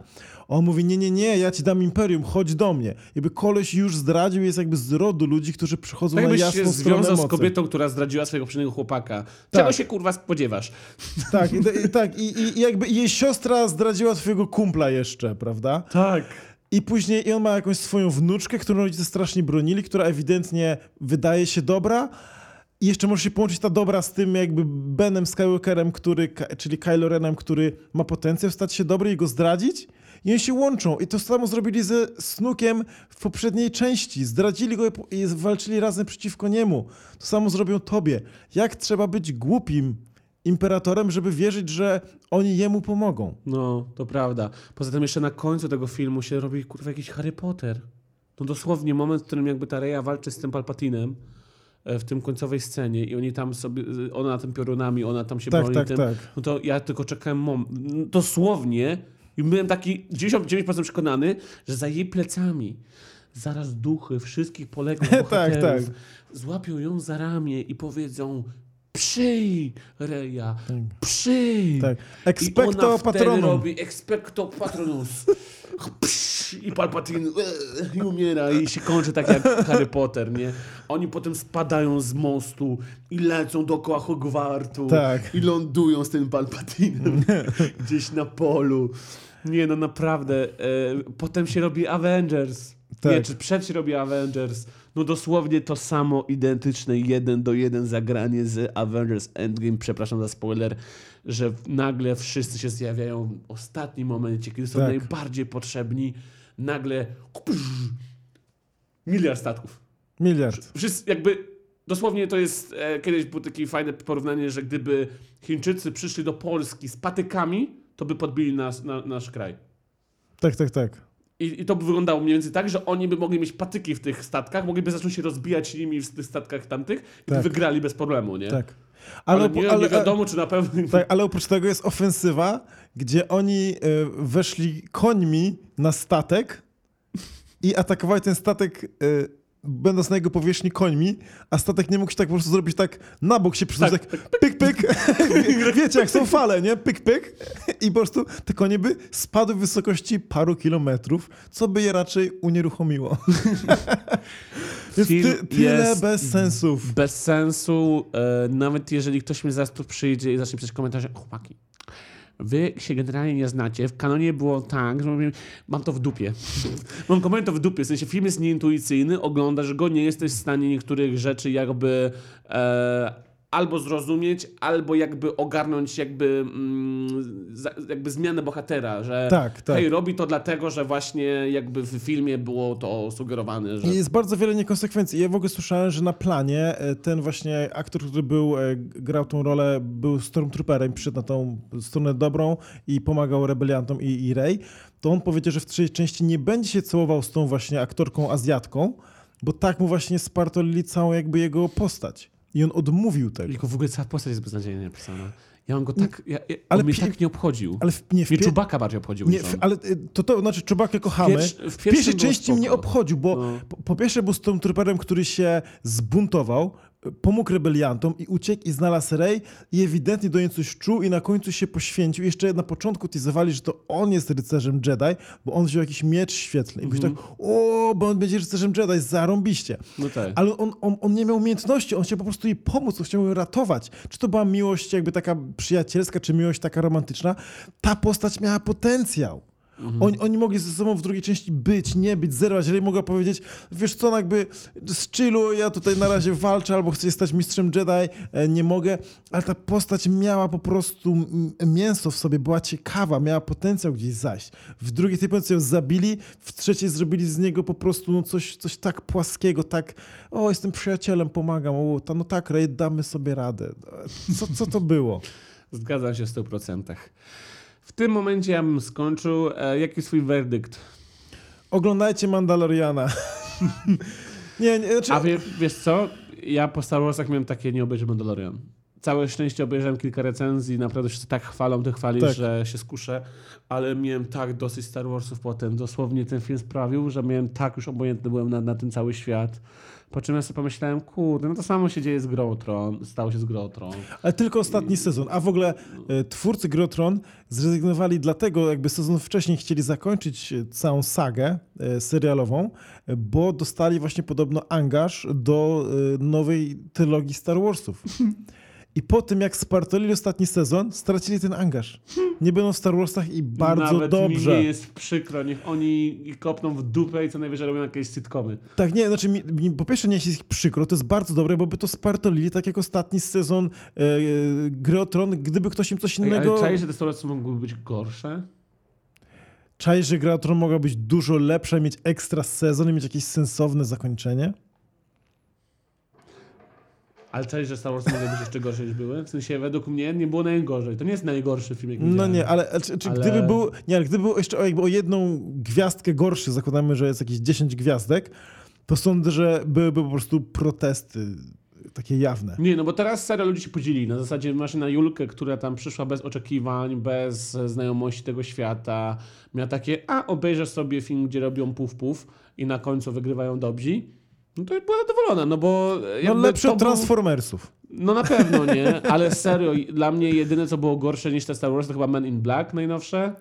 On mówi, nie, nie, nie, ja ci dam imperium, chodź do mnie. Jakby koleś już zdradził, jest jakby z rodu ludzi, którzy przychodzą tak na jasną się związał z kobietą, która zdradziła swojego poprzedniego chłopaka. Tak. Czego się kurwa spodziewasz? Tak, i, i tak, i, i jakby jej siostra zdradziła twojego kumpla jeszcze, prawda? Tak. I później i on ma jakąś swoją wnuczkę, którą rodzice strasznie bronili, która ewidentnie wydaje się dobra, i jeszcze może się połączyć ta dobra z tym jakby Benem Skywalkerem, który, czyli Kylo Renem, który ma potencjał stać się dobry i go zdradzić. I oni się łączą. I to samo zrobili ze Snookiem w poprzedniej części. Zdradzili go i walczyli razem przeciwko niemu. To samo zrobią tobie. Jak trzeba być głupim imperatorem, żeby wierzyć, że oni jemu pomogą. No, to prawda. Poza tym jeszcze na końcu tego filmu się robi kurwa jakiś Harry Potter. No dosłownie moment, w którym jakby ta Reja walczy z tym Palpatinem e, w tym końcowej scenie i oni tam sobie, e, ona tym piorunami, ona tam się Tak, broni tak, tym. tak. No to ja tylko czekałem mom. Dosłownie i byłem taki 99% przekonany, że za jej plecami zaraz duchy wszystkich poległych Tak, bohaterów tak. złapią ją za ramię i powiedzą Przyj, Reja, przyj. Tak. I Expecto ona wtedy patronum. robi expecto patronus. I Palpatine e, i umiera i się kończy tak jak Harry Potter, nie? Oni potem spadają z mostu i lecą dookoła Hogwartu Tak. i lądują z tym Palpatinem gdzieś na polu. Nie no, naprawdę. E, potem się robi Avengers. Tak. Nie, czy przed się robi Avengers. No dosłownie to samo, identyczne, jeden do jeden zagranie z Avengers Endgame. Przepraszam za spoiler, że nagle wszyscy się zjawiają w ostatnim momencie, kiedy są Tak. najbardziej potrzebni. Nagle miliard statków. Miliard. Wszyscy jakby dosłownie to jest, e, kiedyś było takie fajne porównanie, że gdyby Chińczycy przyszli do Polski z patykami, to by podbili nas, na, nasz kraj. Tak, tak, tak. I, I to by wyglądało mniej więcej tak, że oni by mogli mieć patyki w tych statkach, mogliby zacząć się rozbijać nimi w tych statkach tamtych i by Tak. wygrali bez problemu, nie? Tak. Ale, Ale, nie, ale, nie wiadomo, czy na pewno... tak, ale oprócz tego jest ofensywa, gdzie oni e, weszli końmi na statek i atakowali ten statek, e, będąc na jego powierzchni końmi, a statek nie mógł się tak po prostu zrobić tak na bok się przesunąć, Tak, tak, pyk, pyk. Wiecie, jak są fale, nie? Pyk, pyk. I po prostu te konie by spadły w wysokości paru kilometrów, co by je raczej unieruchomiło. Film ty, tyle jest bez sensów. Bez sensu, e, nawet jeżeli ktoś mi zaraz tu przyjdzie i zacznie pisać komentarze, chłopaki, wy się generalnie nie znacie. W kanonie było tak, że mówię, mam to w dupie. mam komentarz to w dupie, w sensie film jest nieintuicyjny, oglądasz go, nie jesteś w stanie niektórych rzeczy jakby e, albo zrozumieć, albo jakby ogarnąć jakby, mm, jakby zmianę bohatera, że Tak, tak. hej, robi to dlatego, że właśnie jakby w filmie było to sugerowane, że Jest bardzo wiele niekonsekwencji. Ja w ogóle słyszałem, że na planie e, ten właśnie aktor, który był, e, grał tą rolę, był Stormtrooperem, przyszedł na tą stronę dobrą i pomagał rebeliantom i, i Rey, to on powiedział, że w trzeciej części nie będzie się całował z tą właśnie aktorką Azjatką, bo tak mu właśnie spartolili całą jakby jego postać. I on odmówił tego. Tylko w ogóle cała postać jest beznadziejnie napisana. Ja mam go tak, ja, ja, Ale on mnie tak nie obchodził. Ale w, nie, w, Mnie Czubaka bardziej obchodził nie, w, on. ale y, to, to znaczy Czubakę kochamy. Pierwszy- w pierwszej części mnie obchodził, bo No. po, po pierwsze był Stormtrooperem, który się zbuntował, pomógł rebeliantom i uciekł i znalazł Rey i ewidentnie do niej coś czuł i na końcu się poświęcił. Jeszcze na początku teasowali, że to on jest rycerzem Jedi, bo on wziął jakiś miecz świetlny. I mm tak, o, bo on będzie rycerzem Jedi, zarąbiście. No tak. Ale on, on, on nie miał umiejętności, on chciał po prostu jej pomóc, on chciał ją ratować. Czy to była miłość jakby taka przyjacielska, czy miłość taka romantyczna? Ta postać miała potencjał. Oni, oni mogli ze sobą w drugiej części być, nie być, zerwać. Jeżeli mogła powiedzieć, wiesz co, no jakby z chillu, ja tutaj na razie walczę, albo chcę stać mistrzem Jedi, e, nie mogę. Ale ta postać miała po prostu mięso w sobie, była ciekawa, miała potencjał gdzieś zaś. W drugiej tej ją zabili, w trzeciej zrobili z niego po prostu no coś, coś tak płaskiego, tak o, jestem przyjacielem, pomagam, o, ta, no tak, Ray, damy sobie radę. Co, co to było? Zgadzam się w 100%. W tym momencie ja bym skończył. E, jaki swój werdykt? Oglądajcie Mandaloriana. nie, nie, znaczy, A wie, wiesz co? Ja po Star Warsach miałem takie, nie obejrzę Mandalorian. Całe szczęście obejrzałem kilka recenzji, naprawdę wszyscy tak chwalą, ty chwalisz, Tak. że się skuszę, ale miałem tak dosyć Star Warsów potem. Dosłownie ten film sprawił, że miałem tak już obojętny byłem na, na ten cały świat. Po czym ja sobie pomyślałem, kurde, no to samo się dzieje z Grą o Tron, stało się z Grą o Tron. Ale tylko ostatni sezon. A w ogóle e, twórcy Grotron zrezygnowali dlatego, jakby sezon wcześniej chcieli zakończyć e, całą sagę e, serialową, bo dostali właśnie podobno angaż do nowej trylogii Star Warsów. I po tym, jak spartolili ostatni sezon, stracili ten angaż. Nie będą w Star Warsach i bardzo Nawet dobrze. mi nie jest przykro, niech oni kopną w dupę i co najwyżej robią jakieś sitcomy. Tak, nie, znaczy mi, mi, po pierwsze nie jest ich przykro, to jest bardzo dobre, bo by to spartolili, tak jak ostatni sezon e, e, Gry o Tron, gdyby ktoś im coś Ej, innego... Ale czaisz, że te restauracje mogłyby być gorsze? Czaisz, że Gra o Tron mogła być dużo lepsza, mieć ekstra sezon i mieć jakieś sensowne zakończenie? Ale cześć, że Star Wars mogły być jeszcze gorsze niż były. W sensie według mnie nie było najgorzej. To nie jest najgorszy film, jaki No nie, ale czy, czy Ale- gdyby był, nie, ale gdyby był jeszcze o, jakby o jedną gwiazdkę gorszy, zakładamy, że jest jakieś 10 gwiazdek, to sądzę, że byłyby po prostu protesty takie jawne. Nie, no bo teraz serio ludzie się podzielili. Na zasadzie masz na Julkę, która tam przyszła bez oczekiwań, bez znajomości tego świata. Miała takie, a obejrzę sobie film, gdzie robią puf puf i na końcu wygrywają dobrzy. No to była zadowolona, no bo e, No lepsze od Transformersów. No na pewno nie, ale serio, dla mnie jedyne co było gorsze niż te Star Wars to chyba Men in Black najnowsze.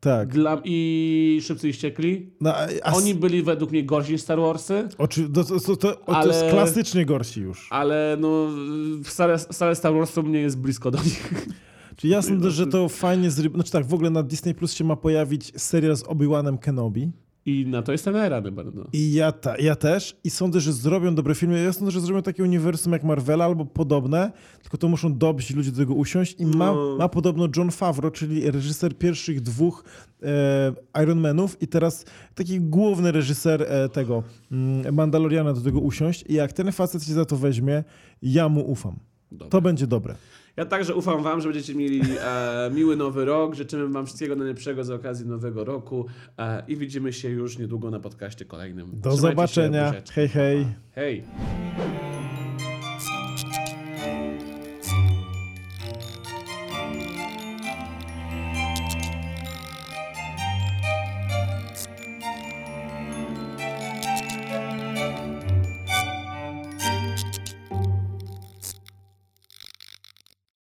Tak. Dla... I Szybcy i Ściekli. No, a, Oni byli według mnie gorsi niż Star Warsy. Oczy, to, to, to, Ale- jest klasycznie gorsi już. Ale no, wcale, wcale Star Wars to mnie jest blisko do nich. Czyli ja sądzę, że to fajnie zry... Znaczy tak, w ogóle na Disney Plus się ma pojawić serial z Obi-Wanem Kenobi. I na to jestem rady bardzo. I ja, ta, ja też. I sądzę, że zrobią dobre filmy. Ja sądzę, że zrobią takie uniwersum jak Marvela albo podobne, tylko to muszą dobrzy ludzie do tego usiąść. I ma, No. ma podobno John Favreau, czyli reżyser pierwszych dwóch e, Iron Manów i teraz taki główny reżyser e, tego mm, Mandaloriana do tego usiąść. I jak ten facet się za to weźmie, ja mu ufam. Dobra. To będzie dobre. Ja także ufam wam, że będziecie mieli e, miły nowy rok. Życzymy wam wszystkiego najlepszego z okazji nowego roku e, i widzimy się już niedługo na podcaście kolejnym. Do Trzymajcie się, zobaczenia. buziaczki. Hej, hej. Hej!